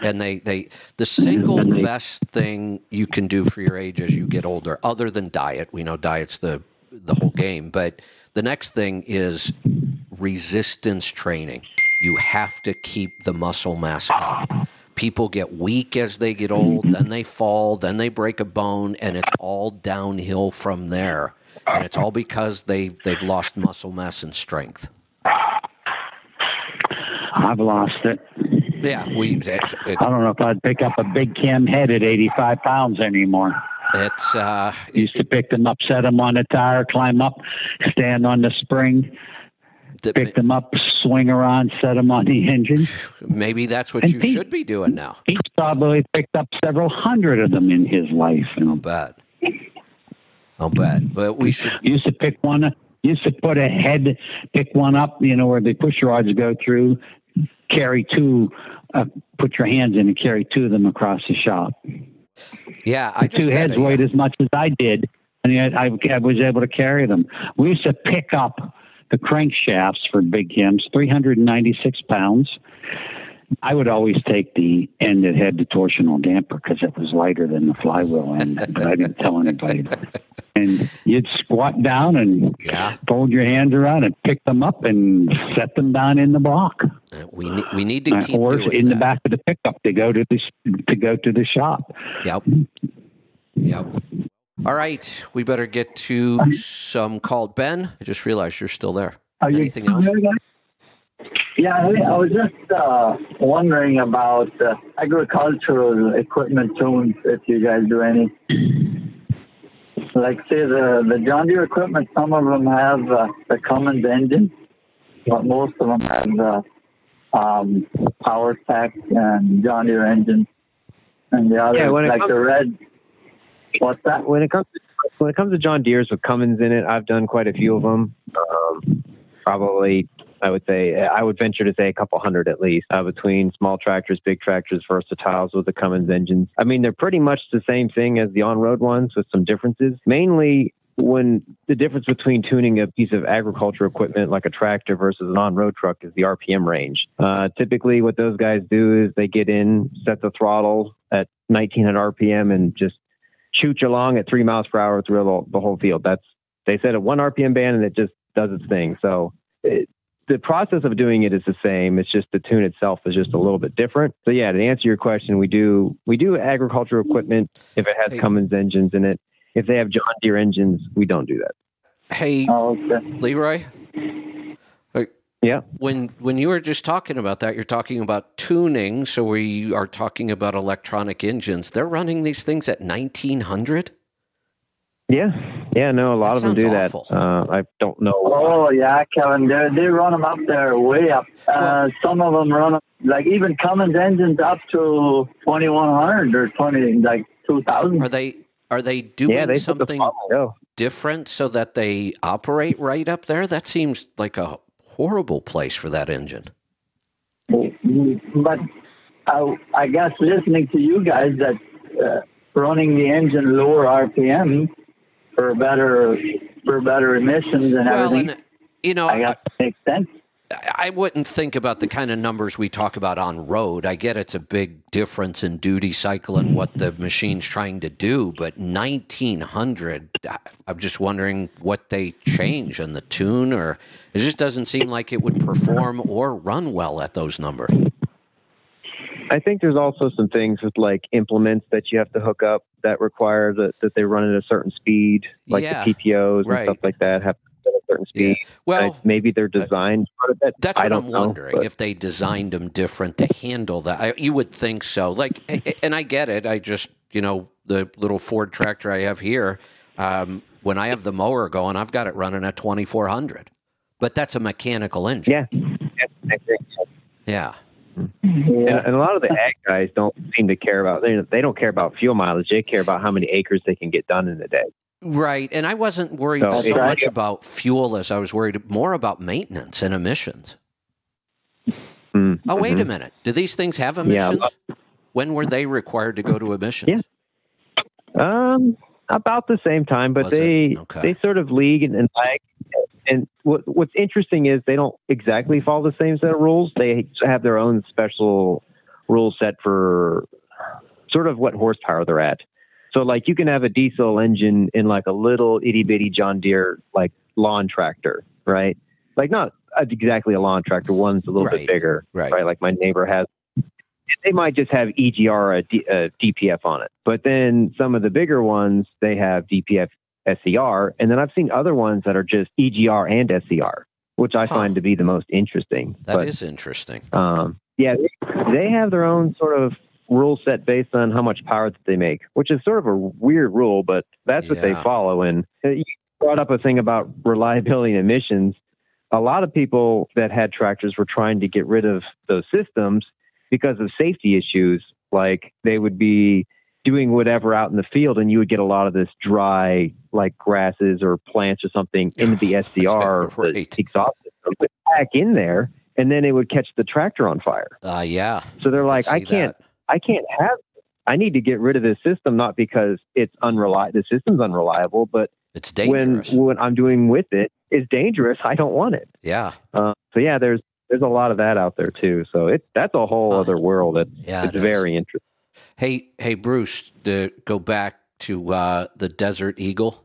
And they, they, the single best thing you can do for your age as you get older, other than diet, we know diet's the the whole game, but the next thing is resistance training. You have to keep the muscle mass up. People get weak as they get old, then they fall, then they break a bone, and it's all downhill from there. And it's all because they they've lost muscle mass and strength. I've lost it. Yeah, we. It, it, I don't know if I'd pick up a big cam head at 85 pounds anymore. it's uh, Used to pick them up, set them on the tire, climb up, stand on the spring, th- pick them up, swing around, set them on the engine. maybe that's what And you Pete- should be doing now. He's probably picked up several hundred of them in his life. I'll bet. I'll bet. But we should. used to pick one, used to put a head, pick one up, you know, where the push rods go through, carry two, uh, put your hands in and carry two of them across the shop. Yeah, I two had heads a, weighed as much as I did, and yet I, I was able to carry them. We used to pick up the crankshafts for big hems, 396 pounds. I would always take the end that had the torsional damper because it was lighter than the flywheel end, but I didn't tell anybody. And you'd squat down and Yeah. fold your hands around and pick them up and set them down in the block Uh, We need, we need to uh, keep or in the back of the pickup to go to the to go to the shop. Yep. Yep. All right, we better get to some called Ben. I just realized you're still there. Are Anything else? Yeah, I I was just uh, wondering about uh, agricultural equipment tunes, if you guys do any. Like, say, the, the John Deere equipment, some of them have uh, the Cummins engine, but most of them have the um, Power Pack and John Deere engine. And the other, Yeah, like the red. What's that? when it comes when it comes to John Deere's with Cummins in it, I've done quite a few of them. Um, probably, I would say, I would venture to say a couple hundred at least uh, between small tractors, big tractors, versatiles with the Cummins engines. I mean, they're pretty much the same thing as the on-road ones with some differences. Mainly. When the difference between tuning a piece of agriculture equipment like a tractor versus an on-road truck is the RPM range. Uh, typically, what those guys do is they get in, set the throttle at 1900 RPM, and just shoot you along at three miles per hour through the, the whole field. That's they set a one RPM band and it just does its thing. So it, the process of doing it is the same. It's just the tune itself is just a little bit different. So yeah, to answer your question, we do we do agricultural equipment if it has Hey. Cummins engines in it. If they have John Deere engines, we don't do that. Hey, Oh, okay. Leroy. Yeah. When when you were just talking about that, you're talking about tuning. So we are talking about electronic engines. They're running these things at 1900. Yeah, Yeah, no, a lot That of them do sounds that. Uh, I don't know. Oh yeah, Kevin. They they run them up there way up. Uh, some of them run 'em- like even Cummins engines up to twenty one hundred or twenty like two thousand. Are they are they doing yeah, they put the something different so that they operate right up there? That seems like a horrible place for that engine. But I, I guess listening to you guys that uh, running the engine lower RPM for better for better emissions and Well, everything, and you know, I guess makes sense. I wouldn't think about the kind of numbers we talk about on road. I get it's a big difference in duty cycle and what the machine's trying to do, but 1900, I- I'm just wondering what they change in the tune, or it just doesn't seem like it would perform or run well at those numbers. I think there's also some things with like implements that you have to hook up that require that, that they run at a certain speed, like Yeah, the PTOs right. and stuff like that have to run at a certain speed. Well, I- maybe they're designed for that. That's I what I'm know, wondering but- if they designed them different to handle that. I, you would think so. Like, and I get it. I just, you know, the little Ford tractor I have here. Um, when I have the mower going, I've got it running at 2400, but that's a mechanical engine. Yeah. Yeah, I think so. Yeah. And, and a lot of the ag guys don't seem to care about they, they don't care about fuel mileage. They care about how many acres they can get done in a day. Right. And I wasn't worried So so it- much about fuel as I was worried more about maintenance and emissions. Mm, Oh, wait a mhm. minute. Do these things have Yeah, emissions? when were they required to go to emissions? Um, about the same time, but Was they Okay. they sort of league and, and lag. And what what's interesting is they don't exactly follow the same set of rules. They have their own special rule set for sort of what horsepower they're at. So like you can have a diesel engine in like a little itty bitty John Deere like lawn tractor, right? Like not exactly a lawn tractor. One's a little Right. bit bigger, Right. right? Like my neighbor has they might just have EGR a, D, a DPF on it. But then some of the bigger ones, they have DPF SCR. And then I've seen other ones that are just EGR and SCR, which I Huh. find to be the most interesting. That is but, interesting. um, yeah, they, have their own sort of rule set based on how much power that they make, which is sort of a weird rule, but that's what they follow. And uh, you brought up a thing about reliability and emissions. A lot of people that had tractors were trying to get rid of those systems because of safety issues. Like they would be doing whatever out in the field, and you would get a lot of this dry, like grasses or plants or something into the SCR, Right. exhaust system, but back in there, and then it would catch the tractor on fire. Uh, yeah. So they're like, can I can't, that. I can't have. I need to get rid of this system, not because it's unreliable. The system's unreliable, but It's dangerous. when what I'm doing with it is dangerous. I don't want it. yeah. Uh, so yeah, there's there's a lot of that out there too. So it that's a whole Huh. other world. It, Yeah. it's it is. very interesting. Hey, hey, Bruce, to go back to uh, the Desert Eagle.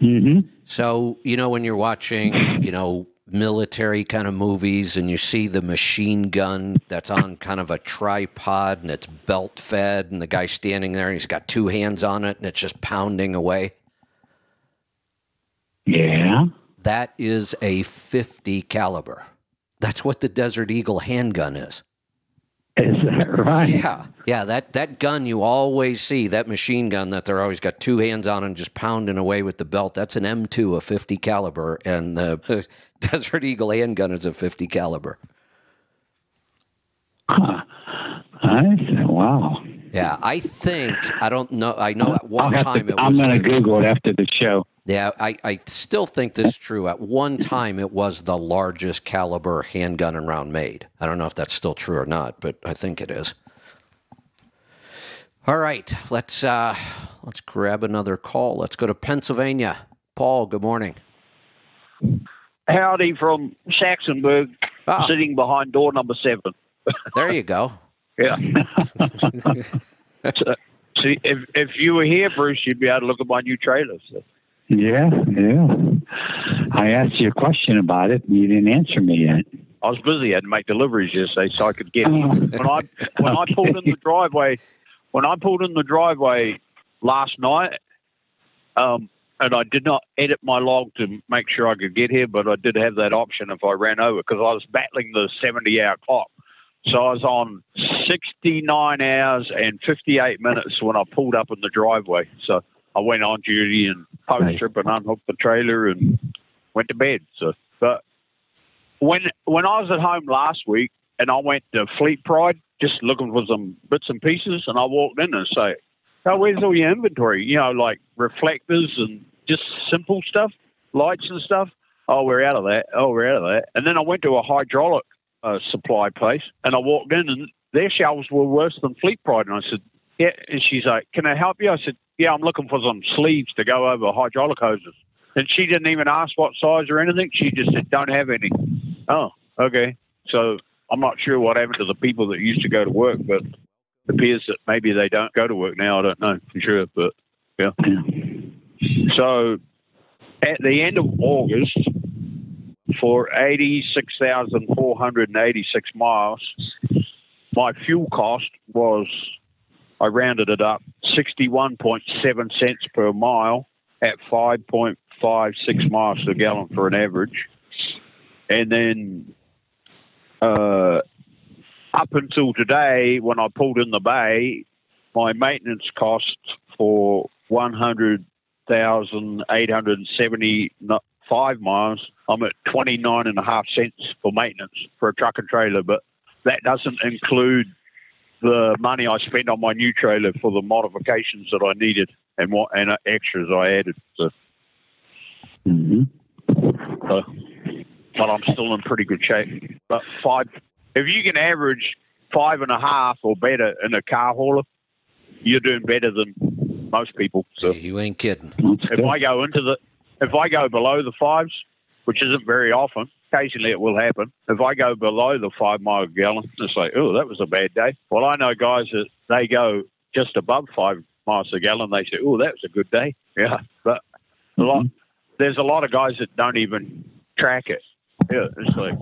hmm So, you know, when you're watching, you know, military kind of movies and you see the machine gun that's on kind of a tripod and it's belt fed and the guy's standing there and he's got two hands on it and it's just pounding away. Yeah. That is a 50 caliber. That's what the Desert Eagle handgun is. Is that right? Yeah, yeah. That that gun you always see, that machine gun that they're always got two hands on and just pounding away with the belt. That's an M2, a 50 caliber, and the Desert Eagle handgun is a 50 caliber. Huh. I said, wow. Yeah, I think I don't know. I know at one time to, it I'm was. going to Google it after the show. yeah, I, I still think this is true. At one time, it was the largest caliber handgun and round made. I don't know if that's still true or not, but I think it is. All right, let's uh, let's grab another call. Let's go to Pennsylvania. Paul, good morning. Howdy from Saxonburg, Ah, sitting behind door number seven. there you go. Yeah. so, see, if if you were here, Bruce, you'd be able to look at my new trailer. So. Yeah, yeah. I asked you a question about it, and you didn't answer me yet. I was busy. I had to make deliveries yesterday, so I could get here. When I when I pulled in the driveway, when I pulled in the driveway last night, um, and I did not edit my log to make sure I could get here, but I did have that option if I ran over because I was battling the seventy-hour clock. So I was on 69 hours and 58 minutes when I pulled up in the driveway. So I went on duty and post Right. trip and unhooked the trailer and went to bed. So, but when when I was at home last week and I went to Fleet Pride just looking for some bits and pieces, and I walked in and say, "Oh, where's all your inventory? You know, like reflectors and just simple stuff, lights and stuff." Oh, we're out of that. Oh, we're out of that. And then I went to a hydraulic uh, supply place, and I walked in, and their shelves were worse than Fleet Pride. And I said, "Yeah." And she's like, "Can I help you?" I said, "Yeah, I'm looking for some sleeves to go over hydraulic hoses." And she didn't even ask what size or anything. She just said, "Don't have any." Oh, okay. So I'm not sure what happened to the people that used to go to work, but it appears that maybe they don't go to work now. I don't know for sure, but yeah. So at the end of August, for 86,486 miles, my fuel cost was, I rounded it up, 61.7 cents per mile at 5.56 miles per gallon for an average. And then uh, up until today, when I pulled in the bay, my maintenance cost for 100,875 miles, I'm at 29 and a half cents for maintenance for a truck and trailer, but that doesn't include the money I spent on my new trailer for the modifications that I needed and what and uh, extras I added. So, hmm so, but I'm still in pretty good shape. But five, if you can average five and a half or better in a car hauler, you're doing better than most people. So You ain't kidding. If. I go into the, if I go below the fives, which isn't very often, occasionally it will happen. If I go below the five mile a gallon, it's like, oh, that was a bad day. Well, I know guys that they go just above five miles a gallon. They say, oh, that was a good day. Yeah, but a lot, mm-hmm. there's a lot of guys that don't even track it. Yeah, it's like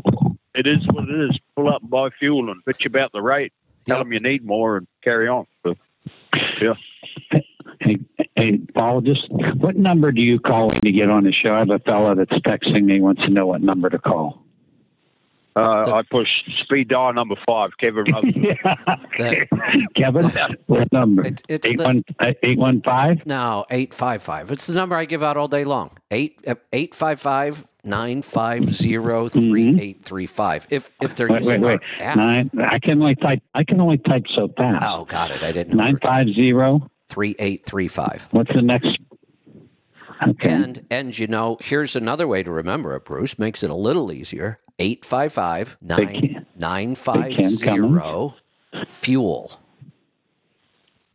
it is what it is. Pull up and buy fuel and bitch about the rate. Tell Yep. them you need more and carry on. So, yeah. Hey, hey, Paul, just what number do you call when you get on the show? I have a fella that's texting me wants to know what number to call. Uh, I push speed dial number five, Kevin Rutherford. Kevin, what number? It's- it's Eight the- one uh, eight one five. No, 855. It's the number I give out all day long. 8 uh, 855 950 3835. Mm-hmm. If if they're Wait, wait, using wait. our app. Nine. I can only type. I can only type so fast. Oh, got it. I didn't know. Nine five zero. 3835. What's the next? Okay. And and you know, here's another way to remember it, Bruce. Makes it a little easier. 855 Big- 950 fuel.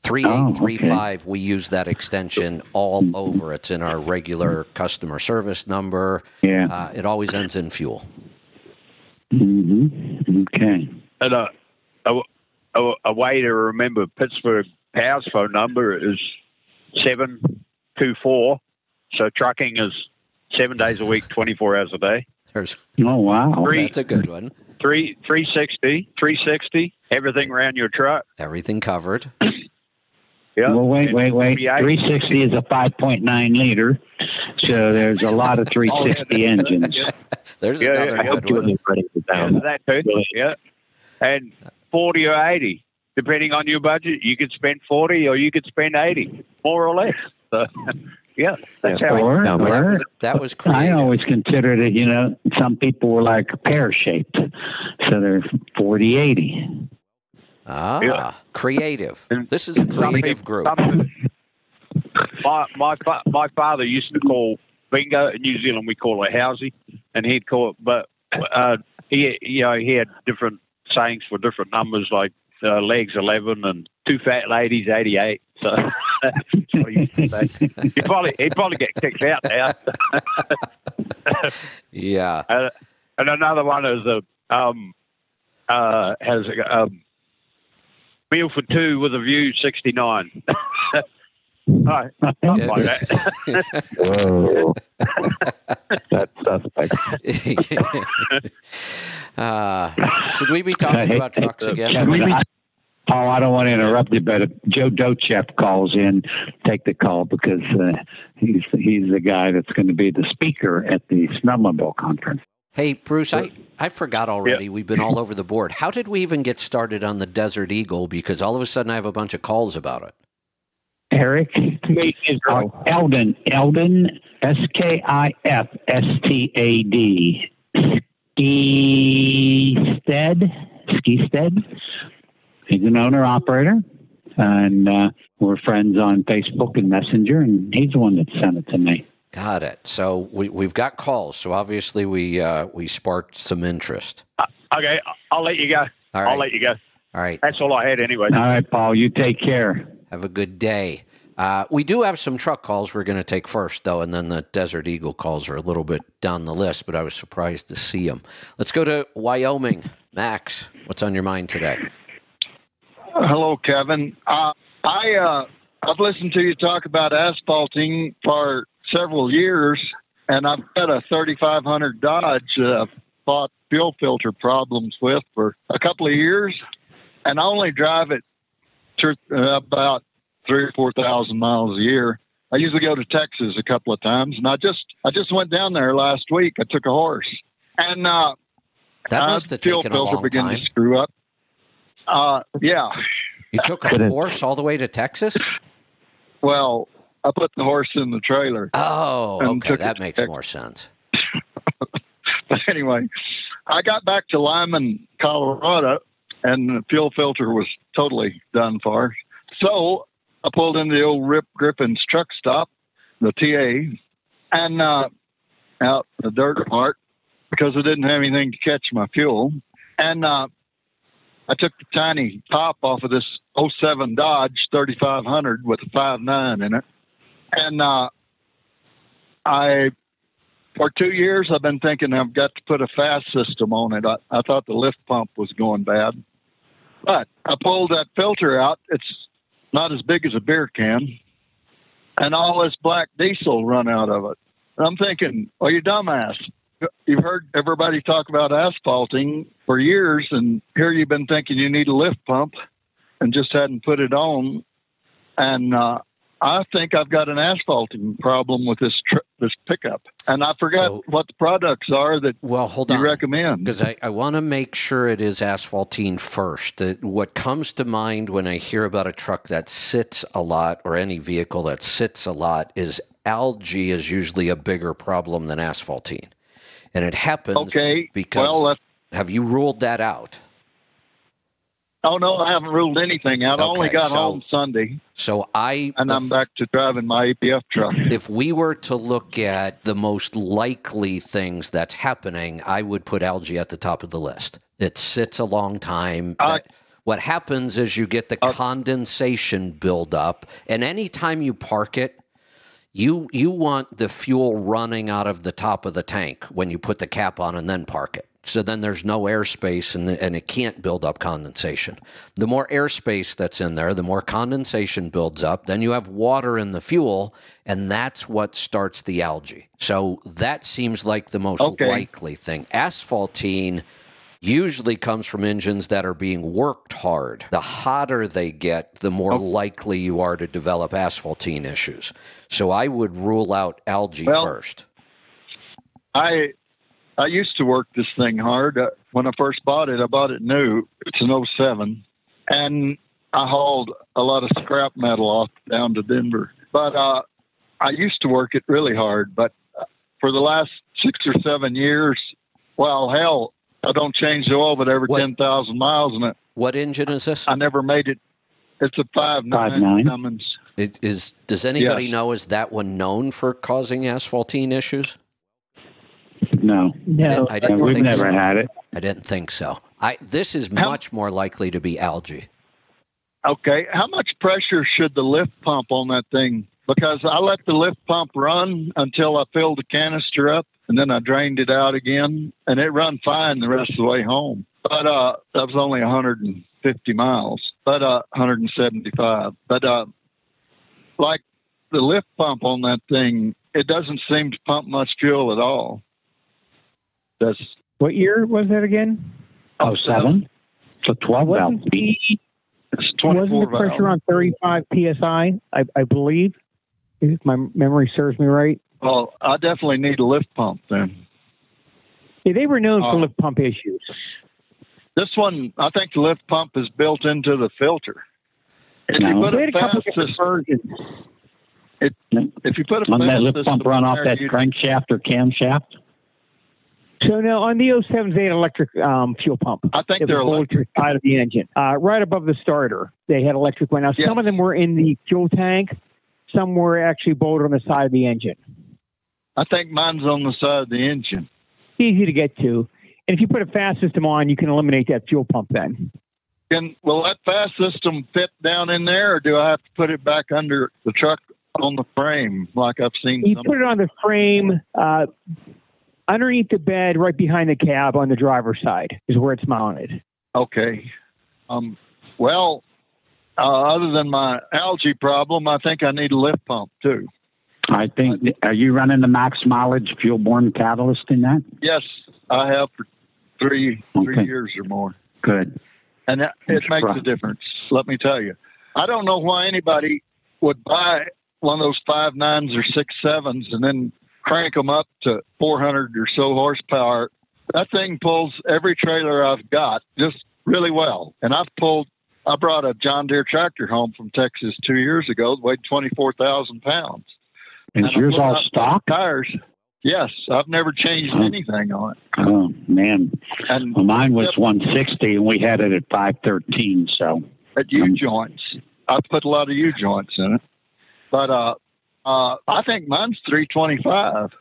3835 we use that extension all over. It's in our regular customer service number. yeah. Uh, it always ends in fuel. mm-hmm. Okay. And uh, a, a, a way to remember Pittsburgh Power's phone number is 724. So trucking is seven days a week, 24 hours a day. There's Oh wow. Three. that's a good one. Three, 360, 360, everything around your truck. Everything covered. Yeah. Well, wait, wait, wait. 360 is a 5.9 liter, so there's a lot of 360 engines. There's Yeah, another I hope good you one. writing it Yeah, that too. Yeah. And 40 or 80, depending on your budget. You could spend 40 or you could spend 80, more or less. So, yeah, that's how Or, Sounds like- or That was crazy. I always considered it, you know, some people were like pear shaped, so they're 40 80. Ah, Yeah. creative. And This is a creative people- group. some- my my my father used to call bingo in New Zealand. We call it housey, and he'd call it. But uh, he you know he had different sayings for different numbers, like uh, legs 11 and two fat ladies 88. So he'd probably he probably get kicked out now. yeah. Uh, and another one is a um, uh, has a um, meal for two with a view 69. Hi. That. That's suspect. uh, should we be talking about trucks again? Be, oh, I don't want to interrupt you, but Joe Docheff calls in, take the call because uh, he's he's the guy that's going to be the speaker at the Snowmobile conference. Hey, Bruce, I, I forgot already. We've been all over the board. How did we even get started on the Desert Eagle? Because all of a sudden I have a bunch of calls about it. Eric. Made in Uh, Israel. Eldon. Eldon. S K I F S T A D. Skifstad. Skifstad. He's an owner operator. And uh, we're friends on Facebook and Messenger, and he's the one that sent it to me. Got it. So we, we've got calls. So obviously we uh, we sparked some interest. Okay, I'll let you go. All I'll let you go. All right. That's all I had anyway. All right, Paul, you take care. Have a good day. Uh, we do have some truck calls we're going to take first, though, and then the Desert Eagle calls are a little bit down the list, but I was surprised to see them. Let's go to Wyoming. Max, what's on your mind today? Hello, Kevin. Uh, I uh, I've listened to you talk about asphaltene for several years, and I've got a 3500 Dodge I've fought fuel filter problems with for a couple of years, and I only drive it to uh, about three or four thousand miles a year. I usually go to Texas a couple of times, and I just I just went down there last week. I took a horse, and uh, That uh, must have fuel taken a filter long began time. to screw up. Uh, yeah. You took a horse all the way to Texas? Well, I put the horse in the trailer. Oh, okay. That makes to- more sense. But anyway, I got back to Limon, Colorado, and the fuel filter was totally done for. So I pulled into the old Rip Griffin's truck stop, the TA, and uh, out the dirt part because I didn't have anything to catch my fuel. And uh, I took the tiny top off of this 07 Dodge 3500 with a 5.9 in it. And uh, I for two years I've been thinking I've got to put a FASS system on it. I, I thought the lift pump was going bad. But I pulled that filter out. It's not as big as a beer can. And all this black diesel run out of it. And I'm thinking, well, you dumbass. You've heard everybody talk about asphaltene for years, and here you've been thinking you need a lift pump and just hadn't put it on. And uh, I think I've got an asphaltene problem with this tr- this pickup, and I forgot So- what the products are that Well, hold you on. recommend. Because I, I want to make sure it is asphaltene first. That what comes to mind when I hear about a truck that sits a lot or any vehicle that sits a lot is algae is usually a bigger problem than asphaltene. And it happens Okay, because well, have you ruled that out? Oh no, I haven't ruled anything out. I only got so- home Sunday, So I and I'm back to driving my APF truck. if we were to look at the most likely things that's happening, I would put algae at the top of the list. It sits a long time. Uh, That- what happens is you get the condensation buildup, and anytime you park it, you you want the fuel running out of the top of the tank when you put the cap on and then park it. So then there's no airspace and, and it can't build up condensation. The more airspace that's in there, the more condensation builds up. Then you have water in the fuel, and that's what starts the algae. So that seems like the most Okay. likely thing. Asphaltene usually comes from engines that are being worked hard. The hotter they get, the more likely you are to develop asphaltene issues. So I would rule out algae Well- first. I I used to work this thing hard. Uh, when I first bought it, I bought it new. It's an 07. And I hauled a lot of scrap metal off down to Denver. But uh, I used to work it really hard. But uh, for the last six or seven years, well, hell, I don't change the oil but every What- 10,000 miles. And it, What engine is this? I never made it. It's a 5.9 5.9. Cummins. It is does anybody Yes. know is that one known for causing asphaltene issues? No, No, I didn't we've think never so. had it. I didn't think so. I this is How- much more likely to be algae. Okay, how much pressure should the lift pump on that thing? Because I let the lift pump run until I filled the canister up, and then I drained it out again, and it run fine the rest of the way home. But uh, that was only 150 miles, but uh, 175. But uh, like the lift pump on that thing, it doesn't seem to pump much fuel at all. That's What year was that again? Oh, seven. So 12 valve. Wasn't the, it's wasn't the pressure valve. on 35 psi? I, I believe, if my memory serves me right. Well, I definitely need a lift pump then. Yeah, they were known for Oh. lift pump issues. This one, I think the lift pump is built into the filter. If you put They a had a couple FASS different system, versions. if you put a On that FASS lip system pump run off that crankshaft or camshaft? So now on the 07s, they had electric um, fuel pump. I think they're to the of the engine, uh, right above the starter. They had electric one. Now Yes. some of them were in the fuel tank. Some were actually bolted on the side of the engine. I think mine's on the side of the engine. Easy to get to. And if you put a FASS system on, you can eliminate that fuel pump then. Can will that FASS system fit down in there, or do I have to put it back under the truck on the frame like I've seen? You some- put it on the frame uh, underneath the bed, right behind the cab on the driver's side is where it's mounted. Okay. Um, well, uh, other than my algae problem, I think I need a lift pump too. I think, are you running the max mileage fuel-borne catalyst in that? Yes, I have for three three Okay. years or more, Good. and that, it makes right. a difference. Let me tell you. I don't know why anybody would buy one of those five nines or six sevens and then crank them up to 400 or so horsepower. That thing pulls every trailer I've got just really well. And I've pulled, I brought a John Deere tractor home from Texas two years ago, that weighed 24,000 pounds. Is And yours all stock? Tires. Yes, I've never changed Oh. anything on it. Oh, man. And Well, mine was Yep. 160 and we had it at 513. So, at U Um, joints. I put a lot of U joints in it, but uh, uh, I think mine's 325.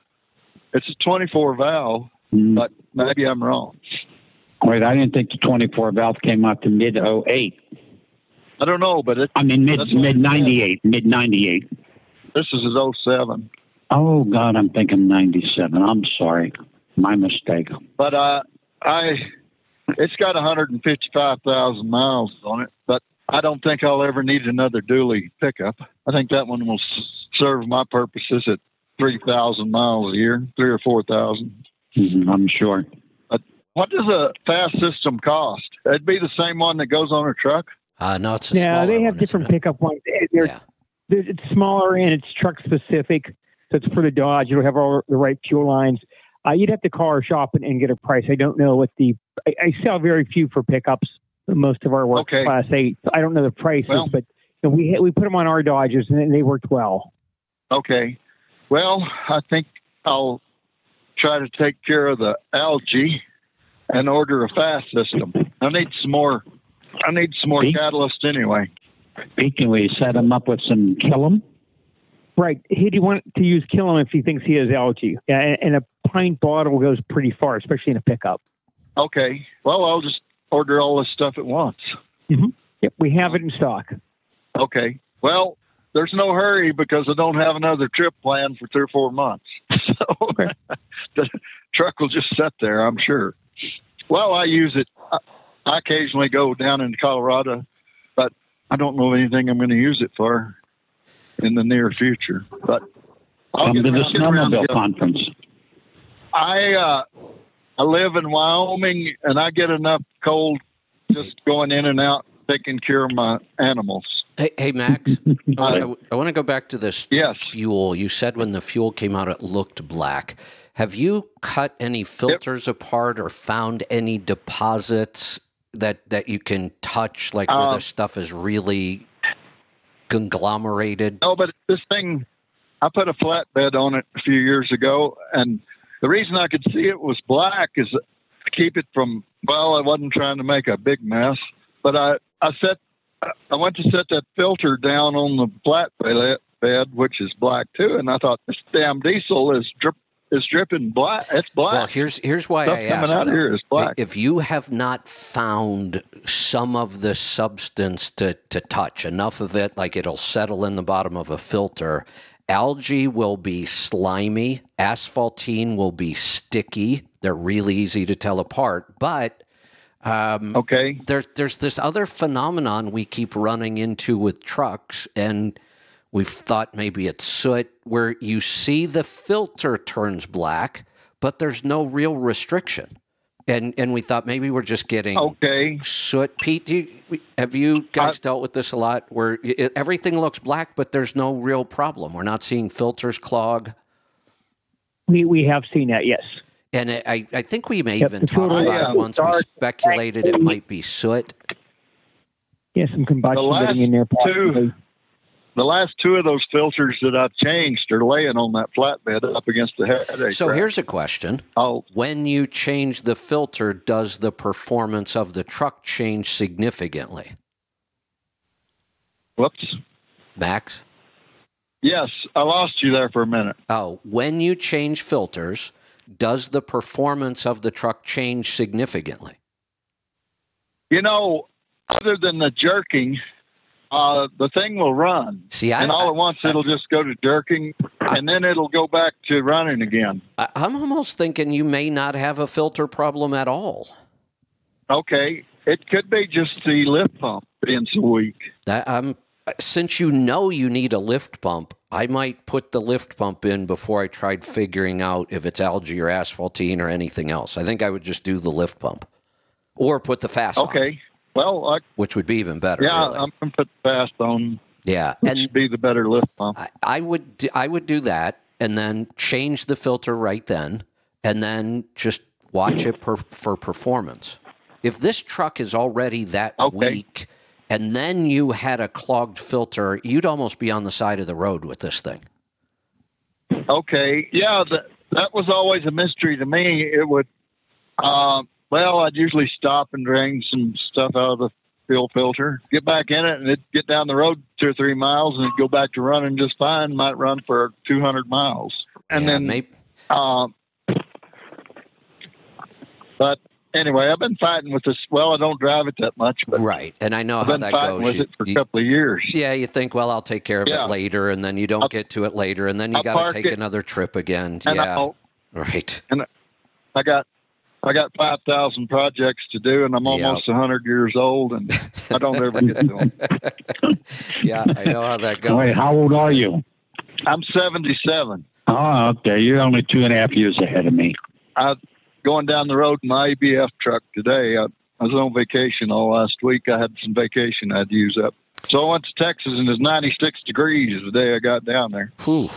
It's a 24 valve, mm, but maybe I'm wrong. wait, I didn't think the 24 valve came out to mid 08. I don't know, but it, I mean, mid mid 98, mid 98. this is his 07. Oh, God, I'm thinking 97. I'm sorry. My mistake. But uh, I, it's got 155,000 miles on it, but I don't think I'll ever need another dually pickup. I think that one will serve my purposes at 3,000 miles a year, three or 4,000. Mhm, I'm sure. What does a FASS system cost? It'd be the same one that goes on a truck. Uh, no, it's a Yeah, they have one, different pickup ones. They're, Yeah. they're- it's smaller and it's truck specific. So it's for the Dodge. It'll have all the right fuel lines. Uh, you'd have to call our shop and, and get a price. I don't know what the. I, I sell very few for pickups. Most of our work Okay. class eight. I don't know the prices, Well- but you know, we we put them on our Dodges and they worked well. Okay. Well, I think I'll try to take care of the algae and order a FASS system. I need some more. I need some more Pete? catalyst anyway. Pete, can we set him up with some Killam? Right. He'd want to use Killam if he thinks he has algae. Yeah, and, and a pint bottle goes pretty far, especially in a pickup. Okay. Well, I'll just order all this stuff at once. Mm-hmm. Yep, we have it in stock. Okay. Well, there's no hurry because I don't have another trip planned for three or four months. So the truck will just sit there, I'm sure. Well, I use it. I, occasionally go down into Colorado, but I don't know anything I'm going to use it for in the near future. But I'll Come to the around- get around snowmobile conference. I uh, I live in Wyoming, and I get enough cold just going in and out, taking care of my animals. Hey, hey Max, I, want to go back to this Yes. fuel. You said when the fuel came out, it looked black. Have you cut any filters apart or found any deposits that that you can touch, like where Um, the stuff is really conglomerated? No, but this thing, I put a flatbed on it a few years ago, and the reason I could see it was black is to keep it from. Well, I wasn't trying to make a big mess, but I I set I went to set that filter down on the flatbed, bed, which is black too, and I thought this damn diesel is drip is dripping black. It's black. Well, here's here's why Stuff I coming asked. out though. here is black. If you have not found some of the substance to, to touch, enough of it, like it'll settle in the bottom of a filter, algae will be slimy, asphaltene will be sticky. They're really easy to tell apart, but um, okay. there's there's this other phenomenon we keep running into with trucks, and we've thought maybe it's soot, where you see the filter turns black, but there's no real restriction, and and we thought maybe we're just getting Okay. soot. Pete, do you, have you guys dealt with this a lot, where i everything looks black, but there's no real problem? We're not seeing filters clog. We we have seen that. Yes. And I, I think we may Yep, even the talked about is it once. We speculated it might be soot. Yeah, some combustion The getting in there. two- The last two of those filters that I've changed are laying on that flatbed up against the headache. So rack. here's a question. Oh, When you change the filter, does the performance of the truck change significantly? whoops. Max? Yes, I lost you there for a minute. Oh, when you change filters, does the performance of the truck change significantly? You know, other than the jerking, uh, the thing will run. See, I, and all at once, it'll just go to jerking, and then it'll go back to running again. I, I'm almost thinking you may not have a filter problem at all. Okay, it could be just the lift pump being so weak. That, um, since you know you need a lift pump, I might put the lift pump in before I tried figuring out if it's algae or asphaltene or anything else. I think I would just do the lift pump or put the FASS on, Okay, well, I, which would be even better. yeah, really. I'm gonna put the FASS on. yeah, Which and would be the better lift pump. I, I would d- I would do that and then change the filter right then and then just watch it per, for performance. If this truck is already that Okay. weak and then you had a clogged filter, you'd almost be on the side of the road with this thing. Okay, yeah, that that was always a mystery to me. It would, uh, well, I'd usually stop and drain some stuff out of the fuel filter, get back in it, and it'd get down the road two or three miles, and it'd go back to running just fine. Might run for 200 miles, and Yeah, then, maybe, um, but anyway, I've been fighting with this. Well, I don't drive it that much, but right. And I know I've how been that fighting goes. with You- it for a you- couple of years. yeah, you think, well, I'll take care of Yeah. it later, and then you don't I'll- get to it later, and then you I'll got to take it, another trip again. And yeah, I'll, right. I got I got five thousand projects to do, and I'm Yeah. almost a hundred years old, and I don't ever get to them. yeah, I know how that goes. Wait, how old are you? I'm 77. Oh, okay. You're only two and a half years ahead of me. I going down the road in my ABF truck today. I, I was on vacation all last week. I had some vacation I'd use up. So I went to Texas, and it's 96 degrees the day I got down there, Whew.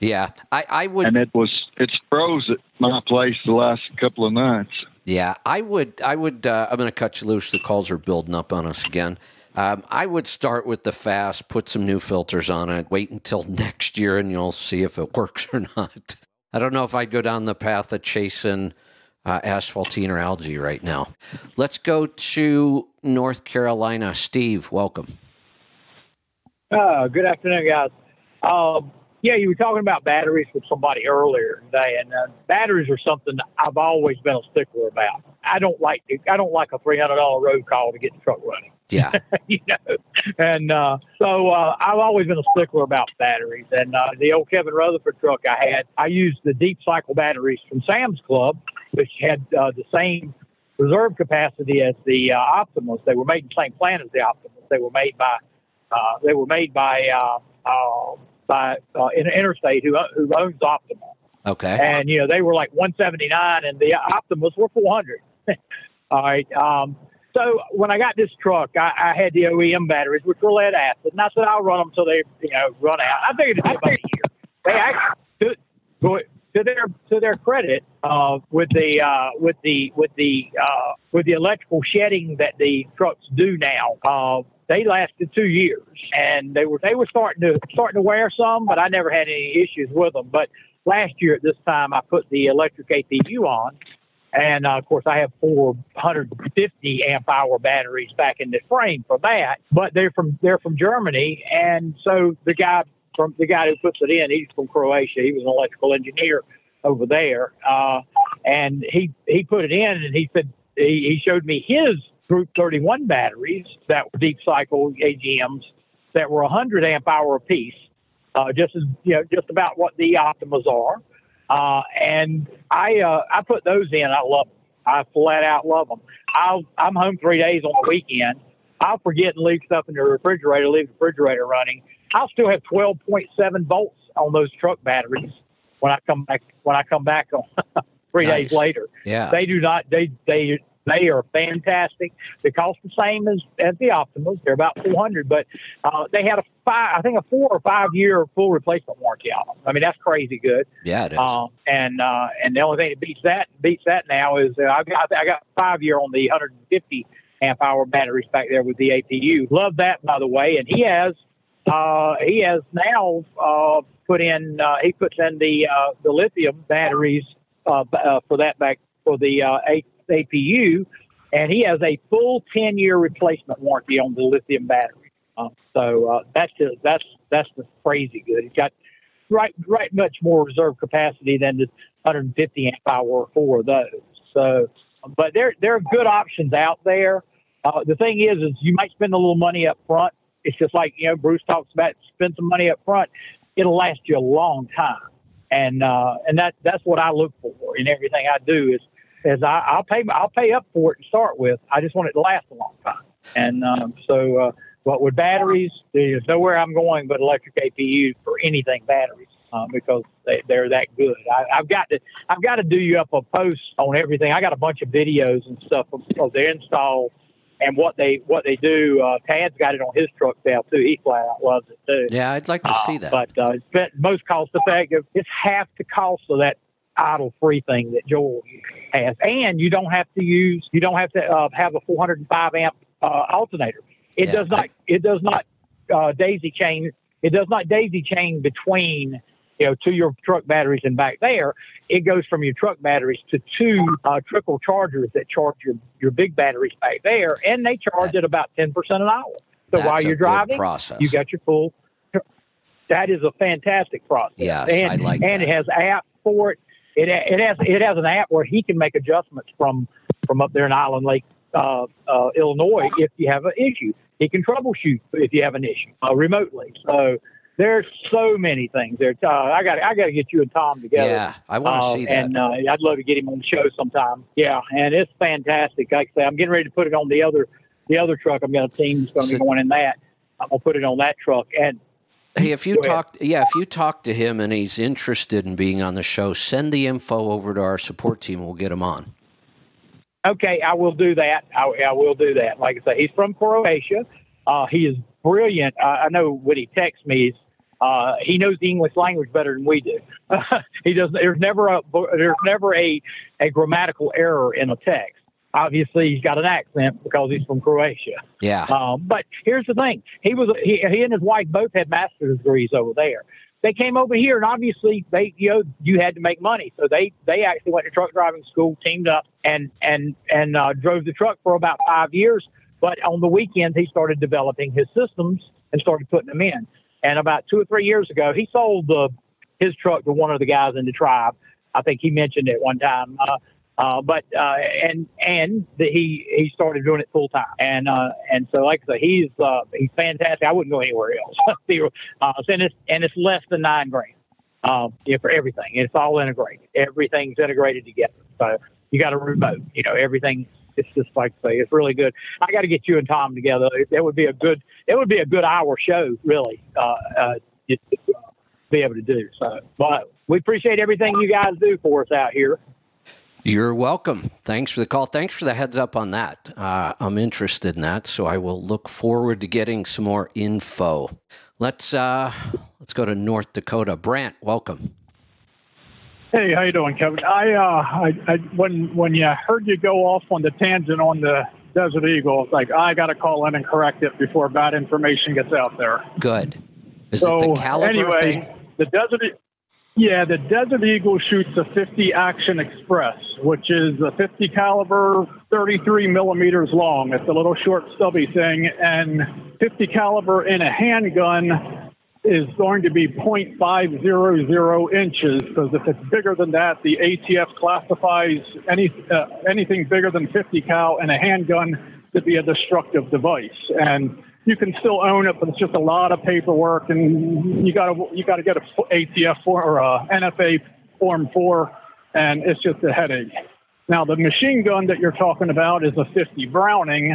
Yeah, I, I would. and it was it's froze at my place the last couple of nights. Yeah, I would. I would. Uh, I'm going to cut you loose. The calls are building up on us again. Um, I would start with the FASS, put some new filters on it, wait until next year, and you'll see if it works or not. I don't know if I'd go down the path of chasing uh, asphaltene or algae right now. Let's go to North Carolina. Steve, welcome. Uh, good afternoon, guys. Um, yeah, you were talking about batteries with somebody earlier today, and uh, batteries are something I've always been a stickler about. I don't like to, I don't like a three hundred dollar road call to get the truck running. Yeah, you know, and uh, so uh, I've always been a stickler about batteries. And uh, the old Kevin Rutherford truck I had, I used the deep cycle batteries from Sam's Club, which had uh, the same reserve capacity as the uh, Optimas. They were made in the same plant as the Optimas. They were made by uh, they were made by uh, uh, by uh, Interstate, who who owns Optimas. okay. And you know they were like 179, and the Optimas were 400. All right. Um, so when I got this truck, I, I had the OEM batteries, which were lead acid, and I said I'll run them till they you know run out. I figured it'd be about a year. They actually to, to their to their credit, uh, with the uh, with the with the uh, with the electrical shedding that the trucks do now, uh, they lasted two years, and they were they were starting to starting to wear some, but I never had any issues with them. But last year at this time, I put the electric APU on, and uh, of course I have 450 amp hour batteries back in the frame for that. But they're from they're from Germany, and so the guy from the guy who puts it in, he's from Croatia. He was an electrical engineer over there, uh, and he he put it in, and he said he, he showed me his Group 31 batteries that were deep cycle AGMs that were 100 amp hour apiece, uh, just as you know, just about what the Optimas are. Uh, and I uh, I put those in. I love them. I flat out love them. I'll, I'm home three days on the weekend. I'll forget and leave stuff in the refrigerator, leave the refrigerator running. I'll still have 12.7 volts on those truck batteries when I come back. When I come back on three Nice. days later, Yeah. they do not. They they they are fantastic. They cost the same as as the Optimas. They're about 400, but uh, they had a five. I think a four or five year full replacement warranty on them. I mean that's crazy good. Yeah, it is. Um, and uh, and the only thing that beats that beats that now is uh, I got I got five year on the 150 amp hour batteries back there with the APU. Love that, by the way. And he has uh, he has now uh, put in uh, he puts in the uh, the lithium batteries uh, uh, for that back for the uh, APU, and he has a full ten year replacement warranty on the lithium battery. Uh, so uh, that's just, that's that's just crazy good. He's got right right much more reserve capacity than the 150 amp hour for those. So, but there there are good options out there. Uh, the thing is, is you might spend a little money up front. It's just like you know Bruce talks about spend some money up front. It'll last you a long time, and uh, and that that's what I look for in everything I do. Is is I, I'll pay I'll pay up for it to start with. I just want it to last a long time, and um, so. Uh, but with batteries, there's nowhere I'm going but electric APUs for anything batteries. Uh, because they, they're that good. I, I've got to I've got to do you up a post on everything. I got a bunch of videos and stuff of, of the install and what they what they do. Uh, Tad's got it on his truck now too. He flat out loves it too. Yeah, I'd like to Uh, see that. But uh, it's most cost effective. It's half the cost of that idle free thing that Joel has, and you don't have to use you don't have to uh, have a 405 amp uh, alternator. It Yeah, does not it does not uh, daisy chain. It does not daisy chain between you know to your truck batteries and back there. It goes from your truck batteries to two uh, trickle chargers that charge your your big batteries back there, and they charge at about 10 percent an hour. So while you're driving, you got your full. That is a fantastic process. Yes, and, I like And that. it has app for it. It it has it has an app where he can make adjustments from from up there in Island Lake, uh, uh, Illinois, if you have an issue. He can troubleshoot if you have an issue uh, remotely. So there's so many things there. Uh, I got I got to get you and Tom together. Yeah, I want to Uh, see that. And uh, I'd love to get him on the show sometime. Yeah, and it's fantastic. Like I say, I'm getting ready to put it on the other the other truck. I'm going to team that's going to be going in that. I'm gonna put it on that truck. And Hey, if you Go ahead. talk, yeah, if you talk to him and he's interested in being on the show, send the info over to our support team. We'll get him on. okay, I will do that. I, I will do that. Like I say, he's from Croatia. Uh, he is brilliant. Uh, I know when he texts me, uh, he knows the English language better than we do. he does. There's never a there's never a a grammatical error in a text. Obviously, he's got an accent because he's from Croatia. Yeah, Um, but here's the thing: he was he, he and his wife both had master's degrees over there. They came over here, and obviously they you know you had to make money, so they they actually went to truck driving school, teamed up, and and and uh, drove the truck for about five years. But on the weekends, he started developing his systems and started putting them in. And about two or three years ago, he sold the his truck to one of the guys in the tribe. I think he mentioned it one time. Uh, uh, but uh, and and the, he he started doing it full time, and uh, and so like I say, he's uh, he's fantastic. I wouldn't go anywhere else. uh, and it's and it's less than nine grand, uh, for everything. It's all integrated. Everything's integrated together. So you got a remote. You know everything. It's just like I say, it's really good. I got to get you and Tom together. That would be a good. It would be a good hour show, really. To, be able to do so. But we appreciate everything you guys do for us out here. You're welcome. Thanks for the call. Thanks for the heads up on that. Uh, I'm interested in that, so I will look forward to getting some more info. Let's uh, let's go to North Dakota. Brant, welcome. Hey, how you doing, Kevin? I, uh, I, I when when you heard you go off on the tangent on the Desert Eagle, it's like I got to call in and correct it before bad information gets out there. Good. Is so it the caliber anyway, thing? the Desert, yeah, the Desert Eagle shoots a 50 Action Express, which is a 50 caliber, 33 millimeters long. It's a little short, stubby thing, and 50 caliber in a handgun is going to be 0.500 inches because if it's bigger than that, the ATF classifies any uh, anything bigger than 50 cal in a handgun to be a destructive device. And you can still own it, but it's just a lot of paperwork, and you got to you got to get a ATF for, or a NFA form four, and it's just a headache. Now the machine gun that you're talking about is a 50 Browning,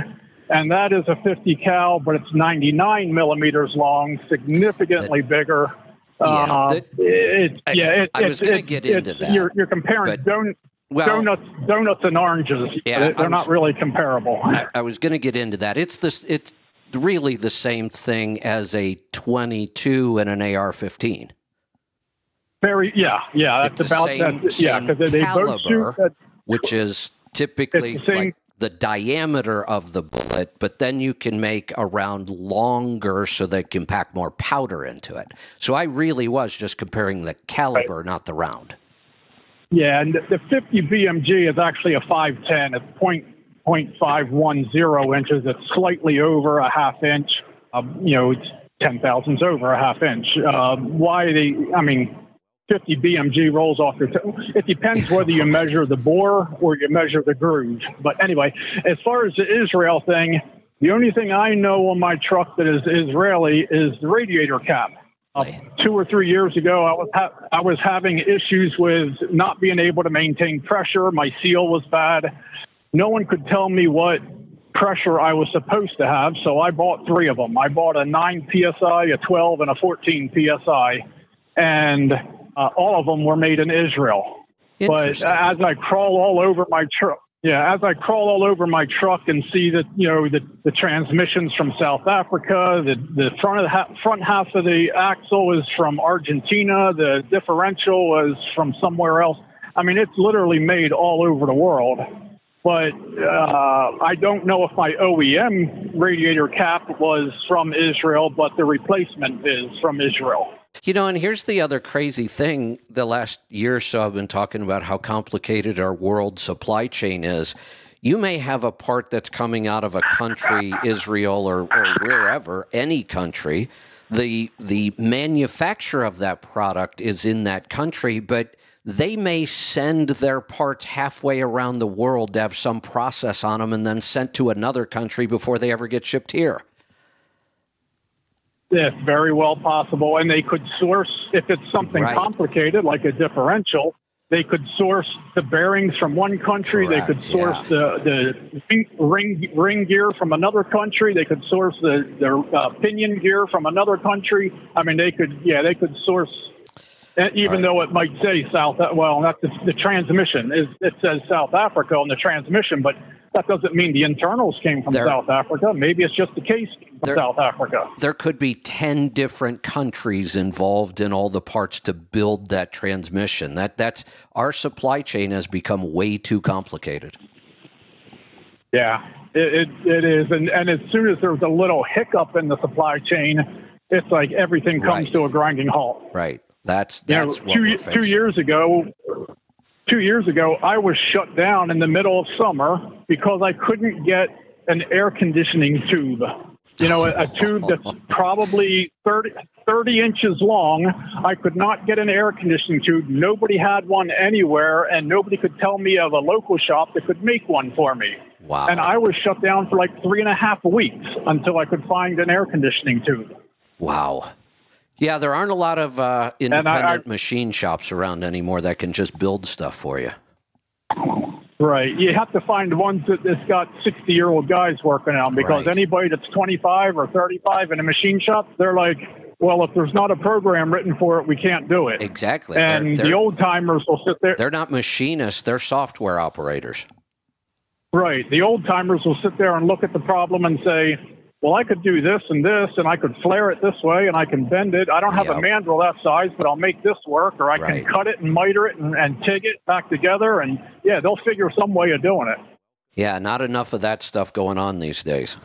and that is a 50 cal, but it's 99 millimeters long, significantly bigger. Yeah, Uh, that- it, I- yeah, it, I was it's- gonna get into that, You're, you're comparing but- don- Well, donuts, donuts and oranges. Yeah, they're was- not really comparable. I, I was going to get into that. It's this. It's really the same thing as a 22 and an AR-15. Very, yeah, yeah. That's about same- that. Yeah, same because they, both shoot. caliber. At, which is typically the like the diameter of the bullet, but then you can make a round longer so they can pack more powder into it. So I really was just comparing the caliber, right. not the round. Yeah, and the 50 BMG is actually a 510. It's point, 0.510 inches. It's slightly over a half inch. Um, you know, it's 10 thousandths over a half inch. Uh, why the? I mean, 50 BMG rolls off your. T- it depends whether you measure the bore or you measure the groove. But anyway, as far as the Israel thing, the only thing I know on my truck that is Israeli is the radiator cap. Uh, two or three years ago, I was ha- I was having issues with not being able to maintain pressure. My seal was bad. No one could tell me what pressure I was supposed to have, so I bought three of them. I bought a 9 psi, a 12, and a 14 psi, and uh, all of them were made in Israel. But as I crawl all over my truck, yeah, as I crawl all over my truck and see that you know the, the transmissions from South Africa, the the front of the ha- front half of the axle is from Argentina, the differential is from somewhere else. I mean, it's literally made all over the world. But uh, I don't know if my OEM radiator cap was from Israel, but the replacement is from Israel. You know, and here's the other crazy thing. The last year or so, I've been talking about how complicated our world supply chain is. You may have a part that's coming out of a country, Israel or, or wherever, any country. The the manufacturer of that product is in that country, but they may send their parts halfway around the world to have some process on them and then sent to another country before they ever get shipped here. It's very well possible. And they could source, if it's something right. complicated like a differential, they could source the bearings from one country. Correct, they could source yeah. the, the ring, ring gear from another country. They could source the, the uh, pinion gear from another country. I mean, they could, yeah, they could source even right. though it might say South, well, not the, the transmission is it says South Africa on the transmission, but that doesn't mean the internals came from there, South Africa. Maybe it's just the case from there, South Africa. There could be 10 different countries involved in all the parts to build that transmission. That that's our supply chain has become way too complicated. Yeah, it, it, it is. And, and as soon as there's a little hiccup in the supply chain, it's like everything comes right. to a grinding halt. Right. That's that's you know, two, two years ago. Two years ago, I was shut down in the middle of summer because I couldn't get an air conditioning tube. You know, a, a tube that's probably 30, 30 inches long. I could not get an air conditioning tube. Nobody had one anywhere, and nobody could tell me of a local shop that could make one for me. Wow. And I was shut down for like three and a half weeks until I could find an air conditioning tube. Wow. Yeah, there aren't a lot of uh, independent I, I, machine shops around anymore that can just build stuff for you. Right. You have to find ones that has got 60 year old guys working on because right. anybody that's 25 or 35 in a machine shop, they're like, well, if there's not a program written for it, we can't do it. Exactly. And they're, they're, the old timers will sit there. They're not machinists, they're software operators. Right. The old timers will sit there and look at the problem and say, well, I could do this and this, and I could flare it this way, and I can bend it. I don't have yep. a mandrel that size, but I'll make this work, or I right. can cut it and miter it and, and TIG it back together, and yeah, they'll figure some way of doing it. Yeah, not enough of that stuff going on these days.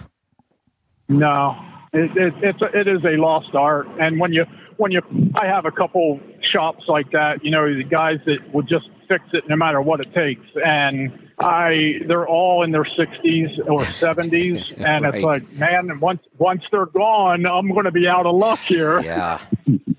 No, it, it, it's a, it is a lost art, and when you when you I have a couple shops like that, you know, the guys that would just fix it no matter what it takes, and I they're all in their 60s or 70s, and right. it's like, man, once once they're gone, I'm going to be out of luck here. Yeah.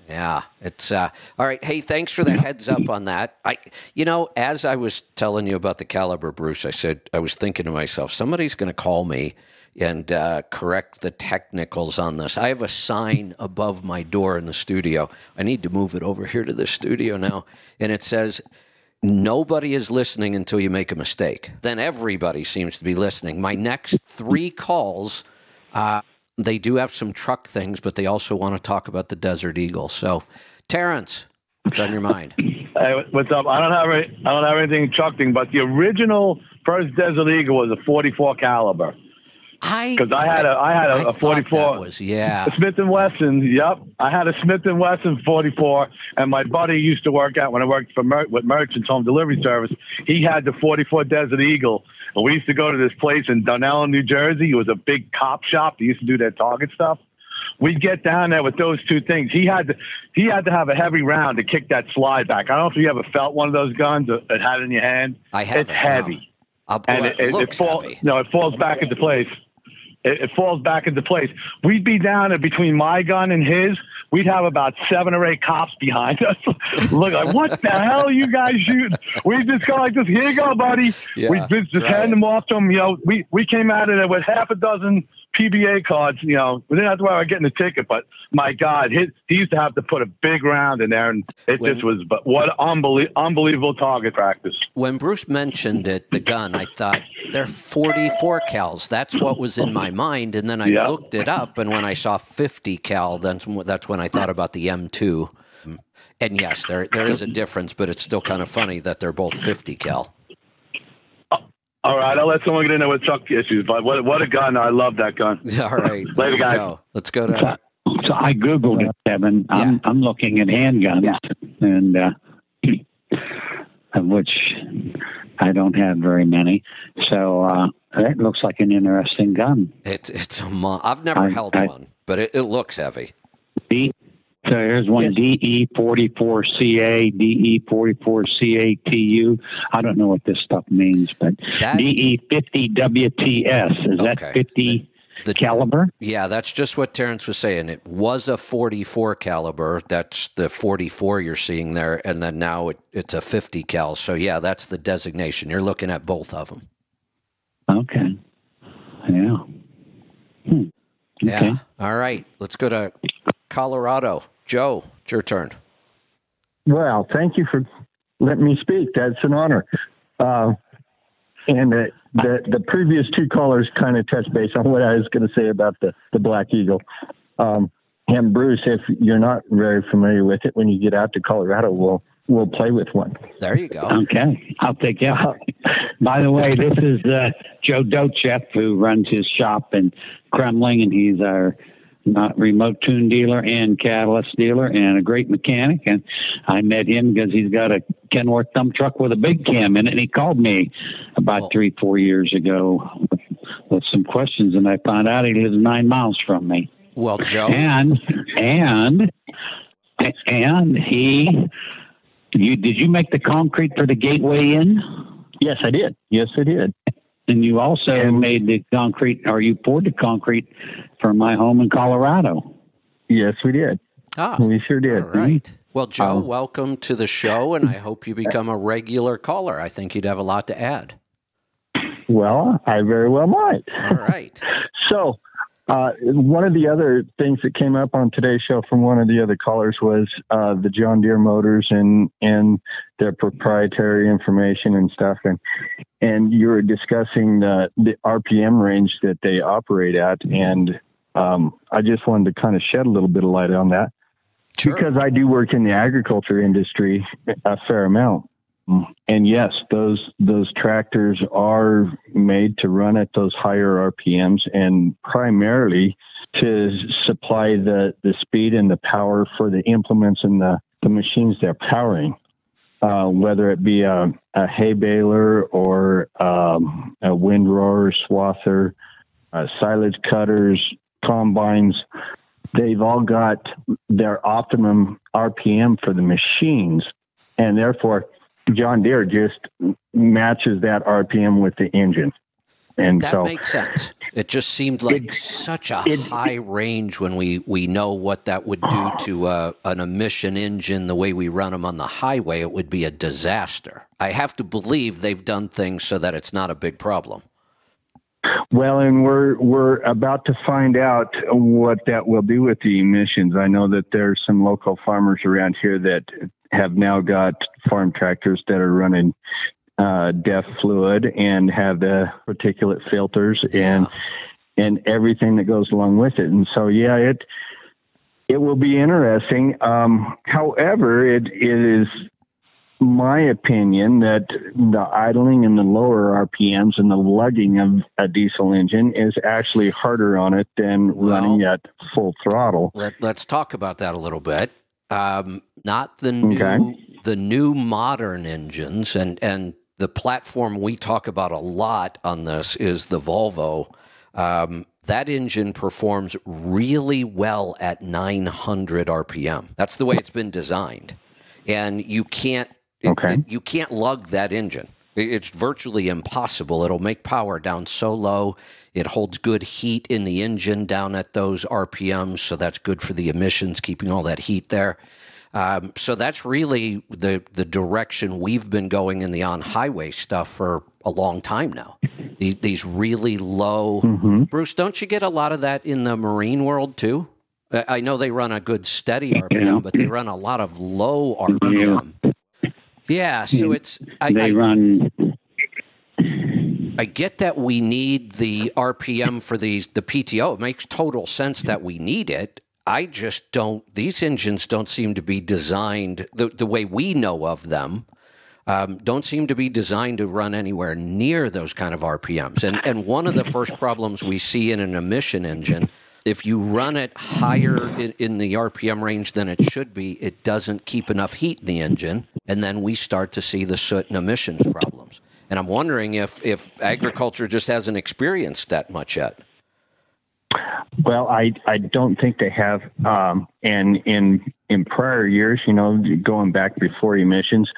Yeah, it's uh, all right. Hey, thanks for the heads up on that. I, you know, as I was telling you about the caliber, Bruce, I said I was thinking to myself, somebody's going to call me and uh, correct the technicals on this. I have a sign above my door in the studio. I need to move it over here to the studio now, and it says Nobody is listening until you make a mistake. Then everybody seems to be listening. My next three calls, uh, they do have some truck things, but they also want to talk about the Desert Eagle. So, Terrence, what's on your mind? Hey, what's up? I don't have any, I don't have anything trucking, but the original first Desert Eagle was a 44 caliber. I because I had a I had a, a 44 was yeah Smith and Wesson. Yep, I had a Smith and Wesson 44, and my buddy used to work out when I worked for Mer- with Merchants Home Delivery Service. He had the 44 Desert Eagle, And we used to go to this place in Dunellen, New Jersey. It was a big cop shop. They used to do their target stuff. We'd get down there with those two things. He had to, he had to have a heavy round to kick that slide back. I don't know if you ever felt one of those guns that had it in your hand. I haven't, It's heavy, I'll, and well, it, it, it falls. heavy. No, it falls back into place. It, it falls back into place. We'd be down between my gun and his. We'd have about seven or eight cops behind us. Look like, what the hell are you guys shooting? We just go like this. Here you go, buddy. Yeah, we just, just try hand them off to them. You know, we we came out of there with half a dozen PBA cards. You know, we didn't have to worry about getting the ticket, but my God, his, he used to have to put a big round in there, and it When- just was. But what unbelie- unbelievable target practice. When Bruce mentioned it, the gun, I thought they're 44 cals. That's what was in my mind, and then I Yeah. looked it up, and when I saw 50 cal, then that's when I thought about the M2. And yes, there there is a difference, but it's still kind of funny that they're both 50 cal. All right, I'll let someone get in there with truck issues, but what what a gun! I love that gun. All right, Later, guys. go. Let's go to So I googled it, Kevin. I'm I'm looking at handguns, and uh, of which I don't have very many. So uh, that looks like an interesting gun. it's it's a mon- I've never I- held I- one, but it, it looks heavy. D. So here's one DE forty four CA DE forty four CATU. I don't know what this stuff means, but That- DE fifty WTS is that fifty The- caliber? Yeah, that's just what Terrence was saying. It was a 44 caliber. That's the 44 you're seeing there, and then now it, it's a 50 cal. So yeah, that's the designation. You're looking at both of them. Okay. Yeah. Hmm. Yeah. Okay. All right. Let's go to Colorado. Joe, it's your turn. Well, thank you for letting me speak. That's an honor. Uh, and the, the the previous two callers kind of touched base on what I was going to say about the the Black Eagle. Um, and Bruce, if you're not very familiar with it, when you get out to Colorado, we'll we'll play with one. There you go. Okay, I'll take you out. By the way, this is uh, Joe Docheff who runs his shop in Kremmling, and he's our not remote tune dealer and catalyst dealer, and a great mechanic. And I met him because he's got a Kenworth dump truck with a big cam in it, and he called me about Well- three, four years ago with, with some questions, and I found out he lives nine miles from me. Well, Joe, And and and he, you did you make the concrete for the gateway in? Yes, I did. Yes, I did. And you also made the concrete, or you poured the concrete for my home in Colorado. Yes, we did. ah, We sure did. all right. Well, Joe, Um, welcome to the show, and I hope you become a regular caller. I think you'd have a lot to add. Well, I very well might. All right. So, uh, one of the other things that came up on today's show from one of the other callers was uh, the John Deere motors and and their proprietary information and stuff, and and you were discussing the the RPM range that they operate at, and um, I just wanted to kind of shed a little bit of light on that Sure. because I do work in the agriculture industry a fair amount. And yes, those those tractors are made to run at those higher RPMs and primarily to supply the, the speed and the power for the implements and the, the machines they're powering. Uh, whether it be a, a hay baler or um, a windrower, swather, uh, silage cutters, combines, they've all got their optimum RPM for the machines, and therefore John Deere just matches that RPM with the engine. And That so, makes sense. It just seemed like such a high range when we, we know what that would do to uh, an emission engine the way we run them on the highway. It would be a disaster. I have to believe they've done things so that it's not a big problem. well, and we're we're about to find out what that will do with the emissions. I know that there's some local farmers around here that have now got farm tractors that are running uh, DEF fluid and have the particulate filters and and everything that goes along with it. And so, yeah, it it will be interesting. Um, however, it, it is my opinion that the idling and the lower RPMs and the lugging of a diesel engine is actually harder on it than running at full throttle. Let, let's talk about that a little bit. Um, not the new Okay. the new modern engines, and and the platform we talk about a lot on this is the Volvo. Um, that engine performs really well at 900 RPM. That's the way it's been designed, and you can't okay. It, you can't lug that engine. It's virtually impossible. It'll make power down so low. It holds good heat in the engine down at those RPMs, so that's good for the emissions, keeping all that heat there. Um, so that's really the the direction we've been going in the on highway stuff for a long time now. These, these really low. Mm-hmm. Bruce, don't you get a lot of that in the marine world too? I know they run a good steady RPM, but they run a lot of low RPM. Yeah, so it's I, they I, run. I get that we need the RPM for these the PTO. It makes total sense that we need it. I just don't. These engines don't seem to be designed the the way we know of them. Um, don't seem to be designed to run anywhere near those kind of RPMs. And and one of the first problems we see in an emission engine if you run it higher in, in, the RPM range than it should be, it doesn't keep enough heat in the engine, and then we start to see the soot and emissions problems. And I'm wondering if if agriculture just hasn't experienced that much yet. Well, I I don't think they have. Um, and in in prior years, you know, going back before emissions,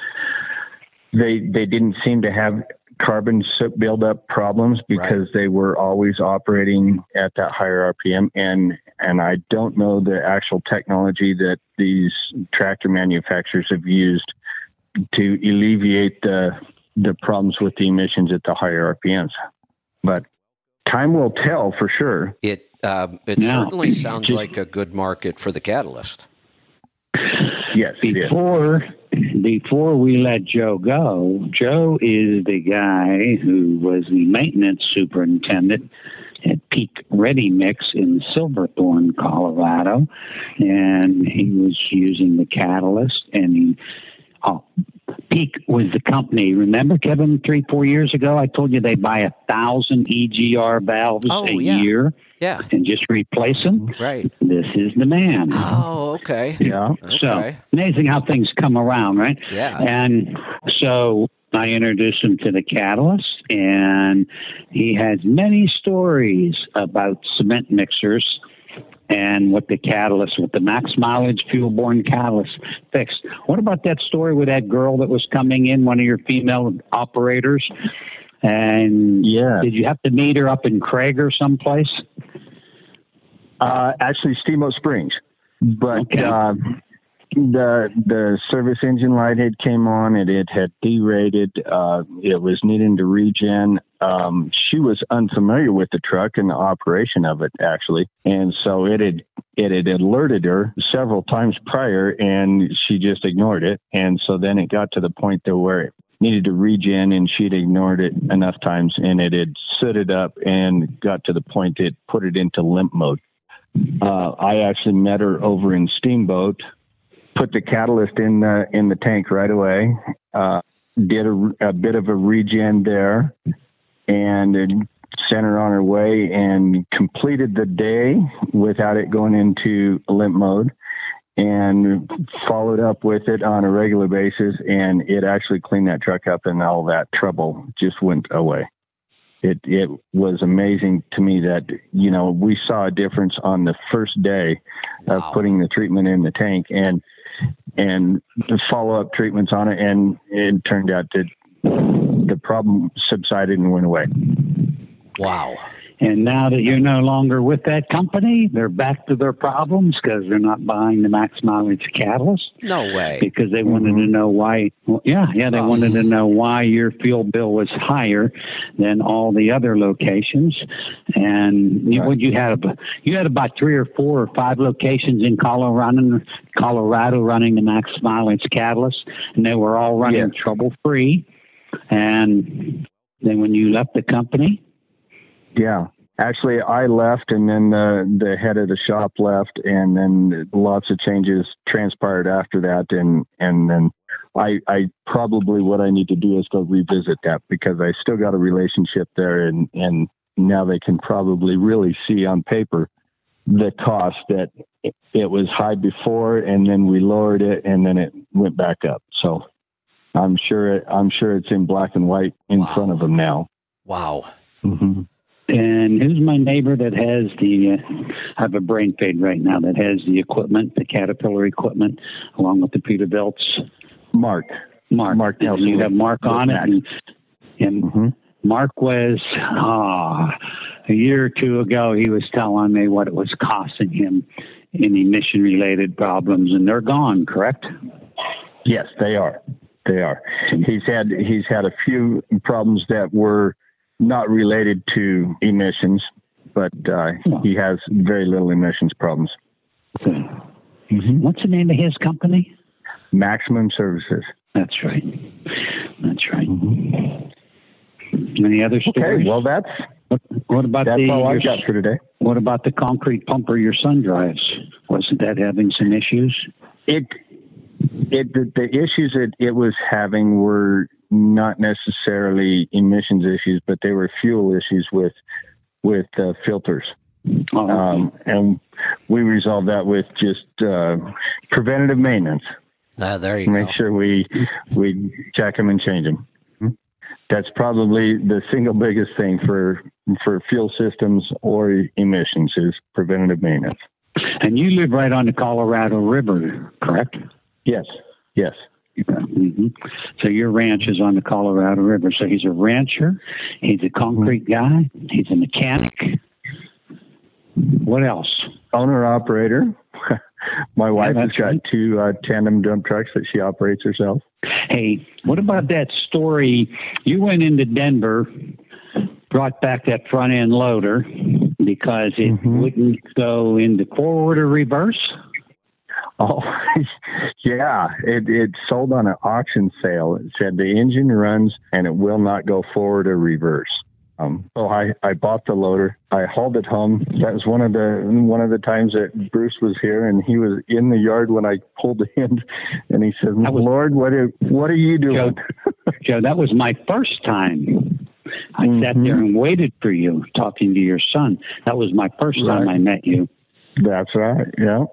they they didn't seem to have carbon buildup problems because right. they were always operating at that higher RPM. And and I don't know the actual technology that these tractor manufacturers have used to alleviate the the problems with the emissions at the higher RPMs. But time will tell for sure. It um, it now, certainly sounds just, like a good market for the catalyst. Yes, before before we let Joe go, Joe is the guy who was the maintenance superintendent at Peak Ready Mix in Silverthorne, Colorado, and he was using the catalyst and he. Oh, Peak was the company. Remember, Kevin, three, four years ago, I told you they buy a thousand EGR valves oh, a yeah. year. Yeah. And just replace them. Right. This is the man. Oh, okay. Yeah. Okay. So amazing how things come around, right? Yeah. And so I introduced him to the catalyst, and he has many stories about cement mixers and what the catalyst, what the max mileage fuel borne catalyst fixed. What about that story with that girl that was coming in, one of your female operators? And yeah, did you have to meet her up in Craig or someplace? Uh, actually, Steamboat Springs, but okay. uh, the the service engine light had came on and it had derated. Uh, it was needing to regen. Um, she was unfamiliar with the truck and the operation of it actually, and so it had it had alerted her several times prior, and she just ignored it. And so then it got to the point there where it needed to regen, and she'd ignored it enough times, and it had sooted up and got to the point it put it into limp mode. Uh, I actually met her over in Steamboat put the catalyst in the in the tank right away. Uh, did a, a, bit of a regen there, and sent her on her way and completed the day without it going into limp mode. And followed up with it on a regular basis, and it actually cleaned that truck up, and all that trouble just went away it it was amazing to me that you know we saw a difference on the first day wow. of putting the treatment in the tank and and the follow up treatments on it and it turned out that the problem subsided and went away. Wow. And now that you're no longer with that company, they're back to their problems because they're not buying the max mileage catalyst. No way. Because they wanted mm-hmm. to know why. Well, yeah, yeah, they oh. wanted to know why your fuel bill was higher than all the other locations. And right. you, what you had, you had about three or four or five locations in Colorado, Colorado running the max mileage catalyst, and they were all running yeah. trouble free. And then when you left the company, yeah. Actually, I left, and then the the head of the shop left, and then lots of changes transpired after that, and and then I I probably what I need to do is go revisit that because I still got a relationship there, and and now they can probably really see on paper the cost that it was high before, and then we lowered it, and then it went back up. So I'm sure. It, I'm sure it's in black and white in Wow. front of them now. Wow. hmm And who's my neighbor that has the? Uh, I have a brain fade right now. That has the equipment, the Caterpillar equipment, along with the Peterbilts. Mark. Mark. Mark And you have Mark on it, and, and hmm Mark was ah a year or two ago. He was telling me what it was costing him in emission-related problems, and they're gone. Correct? Yes, they are. They are. He's had he's had a few problems that were not related to emissions, but uh, he has very little emissions problems. What's the name of his company? Maximum Services. That's right. That's right. Any other stories? Okay, well that's What, what about that's the? all I got for today. What about the concrete pumper your son drives? Wasn't that having some issues? It it the, the issues that it was having were not necessarily emissions issues, but they were fuel issues with with uh, filters. Oh, Um, and we resolved that with just uh, preventative maintenance. Ah, there you go. Make go. sure we we check them and change them. That's probably the single biggest thing for for fuel systems or emissions is preventative maintenance. and you live right on the Colorado River, correct? Yes, yes. hmm So your ranch is on the Colorado River. So he's a rancher. He's a concrete guy. He's a mechanic. What else? Owner operator. My wife has that's got right. two uh, tandem dump trucks that she operates herself. Hey, what about that story? You went into Denver, brought back that front end loader because it Mm-hmm. wouldn't go into forward or reverse. Oh, yeah. It, it sold on an auction sale. It said the engine runs and it will not go forward or reverse. Um, so I, I bought the loader. I hauled it home. That was one of the one of the times that Bruce was here, and he was in the yard when I pulled the end, and he said, was- "Lord, what are what are you doing?" Joe, Joe that was my first time. I sat there and waited for you talking to your son. That was my first time I met you. That's right. Yeah.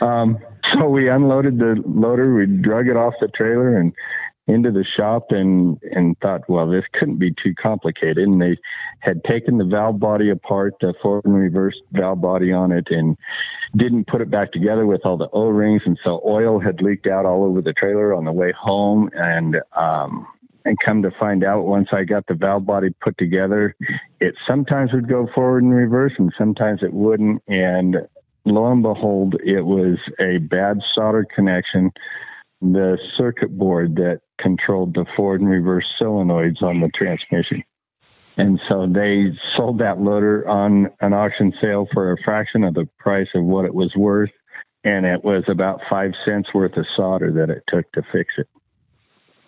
Um, so we unloaded the loader. We drug it off the trailer and into the shop, and and thought, well, this couldn't be too complicated. And they had taken the valve body apart, the forward and reverse valve body on it, and didn't put it back together with all the O rings, and so oil had leaked out all over the trailer on the way home, and um, and come to find out once I got the valve body put together, it sometimes would go forward and reverse and sometimes it wouldn't. And lo and behold, it was a bad solder connection. The circuit board that controlled the forward and reverse solenoids on the transmission. And so they sold that loader on an auction sale for a fraction of the price of what it was worth. And it was about five cents worth of solder that it took to fix it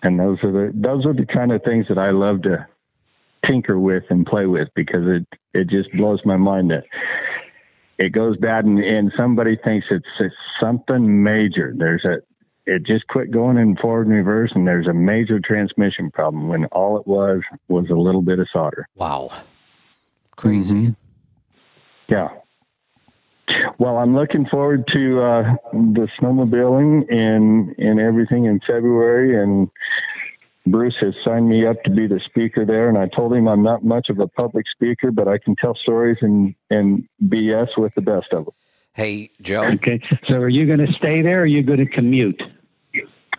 and those are the those are the kind of things that I love to tinker with and play with because it it just blows my mind that it goes bad and, and somebody thinks it's, it's something major. There's a it just quit going in forward and reverse and there's a major transmission problem when all it was was a little bit of solder. Wow. Crazy. Yeah. Well, I'm looking forward to uh, the snowmobiling and and everything in February. And Bruce has signed me up to be the speaker there. And I told him I'm not much of a public speaker, but I can tell stories and and BS with the best of them. Hey, Joe. Okay. So are you going to stay there or are you going to commute?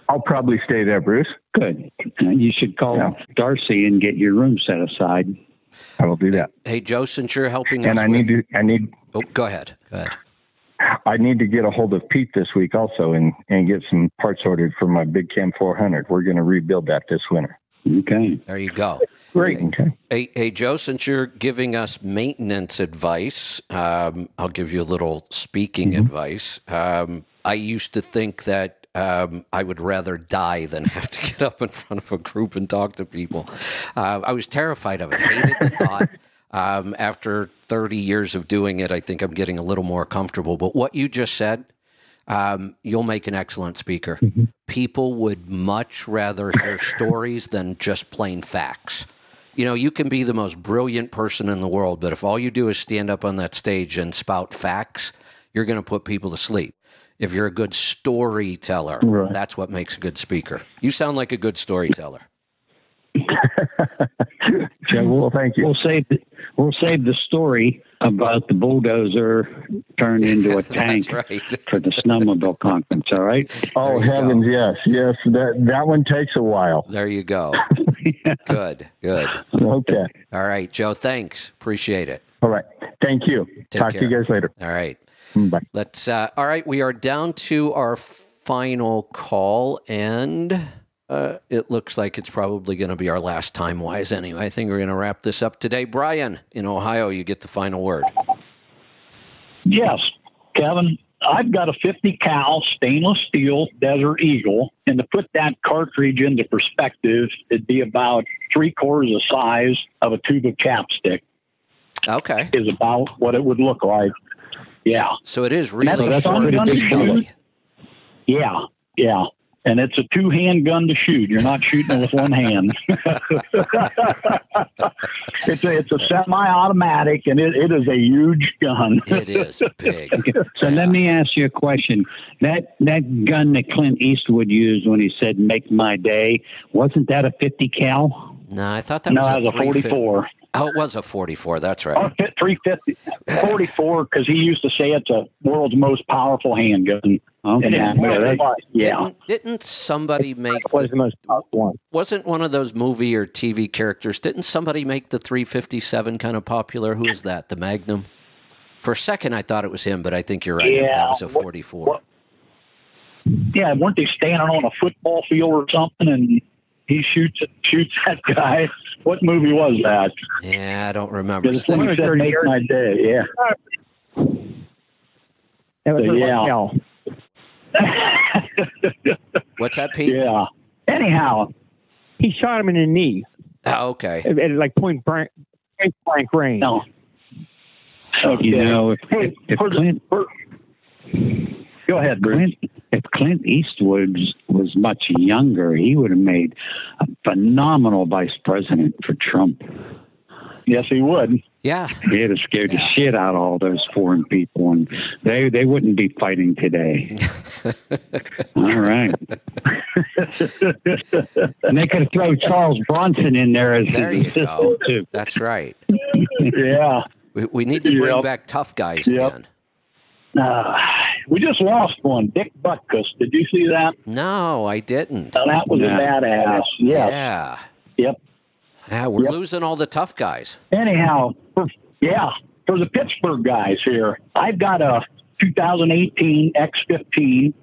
I'll probably stay there, Bruce. Good. You should call Darcy and get your room set aside. I will do that. Hey, Joe, since you're helping And us and I with- need to I need Oh, go ahead. Go ahead. I need to get a hold of Pete this week also and and get some parts ordered for my Big Cam 400. We're going to rebuild that this winter. Okay. There you go. Great. Okay. Hey, hey, Joe, since you're giving us maintenance advice, um, I'll give you a little speaking Mm-hmm. advice. Um, I used to think that um, I would rather die than have to get up in front of a group and talk to people. Uh, I was terrified of it, hated the thought. Um, after 30 years of doing it, I think I'm getting a little more comfortable. But what you just said, um, you'll make an excellent speaker. People would much rather hear stories than just plain facts. You know, you can be the most brilliant person in the world, but if all you do is stand up on that stage and spout facts, you're going to put people to sleep. If you're a good storyteller. Right. That's what makes a good speaker. You sound like a good storyteller. So we'll, thank you. We'll save the, we'll save the story about the bulldozer turned into a tank right. for the snowmobile conference. All right. Oh There you heavens, yes, yes. That that one takes a while. There you go. Good, good. Okay. All right, Joe, thanks. Appreciate it. All right. Thank you. Take Talk to you guys later. All right. Bye. Let's uh all right, we are down to our final call and uh, it looks like it's probably going to be our last time wise anyway. I think we're going to wrap this up today. Brian in Ohio, you get the final word. Yes, Kevin. I've got a 50 cal stainless steel Desert Eagle, and to put that cartridge into perspective, it'd be about three quarters the size of a tube of ChapStick. Okay. Is about what it would look like. Yeah. So it is that's really a short gun and to stubby. shoot. Yeah, yeah. And it's a two hand gun to shoot. You're not shooting it with one hand. it's a it's a semi automatic and it, it is a huge gun. It is big. So let me ask you a question. That that gun that Clint Eastwood used when he said "Make my day" wasn't that a 50 cal? No, I thought that No, was that was a 350 44. Oh, it was a 44. That's Oh, right. fit 350, 44, because he used to say it's a world's most powerful handgun. Okay. Uh, yeah. Didn't, didn't somebody make was the, the most powerful one. wasn't one of those movie or TV characters? Didn't somebody make the 357 kind of popular? Who is that? The Magnum. For a second, I thought it was him, but I think you're right. Yeah. That was a 44. Yeah, weren't they standing on a football field or something and he shoots shoots that guy? What movie was that? Yeah, I don't remember. Because when he said make my day, yeah. That was So, a yeah. hell. What's that, Pete? Yeah. Anyhow, He shot him in the knee Oh, okay. at, at like point blank, point blank range. no. Okay. You know, if, if, if For Clint Go ahead, Bruce. Clint, if Clint Eastwood was much younger, he would have made a phenomenal vice president for Trump. Yes, he would. Yeah. He'd have scared the shit out of all those foreign people, and they they wouldn't be fighting today. all right, and they could throw Charles Bronson in there as There his you go. assistant too. That's right. Yeah. We, we need to bring Yep. back tough guys Yep. again. Uh, we just lost one, Dick Butkus. Did you see that? No, I didn't. Uh, that was Yeah. a badass. Yes. Yeah. Yep. Yeah, we're Yep. losing all the tough guys. Anyhow, for, yeah, for the Pittsburgh guys here, I've got a 2018 X15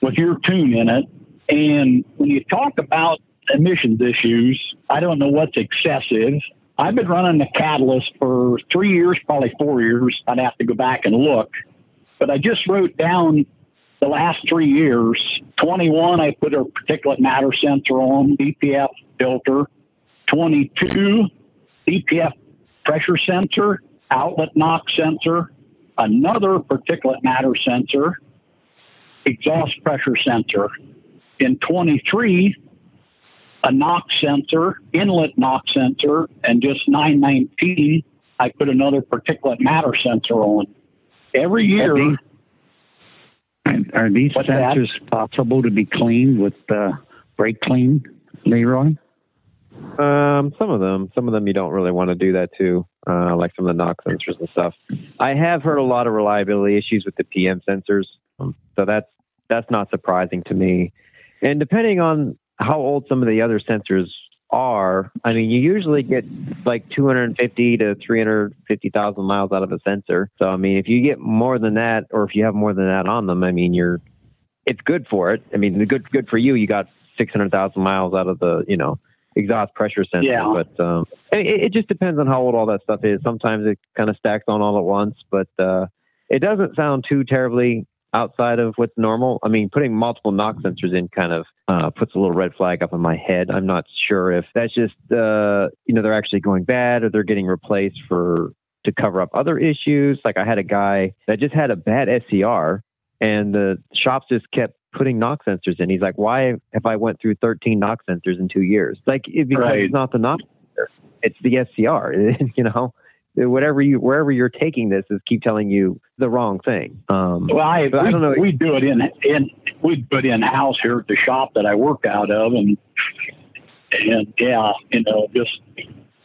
with your tune in it. And when you talk about emissions issues, I don't know what's excessive. I've been running the catalyst for three years, probably four years. I'd have to go back and look. But I just wrote down the last three years. 21, I put a particulate matter sensor on, DPF filter. 22, DPF pressure sensor, outlet knock sensor, another particulate matter sensor, exhaust pressure sensor. In 23, a knock sensor, inlet knock sensor, and just 919, I put another particulate matter sensor on. Every year, Are these, are these What's that? sensors possible to be cleaned with uh, brake clean, Leroy? Um, some of them, some of them you don't really want to do that to, uh, like some of the knock sensors and stuff. I have heard a lot of reliability issues with the PM sensors, um, so that's that's not surprising to me. And depending on how old some of the other sensors are, I mean, you usually get like 250 to 350,000 miles out of a sensor. So I mean, if you get more than that, or if you have more than that on them, I mean, you're it's good for it. I mean, the good good for you. You got 600,000 miles out of the you know exhaust pressure sensor. Yeah. But um, it, it just depends on how old all that stuff is. Sometimes it kind of stacks on all at once, but uh, it doesn't sound too terribly outside of what's normal. I mean, putting multiple knock sensors in kind of uh, puts a little red flag up in my head. I'm not sure if that's just uh, you know they're actually going bad or they're getting replaced for to cover up other issues. Like I had a guy that just had a bad SCR, and the shops just kept putting knock sensors in. He's like, "Why have I went through 13 knock sensors in two years?" Like it, because Right. it's not the knock sensor, it's the SCR. you know, whatever you wherever you're taking this is keep telling you the wrong thing. Um, Well, I, we, I don't know. We do it in in we do it in house here at the shop that I work out of, and and yeah, you know, just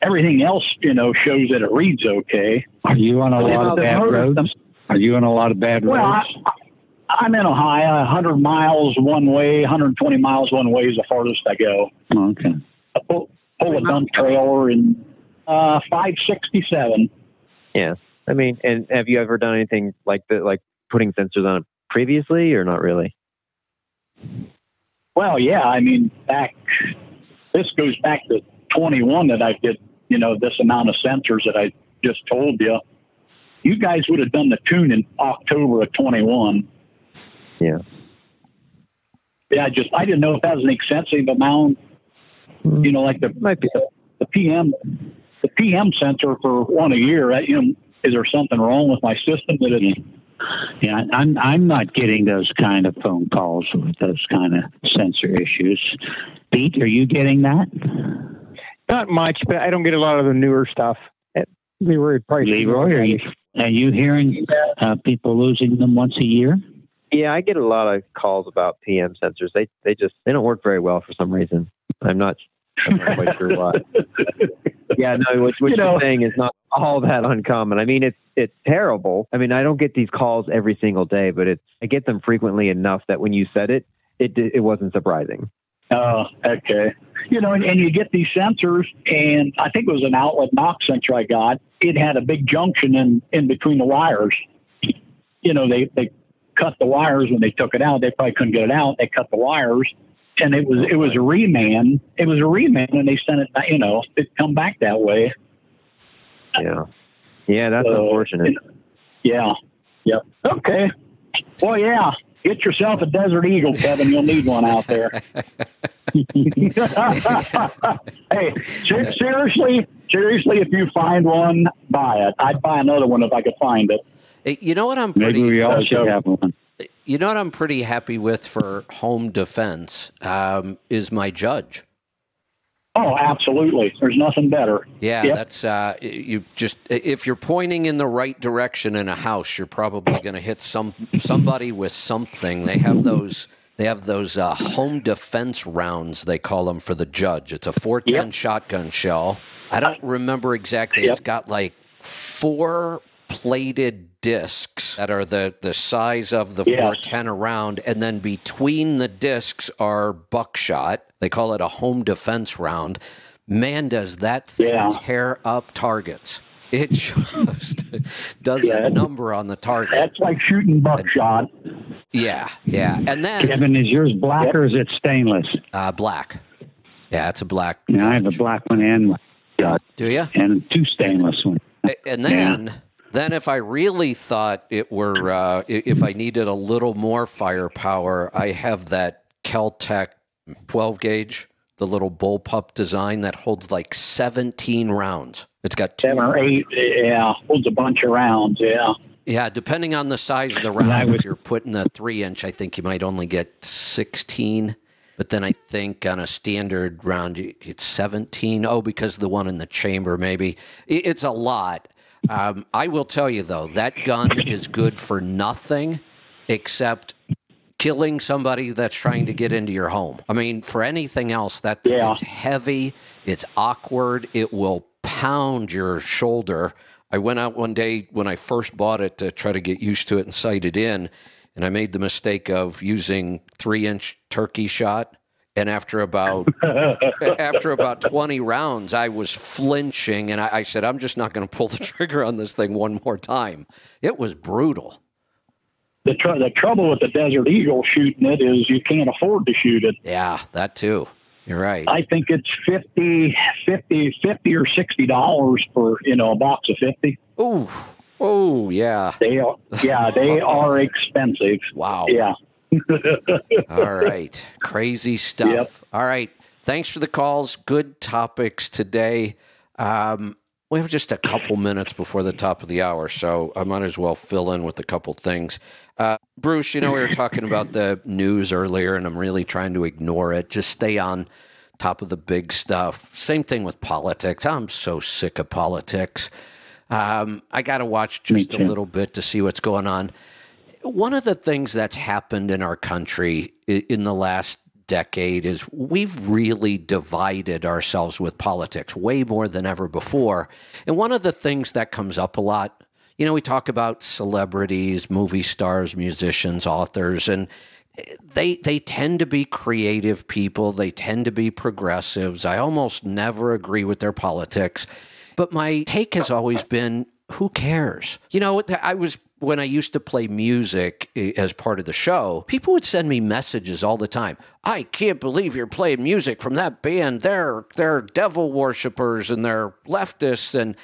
everything else, you know, shows that it reads okay. Are you on a But, lot of bad motor- roads? Are you on a lot of bad Well, I, roads? I'm in Ohio, 100 miles one way, 120 miles one way is the farthest I go. okay. I pull, pull a dump trailer and uh, 567. Yeah, I mean, and have you ever done anything like the like putting sensors on it previously, or not really? Well, yeah, I mean, back, this goes back to 21 that I did, you know, this amount of sensors that I just told you. You guys would have done the tune in October of 21. Yeah. Yeah, I just, I didn't know if that was an excessive amount. You know, like the, Might be. the, PM, PM sensor for one a year, that, you know, is there something wrong with my system that it, Yeah, I'm I'm not getting those kind of phone calls with those kind of sensor issues. Pete, are you getting that? Not much, but I don't get a lot of the newer stuff. Leroy would probably Leroy, are you are you hearing uh, people losing them once a year? Yeah, I get a lot of calls about PM sensors. They they just they don't work very well for some reason. I'm not, I'm not quite sure why. Yeah, no, what, what You are saying is not all that uncommon. I mean, it's it's terrible. I mean, I don't get these calls every single day, but it's I get them frequently enough that when you said it, it it wasn't surprising. Oh, okay. You know, and, and you get these sensors, and I think it was an outlet knock sensor I got. It had a big junction in in between the wires. You know, they they cut the wires when they took it out. They probably couldn't get it out. They cut the wires, and it was it was a reman. It was a reman, and they sent it. back, You know, it come back that way. Yeah, yeah, that's So, unfortunate. Yeah. Yep. Okay. Well, yeah. Get yourself a Desert Eagle, Kevin. You'll need one out there. hey, ser- seriously, seriously, if you find one, buy it. I'd buy another one if I could find it. Hey, You know what I'm pretty Maybe we all should have one. You know what I'm pretty happy with for home defense um, is my judge. Oh, absolutely. There's nothing better. Yeah, Yep. that's uh, you just if you're pointing in the right direction in a house, you're probably going to hit some somebody with something. They have those they have those uh, home defense rounds they call them for the judge. It's a 410 shotgun shell. I don't remember exactly. It's got like four plated discs that are the the size of the Yes. 410 around and then between the discs are buckshot. They call it a home defense round. Man, does that thing Yeah. tear up targets. It just does Yeah. a number on the target. That's like shooting buckshot. Yeah, yeah. And then Kevin, is yours black or is it stainless? uh, black. Yeah, it's a black. Yeah, I have a black one and Do you? and two stainless ones. And then, then if I really thought it were, uh, if I needed a little more firepower, I have that Keltec 12 gauge, the little bullpup design that holds like 17 rounds. It's got two. Seven or eight. Yeah. Holds a bunch of rounds. Yeah. Yeah, depending on the size of the round. would- If you're putting a three inch, I think you might only get 16. But then I think on a standard round, it's 17. Oh, because of the one in the chamber, maybe. It's a lot. Um, I will tell you, though, that gun is good for nothing except killing somebody that's trying to get into your home. I mean, for anything else, that thing Yeah. is heavy, it's awkward, it will pound your shoulder. I went out one day when I first bought it to try to get used to it and sight it in, and I made the mistake of using three inch turkey shot. And after about after about twenty rounds, I was flinching, and I, I said, "I'm just not going to pull the trigger on this thing one more time." It was brutal. The, tr- the trouble with the Desert Eagle shooting it is you can't afford to shoot it. Yeah, that too. You're right. I think it's 50, 50, 50 or sixty dollars for you know a box of fifty. Ooh, oh yeah. They are, yeah, they are expensive. Wow. Yeah. All right. Crazy stuff. Yep. All right. Thanks for the calls. Good topics today. Um, we have just a couple minutes before the top of the hour, so I might as well fill in with a couple things. Uh, Bruce, you know, we were talking about the news earlier, and I'm really trying to ignore it. Just stay on top of the big stuff. Same thing with politics. I'm so sick of politics. Um, I got to watch just a little bit to see what's going on. One of the things that's happened in our country in the last decade is we've really divided ourselves with politics way more than ever before. And one of the things that comes up a lot, you know, we talk about celebrities, movie stars, musicians, authors, and eh, they they tend to be creative people. They tend to be progressives. I almost never agree with their politics, but my take has always been, who cares? You know, I was when I used to play music eh, as part of the show, people would send me messages all the time. I can't believe you're playing music from that band. They're they're devil worshippers and they're leftists and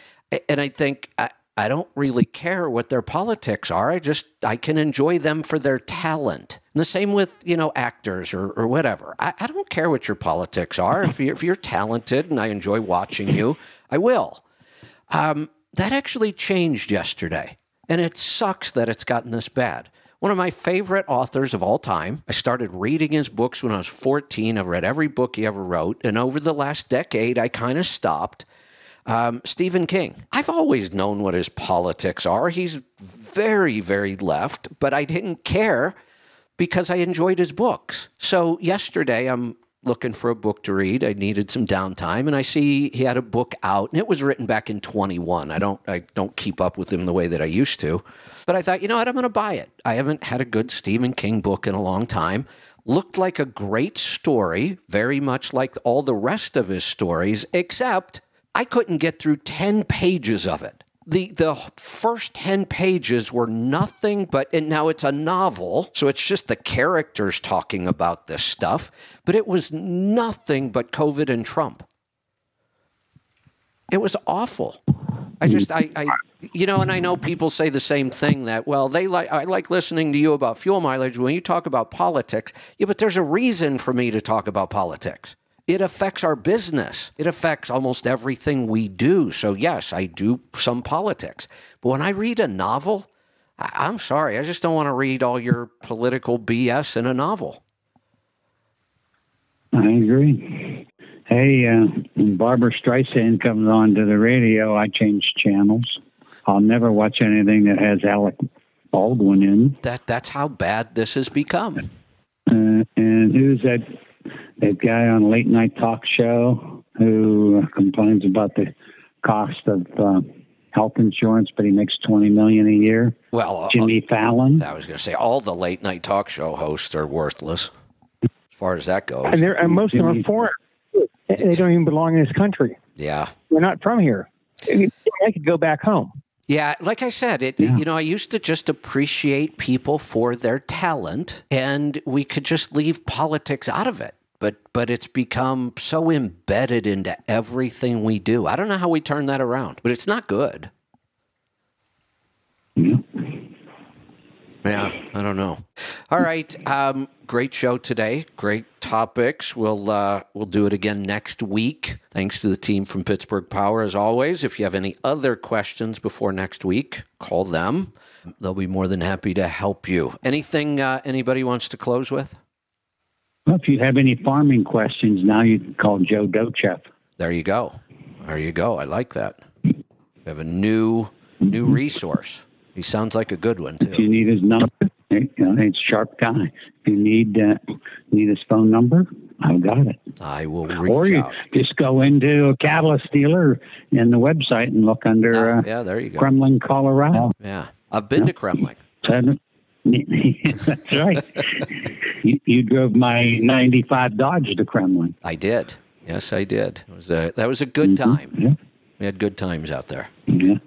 and I think I, I don't really care what their politics are. I just I can enjoy them for their talent. And the same with you know actors or, or whatever. I, I don't care what your politics are. If you're, if you're talented and I enjoy watching you, I will. Um, that actually changed yesterday. And it sucks that it's gotten this bad. One of my favorite authors of all time. I started reading his books when I was 14. I've read every book he ever wrote. And over the last decade, I kind of stopped. Um, Stephen King. I've always known what his politics are. He's very, very left, but I didn't care because I enjoyed his books. So yesterday, I'm looking for a book to read. I needed some downtime, and I see he had a book out, and it was written back in 21. I don't I don't keep up with him the way that I used to, but I thought, you know what, I'm going to buy it. I haven't had a good Stephen King book in a long time. Looked like a great story, very much like all the rest of his stories, except I couldn't get through 10 pages of it the the first 10 pages were nothing but and now it's a novel so it's just the characters talking about this stuff but it was nothing but covid and trump. It was awful. I just i, I you know and i know people say the same thing that well they like i like listening to you about fuel mileage. When you talk about politics yeah but there's a reason for me to talk about politics it affects our business. It affects almost everything we do. So, yes, I do some politics. But when I read a novel, I- am sorry, I just don't want to read all your political BS in a novel. I agree. Hey, uh, when Barbra Streisand comes on to the radio, I change channels. I'll never watch anything that has Alec Baldwin in. That that's how bad this has become. Uh, and who's that that guy on a late night talk show who complains about the cost of uh, health insurance, but he makes twenty million a year. Well, uh, Jimmy Fallon. I was going to say all the late night talk show hosts are worthless, as far as that goes. And, they're, and most of them are foreign. They don't even belong in this country. Yeah, they're not from here. I could go back home. Yeah, like I said, it yeah. you know, I used to just appreciate people for their talent and we could just leave politics out of it but but it's become so embedded into everything we do. I don't know how we turn that around, but it's not good. Yeah, I don't know. All right, um, great show today. Great topics. We'll uh, we'll do it again next week. Thanks to the team from Pittsburgh Power as always. If you have any other questions before next week, call them. They'll be more than happy to help you. Anything uh, anybody wants to close with? Well, if you have any farming questions, now you can call Joe Docheff. There you go. There you go. I like that. We have a new new resource. He sounds like a good one too. If you need his number, you know, it's sharp guy. If you need uh, need his phone number, I've got it. I will reach or you out. just go into a catalyst dealer in the website and look under. Uh, yeah, there you go. Kremmling, Colorado. Yeah, I've been yeah. to Kremmling. That's right. you, you, drove my '95 Dodge to Kremmling. I did. Yes, I did. It was a, that was a good mm-hmm. time. Yeah. We had good times out there. Yeah.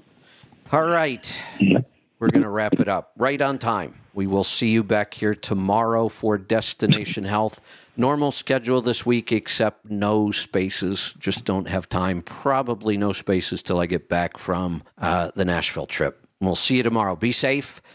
All right. Yeah. We're going to wrap it up right on time. We will see you back here tomorrow for Destination Health. Normal schedule this week, except no spaces. Just don't have time. Probably no spaces till I get back from uh, the Nashville trip. We'll see you tomorrow. Be safe,